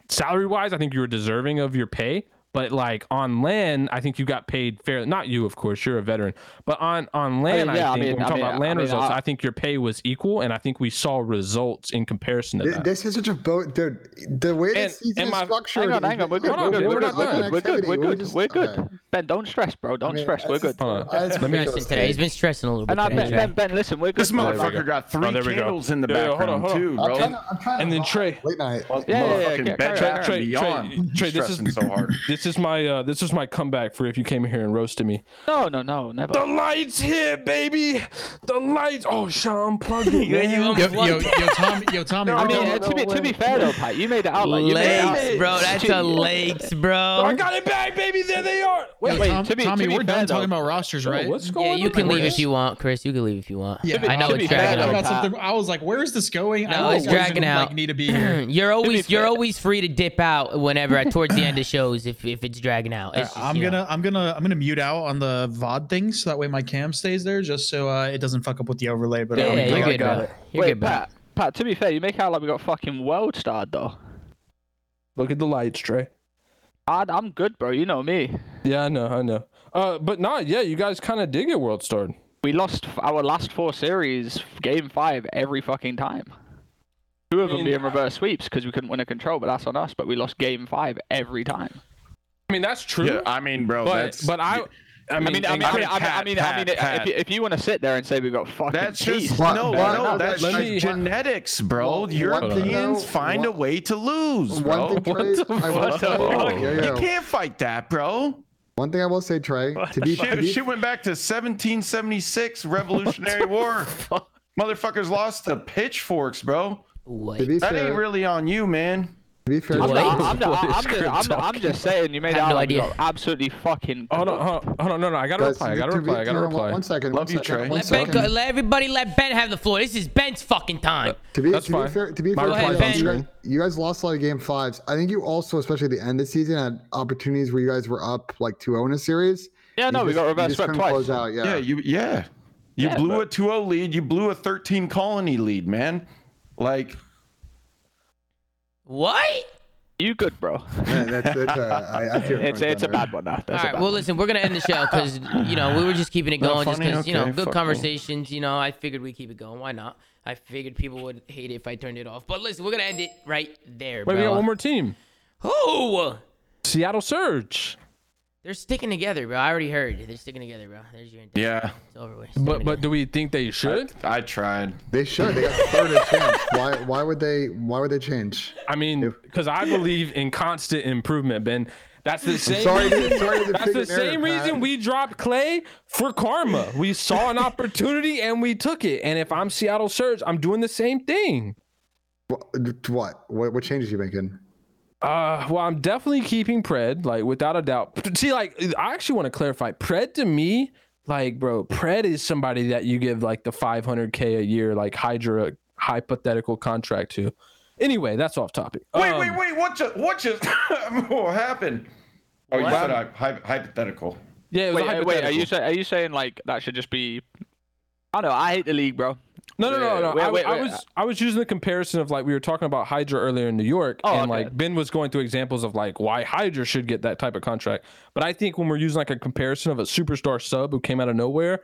salary wise, I think you were deserving of your pay. But like on LAN, I think you got paid fair. Not you, of course, you're a veteran. But on on LAN, I, yeah, I think mean- when we're talking mean- about LAN results, I- I think your pay was equal, and I think we saw results in comparison to Th- that. This is such a boat, dude. The way And- this season and is my- structured. Hang on, hang on. We're good. Hold on, We're good. we're We're not good. done. We're good. We're good. We're good. Ben, don't stress, bro. Don't stress. We're good. Hold on. Let me- ridiculous. Today. He's been stressing a little bit. And Ben, Ben, Ben, listen, we're good. this motherfucker got three Oh, there we go. candles in the Yeah, yeah, hold on, background too, bro. trying to- I'm trying to And then. Trey. Late night. Yeah, yeah, yeah, Motherfucking carry Ben on, Trey. Trey. Trey, Trey, this is so hard. This is my uh, this is my comeback for if you came here and roasted me. No, no, no, never. The lights here, baby. The lights. Oh, Sean, plug it. [laughs] Yeah, man. Yo, unplugged yo, yo, Tommy, yo, Tommy. [laughs] I mean, doing- uh, to be to be fair though, Pat, you made it out like you made it out. Lakes, bro. [laughs] That's a lakes, bro. I got it back, baby. There they are. Wait, yo, wait, Tom- to be- Tommy, to be we're done though- talking about rosters, right? what's going Yeah, on? you can leave if you want, Chris. You can leave if you want. Yeah, I know it's dragging though, I out. got Pat. something. I was like, "Where is this going?" I No, it's dragging out. Need [clears throat] to be here. You're always you're always free to dip out whenever towards the end of shows if, if it's dragging out. It's just, I'm gonna, I'm gonna, I'm gonna mute out on the VOD thing so that way my cam stays there, just so uh, it doesn't fuck up with the overlay. But Yeah, I'll yeah, you're I good, got it. You're Wait, good, bro. Pat, Pat, to be fair, you make out like we got fucking world starred though. Look at the lights, Trey. I, I'm good, bro. You know me. Yeah, I know, I know. Uh, but not yeah. You guys kind of did get world starred. We lost our last four series, game five, every fucking time. Two of them being reverse sweeps because we couldn't win a control, but that's on us. But we lost game five every time. I mean, that's true. Yeah, I mean, bro, but that's but I. I I mean, mean, I mean, I and- mean, I mean, I mean, I mean, Pat, if you, if you want to sit there and say we got fucking That's just What- no, what- no. That's just me- genetics, bro. Well, one thing Europeans though- find a way to lose, bro. One thing, What the I fuck? say, Fuck. yeah, You can't fight that, bro. One thing I will say, Trey, to be, to Shit, be shit went back to 1776 Revolutionary War. Motherfuckers lost to pitchforks, bro. What? That fair, ain't really on you, man. To be fair, I'm I'm, Wait. not, [laughs] I'm, not, I'm, just, I'm, I'm just saying, you made Have out no like idea. absolutely fucking. Hold on, hold on, hold on, no, no, I gotta guys, reply. I gotta reply. I gotta you know what, reply. One second. Love you, Trey. Let, ben go, let everybody let Ben have the floor. This is Ben's fucking time. Uh, to be, That's to be fair, to be fair, Go ahead, to you Ben. guys- you, guys, you guys lost a lot of game fives. I think you also, especially at the end of the season, had opportunities where you guys were up like 2-0 in a series. Yeah, You no, we got you reverse swept twice. Close out, yeah. Yeah, you yeah. You Yeah, blew but- a 2-0 lead. You blew a 13 colony lead, man. Like What? You good, bro? Yeah, that's, that's, uh, I, I see It's it's a bad one now. That's All a right. bad Well, one. listen, we're gonna end the show [laughs] because you know we were just keeping it Not going, just funny? because you know good fuck me. conversations. You know, I figured we keep it going. Why not? I figured people would hate it if I turned it off. But listen, we're gonna end it right there, Wait, we got one more team. Who? Seattle Surge. They're sticking together, bro. I already heard. They're sticking together, bro. There's your intent. yeah, It's over with. But but do we think they should? I tried. They should. They got third at chance. Why? Why would they? Why would they change? I mean, because I believe in constant improvement, Ben. That's the same. sorry reason, sorry to that's the an area, same Pat. reason we dropped Clay for karma. We saw an opportunity and we took it. And if I'm Seattle Surge, I'm doing the same thing. What? What? What, what changes you making? Uh, well, I'm definitely keeping Pred, like without a doubt. See, like I actually want to clarify. Pred to me, like, bro, Pred is somebody that you give like the 500k a year, like Hydra hypothetical contract to. Anyway, that's off topic. Wait, Um, wait, wait. What just what [laughs] just what happened? Oh, you said hy- hy- hypothetical. Yeah, it was a Wait, uh, wait, are you hypothetical. say, are you saying like that should just be? I don't know. I hate the league, bro. No, no, no, no. Wait, I, wait, I wait. was I was using the comparison of like we were talking about Hydra earlier in New York, Oh, and okay. like Ben was going through examples of like why Hydra should get that type of contract. But I think when we're using like a comparison of a superstar sub who came out of nowhere,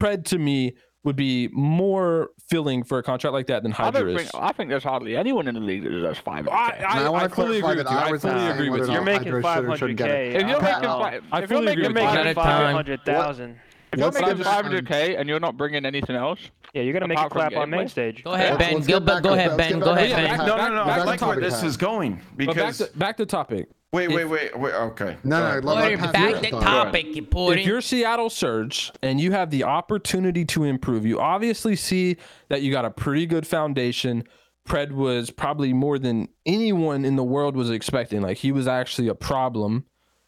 Pred to me would be more filling for a contract like that than Hydra don't is. think I think there's hardly anyone in the league that does five. I, And I, I I fully agree with you. I I fully agree with you. You're making Hydra should or shouldn't get it. 500k. If you're making don't know. five, if you're making with you. One at a five, time. 500,000. If you're Let's making get- 500k and you're not bringing anything else, Yeah, you're gonna make it Apart from clap on gameplay. main stage. Go ahead, Let's- Ben. let's Go, get back go to- ahead, let's Ben. get Go back ahead, to Ben. No, no, no. back I to like where topic, this is going But back because to back to topic. wait, wait, wait, wait. Okay. No, no, let- let ahead, Pat back to the thought. topic, you pudding. If you're Seattle Surge and you have the opportunity to improve, you obviously see that you got a pretty good foundation. Pred was probably more than anyone in the world was expecting. Like he was actually a problem.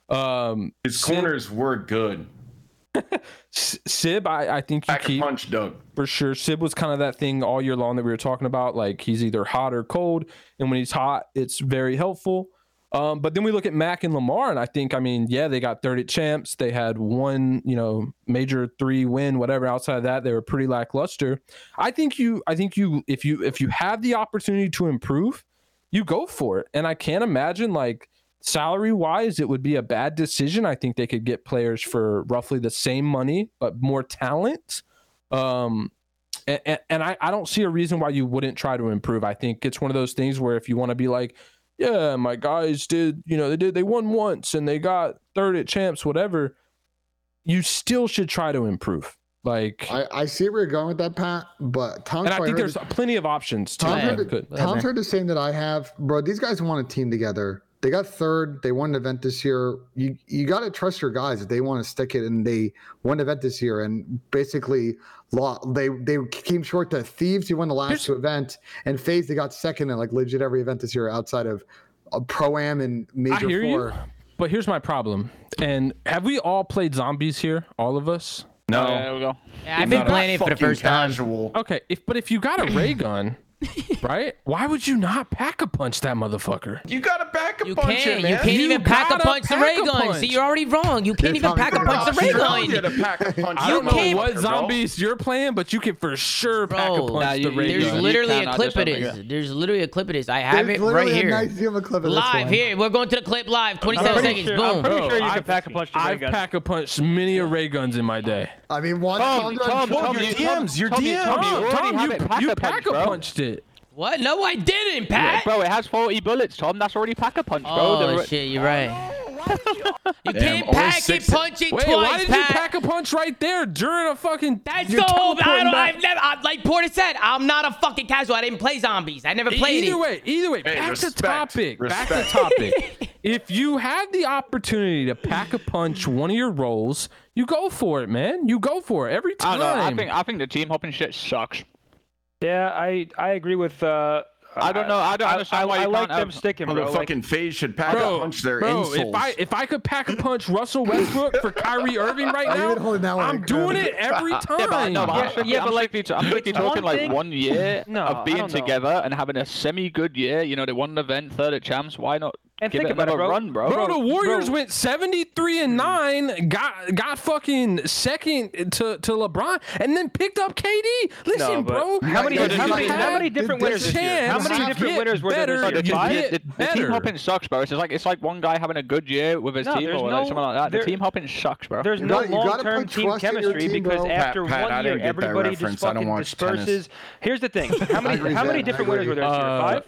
Um, His corners were good. Sib, I, I think you Pack a keep punch, Doug. for sure. Sib was kind of that thing all year long that we were talking about. Like he's either hot or cold, and when he's hot, it's very helpful. Um, but then we look at Mac and Lamar, and I think, I mean, yeah, they got third at champs. They had one, you know, major three win, whatever. Outside of that, they were pretty lackluster. I think you, I think you, if you, if you have the opportunity to improve, you go for it. And I can't imagine like salary wise, it would be a bad decision. I think they could get players for roughly the same money, but more talent. Um, and, and I, I don't see a reason why you wouldn't try to improve. I think it's one of those things where if you want to be like, yeah, my guys did, you know, they did, they won once and they got third at champs, whatever. You still should try to improve. Like, I, I see where you're going with that, Pat. But Tom's and I think there's the- plenty of options to Tom's heard, the, good. Tom's heard the same that I have, bro. These guys want a team together. They got third. They won an event this year. You you got to trust your guys if they want to stick it, and they won an event this year. And basically, law they they came short to Thieves, who won the last Here's- two event, and FaZe they got second in like legit every event this year outside of uh, a Pro Am and Major I hear Four. you, but here's my problem. And have we all played zombies here? All of us? No. Yeah, there we go. Yeah, I've been playing it for the fucking first time. casual. Okay, if but if you got a ray [clears throat] gun, [laughs] right? Why would you not pack a punch that motherfucker? You got to pack a You punch can't. in, man. You can't You even pack a gotta punch the ray a gun. See, you're already wrong. You can't Yeah, even pack a punch the ray gun. a punch. [laughs] You don't know can't- what zombies you're playing, but you can for sure pack a punch Nah, the ray you- There's gun. you literally a clip do of this. yeah. There's literally a clip of this. I have There's it right here. nice you have a clip Live here. We're going to the clip live. 27 seconds. sure- Boom. I'm pretty sure you can pack a punch the ray I've gun. pack a punch many a ray guns in my day. I mean, one. Tom, Tom, Tom, your DMs, your you- DMs. Tom, you already Tom, have you, it pack a punch, bro. punched it. What? No, I didn't, Pat. Bro, it has 40 bullets, Tom. That's already pack a punch, bro. Oh The- shit, you're right. [laughs] You Damn, can't pack it, six- punch it Wait, twice, why did Pat. you pack a punch right there during a fucking? That's you're so. I don't. Back. I've never. I, like Porter said, I'm not a fucking casual. I didn't play zombies. I never played either it. way, either way, Hey, back respect, to topic. Back to respect. topic. if you have the opportunity to pack a punch one of your roles, you go for it, man. You go for it every I time. don't know. I think I think the team hopping shit sucks. Yeah, I I agree with uh, I don't know. I don't I, understand I, why I you like them have- sticking, bro. Like, Motherfucking FaZe should pack a punch their bro, insoles. if I if I could pack a punch Russell Westbrook for Kyrie Irving right now, even holding that one I'm in, doing it every time. [laughs] Yeah, but, no, but I'm Yeah, strictly, I'm but, like, strictly, I'm strictly talking one like thing- one year [clears throat] No, of being together and having a semi-good year. You know, they won an event, third at champs. Why not And give think it about it, bro. run, bro? Bro, the Warriors bro. went 73 and 9, got got fucking second to, to LeBron, and then picked up KD. Listen, No, bro. how many, how many, how many different winners this year? How many different winners were there better. this the, year? You Five? the, the team hopping sucks, bro. It's like it's like one guy having a good year with his No, team there's or no- like something like that. The team hopping sucks, bro. There's You no gotta- you gotta long-term team trust in your chemistry team, because bro. after Pat, Pat, one year, didn't get that everybody just reference. I don't fucking disperses. Here's the thing: how [laughs] many agree, how many Zach, I different winners were there this year? Uh, Five.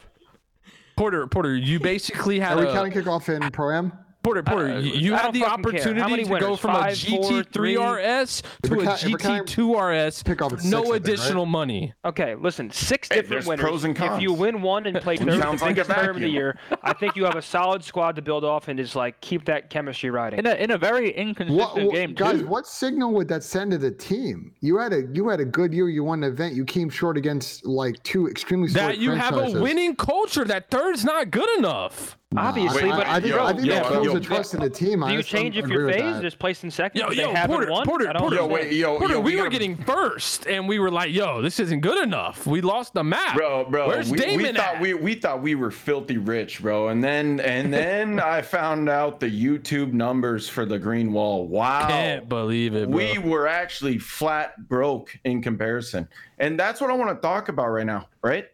Porter, Porter, you basically had Are we a, counting kickoff in pro am? Porter, Porter, Uh, you, you I had the fucking care. How opportunity many to go from Five, a four, three? GT3RS to a ca- if we're counting GT2RS. kickoff at No six, I think, additional right? money. Okay, listen, six Hey, different there's winners. pros and If you win one and play [laughs] third for Sounds the like a biggest term of the year, I think you have a solid squad to build off and just like keep that chemistry riding. in a in a very inconsistent what- game guys, too. what signal would that send to the team? You had a you had a good year. You won an event. You came short against like two extremely That storic you have a winning culture. That third's not good enough. Obviously, I, but I, I think, yo, I think yo, that kills yo, the trust in the team. I Do you just change if agree you're phased, just placed in second? Yo, because yo, haven't Porter, won? Porter, Porter, Yo, wait, yo, Porter, yo, we, were getting first, and we were like, "Yo, this isn't good enough. We lost the map, Bro, bro, Where's we, Damon we thought at? we we thought we were filthy rich, bro, and then and then [laughs] I found out the YouTube numbers for the Green Wall. Wow, Can't believe it, bro. we were actually flat broke in comparison, and that's what I want to talk about right now, right?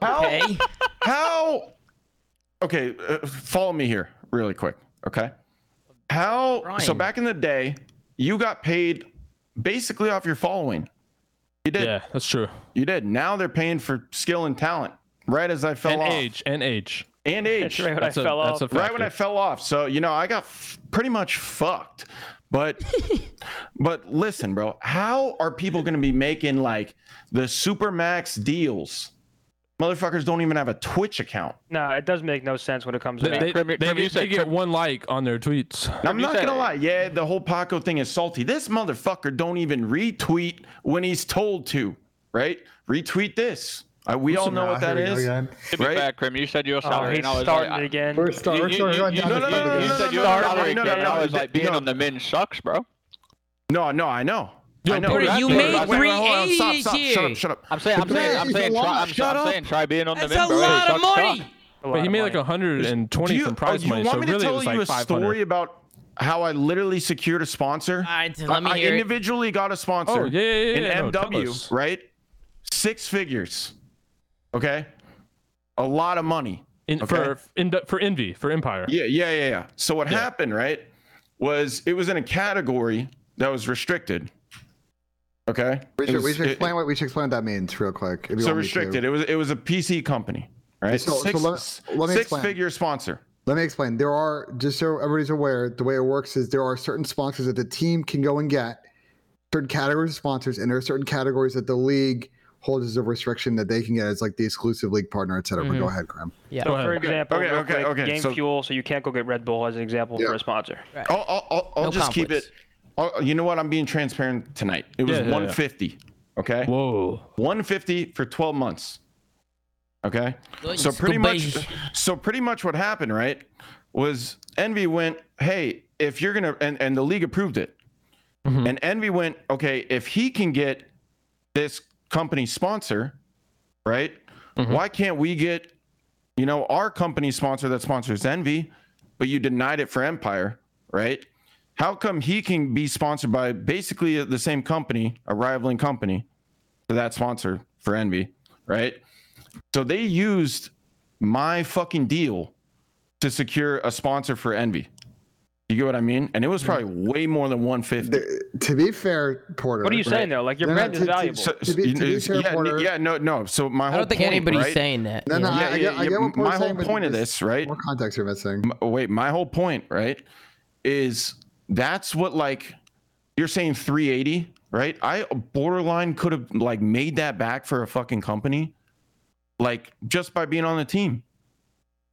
How Okay. how? Okay, uh, follow me here, really quick. Okay, how? So back in the day, you got paid basically off your following. You did. yeah, that's true. You did. Now they're paying for skill and talent. Right as I fell And off. age, and age. And age. That's right when That's I a fell that's off. a Right when I fell off. So, you know, I got f- pretty much fucked. But [laughs] but listen, bro, how are people going to be making like the super max deals? Motherfuckers don't even have a Twitch account. No, it does make no sense when it comes to They, that. they, Krim- they Krim, you get, said they get one like on their tweets. I'm not gonna lie. Yeah, the whole Paco thing is salty. This motherfucker don't even retweet when he's told to. Right? Retweet this. Uh, we all know what that here we go is. again. To be right? fair, Krim, you said your Oh, salary. he's and I was starting like, it again. We're start, we're You- starting you- right you- down no, the no, field no, no, again. You no, said no, your no, no, salary no, no, again. no, I was no, like, being no. on the min sucks, bro. No, no, I know. Yo, I know. Porter, Wait, you made wait, wait, hold on. 380 Stop, this stop, Shut up, shut up. I'm saying, I'm saying, I'm He's saying, a try. I'm, Shut I'm saying, try being on the That's a lot of money. cock. A lot But he of made like money. 120 Do you, from oh, prize you money, want so me to really it tell was you like a story about how I literally secured a sponsor? All right, so let me I, I hear it. individually got a sponsor Oh, yeah, yeah, yeah, yeah, in no, MW, right? Six figures. Okay? A lot of money. In, Okay. for in, for envy for Empire. Yeah, yeah, yeah, yeah. So what Yeah. happened, right, was it was in a category that was restricted. Okay? We should, was- we should it- explain what we should explain what that means real quick. if you so want me to. restricted. It was it was a PC company, right? So- so let- let me six explain. figure sponsor. Let me explain. There are just so everybody's aware. The way it works is there are certain sponsors that the team can go and get, certain categories of sponsors, and there are certain categories that the league holds as a restriction that they can get as like the exclusive league partner, et cetera. But go mm-hmm. ahead, Graham. Yeah. So, Go for example, Okay, okay, quick, okay, Game so- Fuel, so you can't go get Red Bull as an example Yeah. for a sponsor. I'll I'll, I'll, I'll No just keep it. I'll, you know what? I'm being transparent tonight. It was Yeah, yeah, yeah. 150. Okay. Whoa. 150 for 12 months. Okay. Good, So pretty much base. so pretty much what happened, right? Was Envy went, "Hey, if you're going to and and the league approved it." Mhm. And Envy went, "Okay, if he can get this company sponsor, right? Mhm. Why can't we get you know, our company sponsor that sponsors Envy, but you denied it for Empire, right? How come he can be sponsored by basically the same company, a rivaling company, to that sponsor for Envy, right? So they used my fucking deal to secure a sponsor for Envy. You get what I mean? And it was probably mm-hmm. way more than 150. The- to be fair, Porter. What are you saying though? Like your No, no, brand is to- to- valuable. So, To be- to be fair, yeah, Porter- yeah, no, no. So my whole I whole don't think point, anybody's right? saying that. No, no, know? I- Yeah, get- yeah, I yeah, get what Porter's my whole but point of this, right? More context you're missing. Wait my whole point right is that's what like you're saying 380 right i borderline could have like made that back for a fucking company like just by being on the team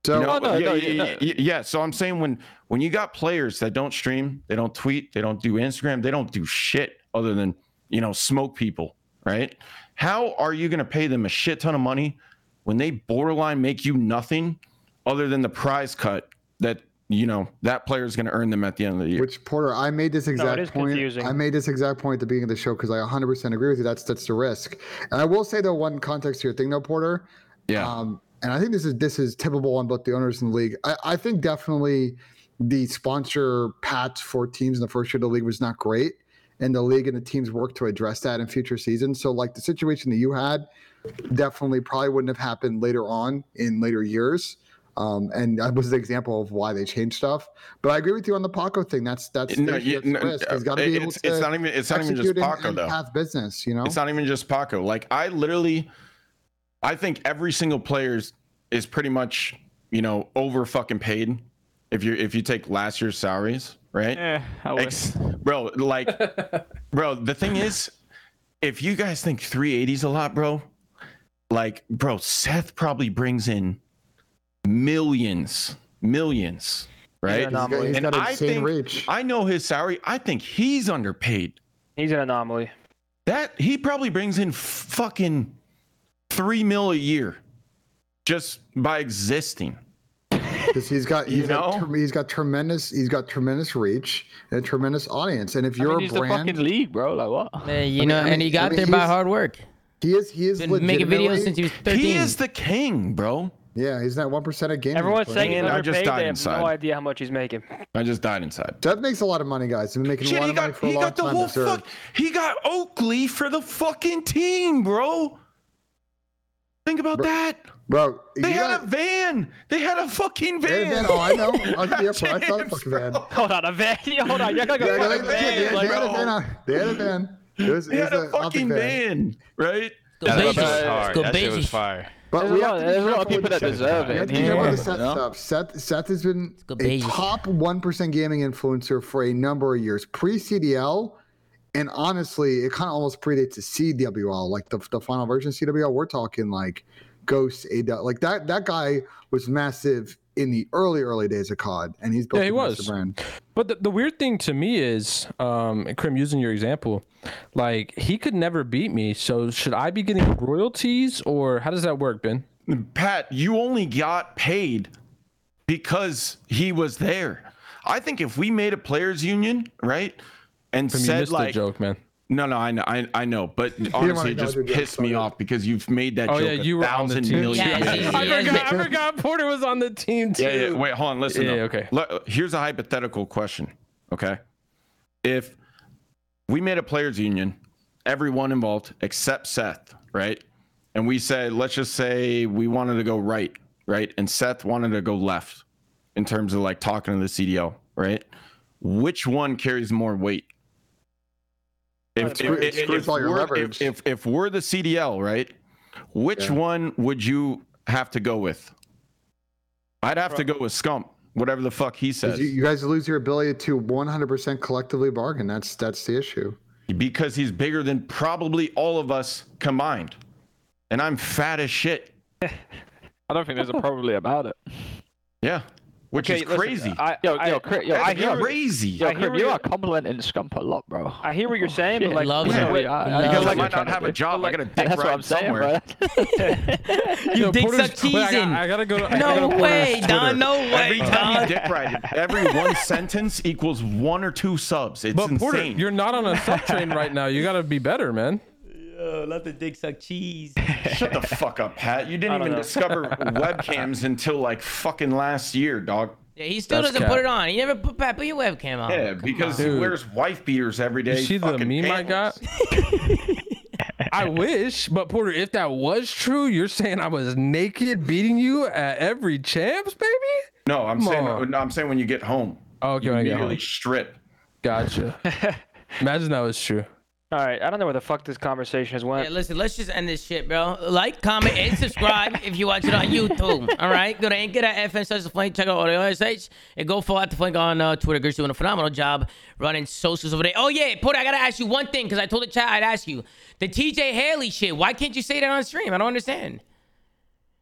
So you know? Oh, no, yeah, no, yeah, no. yeah, yeah, yeah. so i'm saying when when you got players that don't stream they don't tweet they don't do instagram they don't do shit other than you know smoke people right how are you going to pay them a shit ton of money when they borderline make you nothing other than the prize cut that you know that player is going to earn them at the end of the year. Which Porter, I made this exact is point. confusing. I made this exact point at the beginning of the show because I 100% agree with you. That's that's the risk. And I will say though, one context to your thing though, Porter. yeah. Um, and I think this is this is typical on both the owners in the league. I, I think definitely the sponsor patch for teams in the first year of the league was not great, and the league and the teams worked to address that in future seasons. So like the situation that you had, definitely probably wouldn't have happened later on in later years. Um, and that was the example of why they changed stuff. But I agree with you on the Paco thing. That's that's, No, that's you- the no, risk. He's got to be able it's, to. it's not even it's not even just execute and- Paco and though. Have business, you know. It's not even just Paco. Like I literally, I think every single player is, is pretty much you know over fucking paid. If you if you take last year's salaries, right? Eh, Ex- [laughs] bro, like, bro. The thing is, if you guys think 380 is a lot, bro, like, bro, Seth probably brings in millions, millions, right? Yeah, He's got, anomaly. he's And got I think- reach. I know his salary. I think he's underpaid. He's an anomaly. That he probably brings in fucking three mil a year just by existing. because he's got he's You got know? he's got tremendous he's got tremendous reach and a tremendous audience. And if you're mean, a he's the brand, fucking league, bro. Like what? Man, you mean- know, mean- and he I got mean, there by hard work. he is he is Been making videos since he was 13. He is the king, bro. Yeah he's that one percent of gaming. Everyone's player. saying he's And I underpaid. just died They have inside. no idea how much he's making. I just died inside. Seth makes a lot of money, guys. He's been making a lot he of money for a he long got the time. whole deserved. fuck. He got Oakley for the fucking team, bro. Think about that. Bro, They had got- a van. They had a fucking they had a van. van. Oh, I know. [laughs] I was at the airport. I saw the James, fucking van. Hold on, a van. [laughs] Hold on, you're gonna go they, fucking they- van. they- they had a van. on- They had a van. It was, They it was had a an object fucking van, right? Go That, Beijing. that was hard. Go That shit was fire. But There's we a have lot- to be there's a lot of people that deserve We it. have to Yeah. be careful with the Seth know? stuff. Seth, Seth has been a Beijing. top 1% gaming influencer for a number of years, pre CDL. And honestly, it kind of almost predates the CWL, like the, the final version of CWL. We're talking like Ghost AW. Like that that guy was massive in the early, early days of COD. And he's built Yeah, he was. brand. But the, the weird thing to me is, um, and Krim, using your example, like he could never beat me. So should I be getting royalties, or how does that work, Ben? Pat, you only got paid because he was there. I think if we made a players union, right, and Krim, you said missed the like, joke, man. No, no, I know, I, I know, but [laughs] honestly, it just pissed me off because you've made that Oh joke yeah, a you were on the thousand team. million Yeah, times. I forgot. I forgot. Porter was on the team too. Yeah, yeah. Wait, hold on. Listen. Yeah, though. okay. Le- Here's a hypothetical question. Okay. If we made a players union, everyone involved except Seth, right? And we said, let's just say we wanted to go right, right? And Seth wanted to go left in terms of like talking to the CDL, right? Which one carries more weight? If, It screws- if- screws if all your we're, leverage. if, if, if we're the CDL, right? Which Yeah. one would you have to go with? I'd have to go with Scump, whatever the fuck he says, You, you guys lose your ability to 100% collectively bargain. That's that's the issue. because he's bigger than probably all of us combined, and I'm fat as shit. [laughs] I don't think there's a probably about it. Yeah, which Okay, is listen, crazy. I, Yo, I, yo, Chris, yo, That's I hear, crazy. yo, I hear you you're- are complimenting Scump a lot, bro. I hear what you're saying, but like, Loves listen, him. I- I- Loves because I might you're not have a do. job. I got a [laughs] dick That's what I'm saying, somewhere. bro. [laughs] [laughs] You dick Porter's- suck cheese oh, I, got, I gotta go. To, No way, Don. No way, Every time you Don. dick ride, every one sentence equals one or two subs. It's But Porter, insane. you're not on a sub train right now. You gotta be better, man. Yo, let the dick suck cheese. [laughs] Shut the fuck up, Pat. You didn't even know. discover [laughs] webcams until like fucking last year, dog. Yeah, he still That's doesn't cap. put it on. He never put Pat, put your webcam on. Yeah, because he wears wife beaters every day. You see the fucking meme I got? [laughs] I wish, but Porter, if that was true, you're saying I was naked beating you at every champs, baby? No, I'm Come saying on. no, I'm saying when you get home. Oh, okay, you when I get immediately home. strip. Gotcha. Imagine that was true. All right, I don't know where the fuck this conversation has went. Yeah, listen, let's just end this shit, bro. Like, comment, and subscribe if you watch it on YouTube. All right? Go to Anchor.fm slash the Flame. Check out all the OSH. And go follow at the Flame on uh, Twitter. Gert's doing a phenomenal job running socials over there. Oh, yeah, Porter, I got to ask you one thing because I told the chat I'd ask you. The TJ Haley shit, why can't you say that on stream? I don't understand.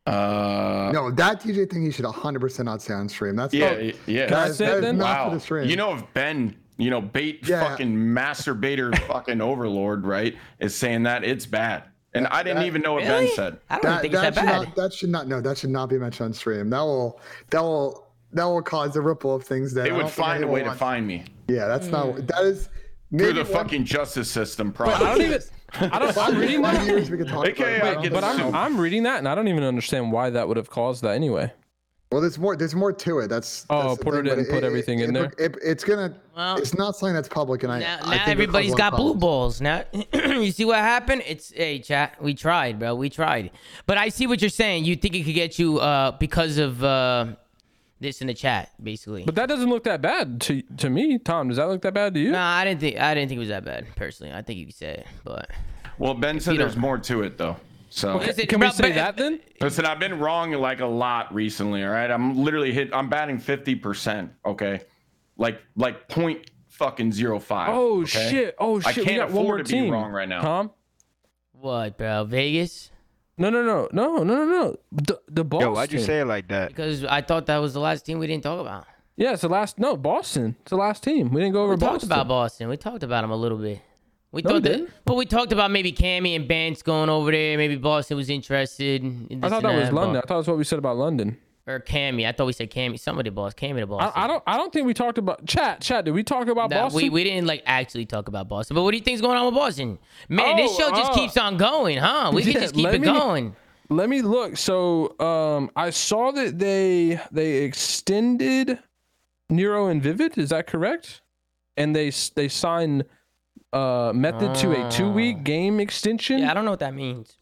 Uh, No, that TJ thing you should 100% not say on stream. That's yeah, not, y- yeah. Can I that is- say it that is then? not for Wow. the stream. You know, if Ben, you know, bait Yeah. fucking masturbator [laughs] fucking overlord, right, is saying that, it's bad. And I didn't That- even know what Really? Ben said. I don't That, think it's that that should bad. not that should not no that should not be mentioned on stream. That will that will that will cause a ripple of things that They I would don't find a anyone way to find me Yeah, that's Hmm. not that is through maybe the fucking justice system. But I don't even. I don't. I'm reading One that. we can talk AKA it, but, But I'm. I'm reading that and I don't even understand why that would have caused that anyway. Well, there's more. There's more to it. That's Oh, that's the Porter thing, didn't put everything in there? It, it's gonna. Well, it's not something that's public, and I. Now, I now think it everybody's causes got blue balls. Now [clears throat] you see what happened? It's hey chat. We tried, bro. We tried. But I see what you're saying. You think it could get you uh because of uh this in the chat, basically. But that doesn't look that bad to to me, Tom. Does that look that bad to you? Nah, I didn't think I didn't think it was that bad personally. I think you could say it, but Well, Ben said there's more to it though. So Listen, Can we bro, say but- that then? listen, I've been wrong like a lot recently. All right, I'm literally hit. I'm batting fifty percent. Okay, like like point fucking zero five. Oh okay? shit! Oh shit! we can't got one afford more to be team. wrong right now. Tom? What, bro? Vegas? No, no, no, no, no, no, no. The the Boston. Yo, why'd you say it like that? Because I thought that was the last team we didn't talk about. Yeah, it's the last. No, Boston. It's the last team. We didn't go over Boston. We Boston. talked about Boston. We talked about them a little bit. We No, thought that, but we talked about maybe Cammy and Bance going over there. Maybe Boston was interested. In I thought that was but- London. I thought that's what we said about London. or Cammy. I thought we said Cammy. Somebody boss. Cammy the boss. I, I don't. I don't think we talked about chat. Chat. Did we talk about That- Boston? we we didn't like actually talk about Boston. But what do you think's going on with Boston? Man, this Oh, show just uh, keeps on going, huh? We yeah, can just keep it me- going. Let me look. So, um, I saw that they they extended Nero and Vivid. Is that correct? And they they signed uh Methodz to a two week game extension. Yeah, I don't know what that means.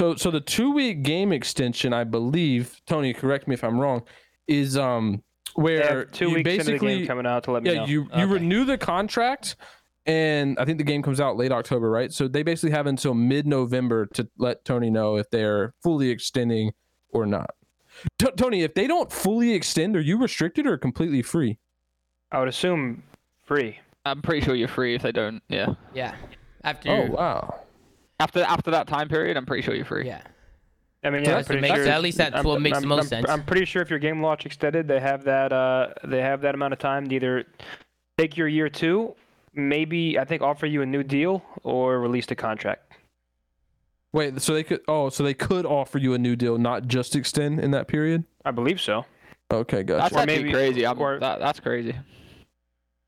So so the two week game extension, I believe, Tony, correct me if I'm wrong, is um where have two you weeks into the basically game coming out to let me yeah know. you you Okay. renew the contract, and I think the game comes out late October, right? So they basically have until mid November to let Tony know if they're fully extending or not. T- Tony, if they don't fully extend, are you restricted or completely free? I would assume free. I'm pretty sure you're free if they don't. Yeah. Yeah. After. Oh wow. After after that time period, I'm pretty sure you're free. Yeah. I mean, So yeah, that's I'm what makes- sure. at least that's I'm- what makes I'm- most I'm- sense. I'm pretty sure if your game launch extended, they have that. Uh, they have that amount of time to either take your year two, maybe I think offer you a new deal, or release the contract. Wait, so they could oh, so they could offer you a new deal, not just extend in that period? I believe so. Okay, gotcha. That's Or actually maybe- crazy. I'm, or- that, that's crazy.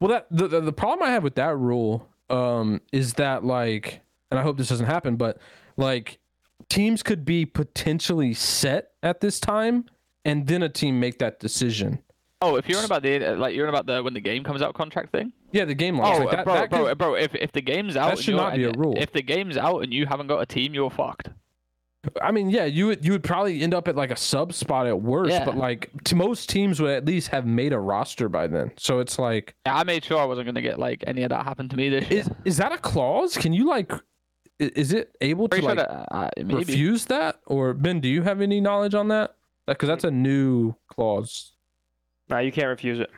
Well, that the, the the problem I have with that rule um is that like, and I hope this doesn't happen, but like teams could be potentially set at this time, and then a team make that decision. Oh, if you're on about the like you're on about the when the game comes out contract thing. Yeah, the game launch. Oh, like that, bro, that bro, could- bro. If if the game's out, and should not be a rule. If the game's out and you haven't got a team, you're fucked. I mean, yeah, you would you would probably end up at like a sub spot at worst, Yeah. but like to most teams would at least have made a roster by then. So it's like, Yeah, I made sure I wasn't gonna get like any of that happen to me this year. is is that a clause? Can you like, is it able to Pretty sure like that, uh, maybe. refuse that? Or Ben, do you have any knowledge on that? Because that's a new clause. No, you can't refuse it.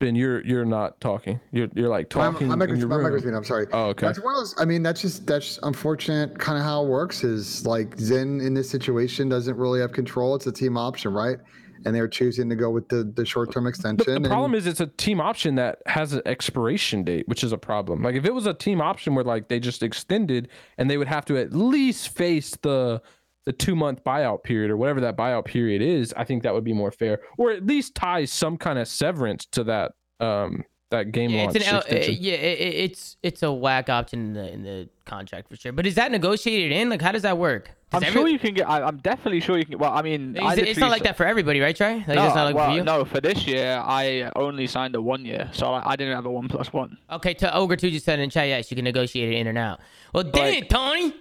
Ben, you're you're not talking. You're you're like My, talking my, in microphone- your my microphone, I'm sorry. Oh, okay. That's one of those. I mean, that's just that's just unfortunate. Kind of how it works is like Zen in this situation doesn't really have control. It's a team option, right? And they're choosing to go with the the short term The, extension. the problem and, is it's a team option that has an expiration date, which is a problem. Like if it was a team option where like they just extended and they would have to at least face the the two month buyout period or whatever that buyout period is, I think that would be more fair, or at least ties some kind of severance to that um that game Yeah, launch it's an uh, yeah, it, it- it's it's a whack option in the in the contract for sure. But is that negotiated in? Like, how does that work? Does I'm every- sure you can get. I, I'm definitely sure you can. Well, I mean, I It's, it's not like that for everybody, right, Trey? Like, No, it's not like well, for you. no, for this year, I only signed a one year, so I, I didn't have a one plus one. Okay, to Ogre two just said in chat, yes, you can negotiate it in and out. Well, dang Like- it, Tony.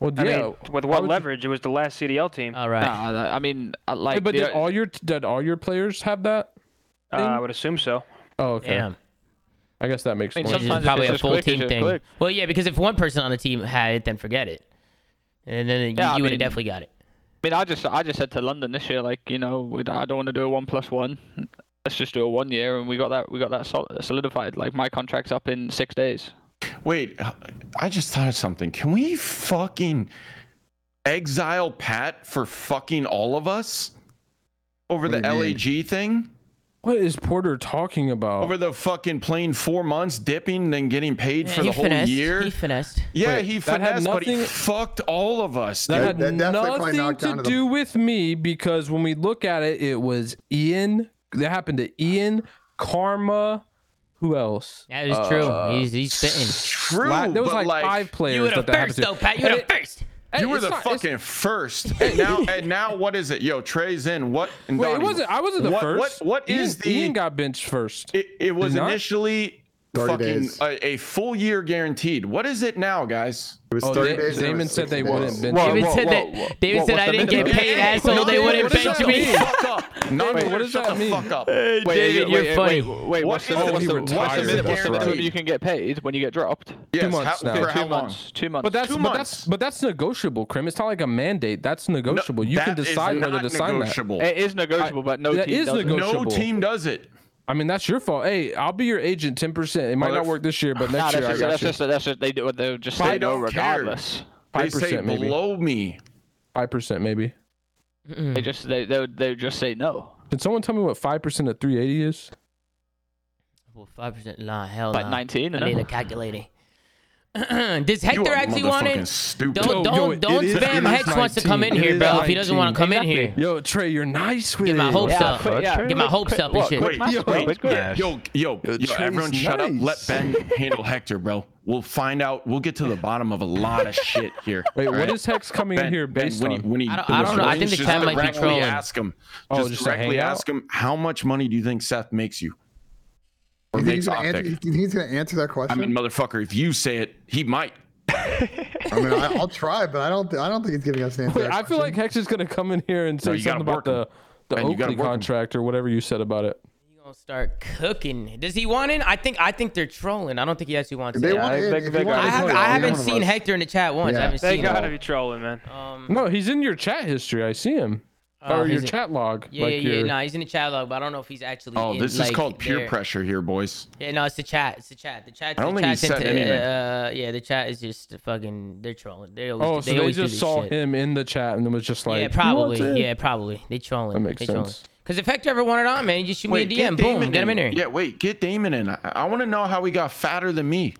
Well, I yeah. mean, with what would you- leverage? It was the last CDL team. All right. Nah, I mean, I- like, Wait, but did all your did all your players have that? Uh, I would assume so. Oh, okay. Damn. I guess that makes I mean, more Which is sometimes sense. probably a just full team thing. quick. Well, yeah, because if one person on the team had it, then forget it. And then you, Yeah, I you would have mean- definitely got it. I mean, I just I just said to London this year, like, you know, we, I don't want to do a one plus one. Let's just do a one year, and we got that we got that solidified. Like my contract's up in six days. Wait, uh, I just thought of something. Can we fucking exile Pat for fucking all of us over the What do you mean? LAG thing? What is Porter talking about? over the fucking plane, four months, dipping, and then getting paid Yeah, for the whole finessed. year. He finessed. yeah, Wait, he that had finessed, but he nothing- fucked all of us. that dude. had that definitely probably nothing knocked down to to the- do with me because when we look at it, it was Ian. That happened to Ian, Karma. Who else? That is true. Uh, He's he's spitting. True, La- there was but like, five players You were the that that first, though, Pat. You were the first. and You were the not- it's- fucking first. And now, [laughs] and now, what is it? Yo, Trey's in. What? and Wait, it Donnie, wasn't. I wasn't the what, first. What? What Ian, the? Ian got benched first. it, it was not? initially 30 fucking days. a, a full year guaranteed. What is it now, guys? It was Oh, 30 Da- days. Damon said they 60 wouldn't bench Whoa, him. David said whoa, that. David said I didn't get paid, Hey, asshole. They wouldn't bench me. Fuck up. Not Wait, what does shut that the mean? Fuck up. Hey, Wait, David, wait, you're wait, funny. Wait, wait, What what's the, what's the, what's the minimum, what's the minimum you can get paid when you get dropped? Yes, Two months how, now. for two how long? months. Two months. But that's Two but months. that's but that's negotiable, Krim. It's not like a mandate. That's negotiable. you can decide whether to sign that. it is negotiable, but no that team is does it. No team does it. I mean, that's your fault. Hey, I'll be your agent, ten percent. It might not work this year, but [laughs] Nah, next that's year I got that's you. just that's just they do they'll just say no regardless. They 5% say maybe. below me. Five percent maybe. They just they they would, they would just say no. Can someone tell me what five percent of three eighty is? Well, five percent. Nah, hell Like nah. 19, I need a calculator. [clears throat] Does Hector actually want motherfucking in? Stupid. Don't don't yo, it don't is- spam it is Hecz wants to come in here, bro. is If he doesn't want to come in here, Yo, Trey, you're nice with Get my hopes Yeah, up. quick, yeah, Get my hopes quick. up and What, shit. Wait, yo, bro, wait, quick, quick. Yo, yo, yo, Trey's everyone shut up. Let. Ben handle Hector, bro. We'll find out. We'll get to the bottom of a lot of shit here. [laughs] Wait, all right? is Hecz coming Ben, in here Ben, based when? He, when he, I don't- I don't know. I think the just chat might be directly trolling. Ask him. Oh, Just just directly ask him how much money do you think Seth makes you? Or You think he's makes gonna answer, Optic? you think he's gonna answer that I question? mean, motherfucker, if you say it, he might. [laughs] I mean, I, I'll try, but I don't. I don't think he's giving us an answer. Wait, I feel like question. Hecz is gonna come in here and say you gotta something about work 'em. the the Ben, Oakley work 'em. contract or whatever you said about it. You gonna start cooking? Does he want in? I think I think they're trolling. I don't think he actually wants They in. Yeah, want I in. think If they want I it. haven't I haven't seen. Hector in the chat once. I Yeah. haven't They seen gotta him. be trolling, man. Um, No, he's in your chat history. I see him. Oh, or your he's chat log. Yeah, like yeah, yeah. your- No, he's in the chat log, but I don't know if he's actually. Oh, in, this is like, called peer there. pressure here, boys. Yeah, no, it's the chat. It's the chat. The chat. I don't the think he chat's said into, anything. Uh, yeah, the chat is just fucking. They're trolling. They always. Oh, so they, they always do just saw shit. him in the chat and it was just like, yeah, probably. Yeah, probably. They trolling. That makes they trolling. sense. Because if Hector ever wanted on, man, you just shoot me a DM. Boom, Damon get him in here. Yeah, wait, get Damon in. I, I want to know how he got fatter than me.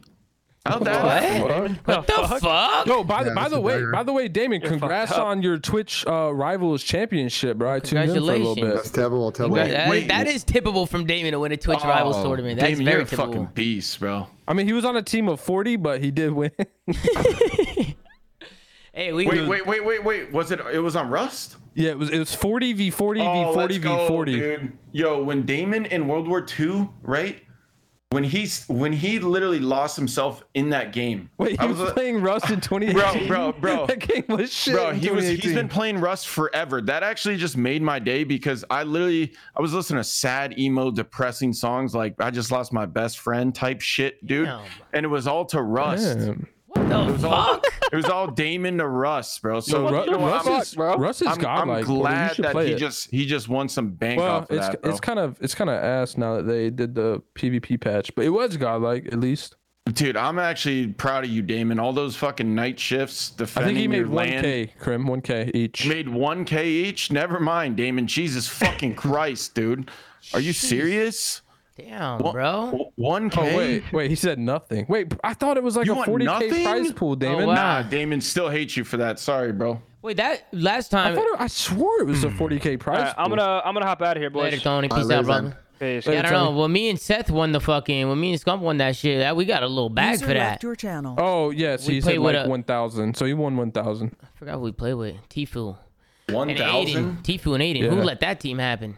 How'd that What? happen? What the fuck? Yo, by the Yeah, by the a way, dagger. by the way, Damon, congrats on your Twitch uh, Rivals Championship, bro. I tuned in for a little bit. Congratulations. That's terrible. Terrible. That- that- wait. that is tippable from Damon to win a Twitch Rivals Oh, tournament. That's Damon, very you're a fucking beast, bro. [laughs] I mean, he was on a team of 40, but he did win. [laughs] Hey, we. Wait, wait, wait, wait, wait. Was it? It was on Rust. yeah, it was it was 40 v 40 Oh, v 40 let's v 40. dude. Yo, when Damon in World War II, right? When he's when he literally lost himself in that game. Wait, I he was, a- playing Rust in 2018. [laughs] bro, bro. Bro. [laughs] that game was shit. Bro, in he was he's 2018. been playing Rust forever. That actually just made my day because I literally I was listening to sad, emo, depressing songs like I just lost my best friend type shit, dude. Damn. And it was all to Rust. Damn. What the fuck? [laughs] It was all Damon to Russ, bro. So Ru- you know Russ, I'm- is, Russ is I'm, I'm godlike. Porter. You glad should that play he it. just he just won some bank well, off of it's that, bro. it's kind of it's kind of ass now that they did the PvP patch, but it was godlike at least. Dude, I'm actually proud of you, Damon. All those fucking night shifts Defending I think he made one k, Krim, one k each. Made 1k each? Never mind, Damon. Jesus fucking [laughs] Christ, dude. Are you serious? Damn, What- bro. 1k? Oh wait, wait, he said nothing. Wait, I thought it was like You a want 40k nothing? prize pool, oh, Damon. Oh, wow. Nah, Damon still hates you for that. Sorry, bro. Wait, that last I time. thought it, I swore it was a 40k hmm. prize All right, I'm pool. gonna I'm gonna hop out of here, boys. Later, Tony. All right, Peace out, later, brother. Peace. Yeah, I don't know. Tony. Well, me and Seth won the fucking. When me and Scump won that shit, that we got a little bag User for that. left your channel. Oh yes, We he played said with like a- 1,000, so he won 1,000. I forgot who we played with. Tfue and 1,000? Aiden. Tfue and Aiden. Who Yeah. let that team happen?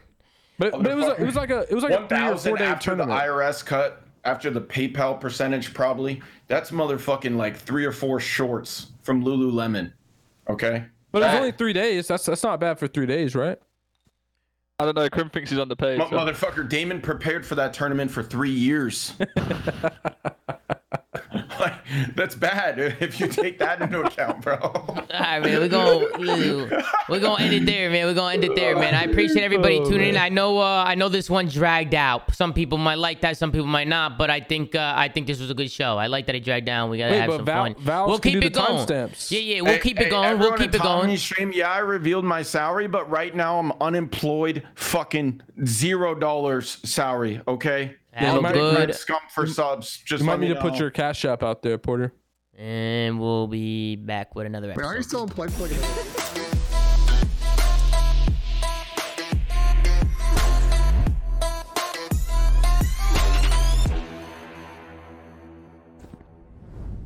But, but it was it was like a it was like a three or four 1,000 day after the. IRS cut, after the PayPal percentage, probably. That's motherfucking like three or four shorts from Lululemon. Okay? But it was only three days. That's that's not bad for three days, right? I don't know. Krim thinks he's on the page. Mo- so- Motherfucker, Damon prepared for that tournament for three years. [laughs] [laughs] like, That's bad [laughs] if you take that into account, bro. All right, man. We're gonna we're gonna end it there, man. We're gonna end it there, man. I appreciate everybody tuning in. I know uh, I know this one dragged out. Some people might like that, some people might not. But I think uh, I think this was a good show. I like that it dragged down. We gotta Wait, have but some Val- fun. Valves we'll keep it going. timestamps. Yeah, yeah. We'll Hey, keep it hey, going. We'll keep it going. Stream, yeah, I revealed my salary, but right now I'm unemployed, fucking zero dollars salary. Okay. Have you a good, Scum for subs. Just You might me need to put your cash app out there, Porter. and we'll be back with another Wait, are you still in play?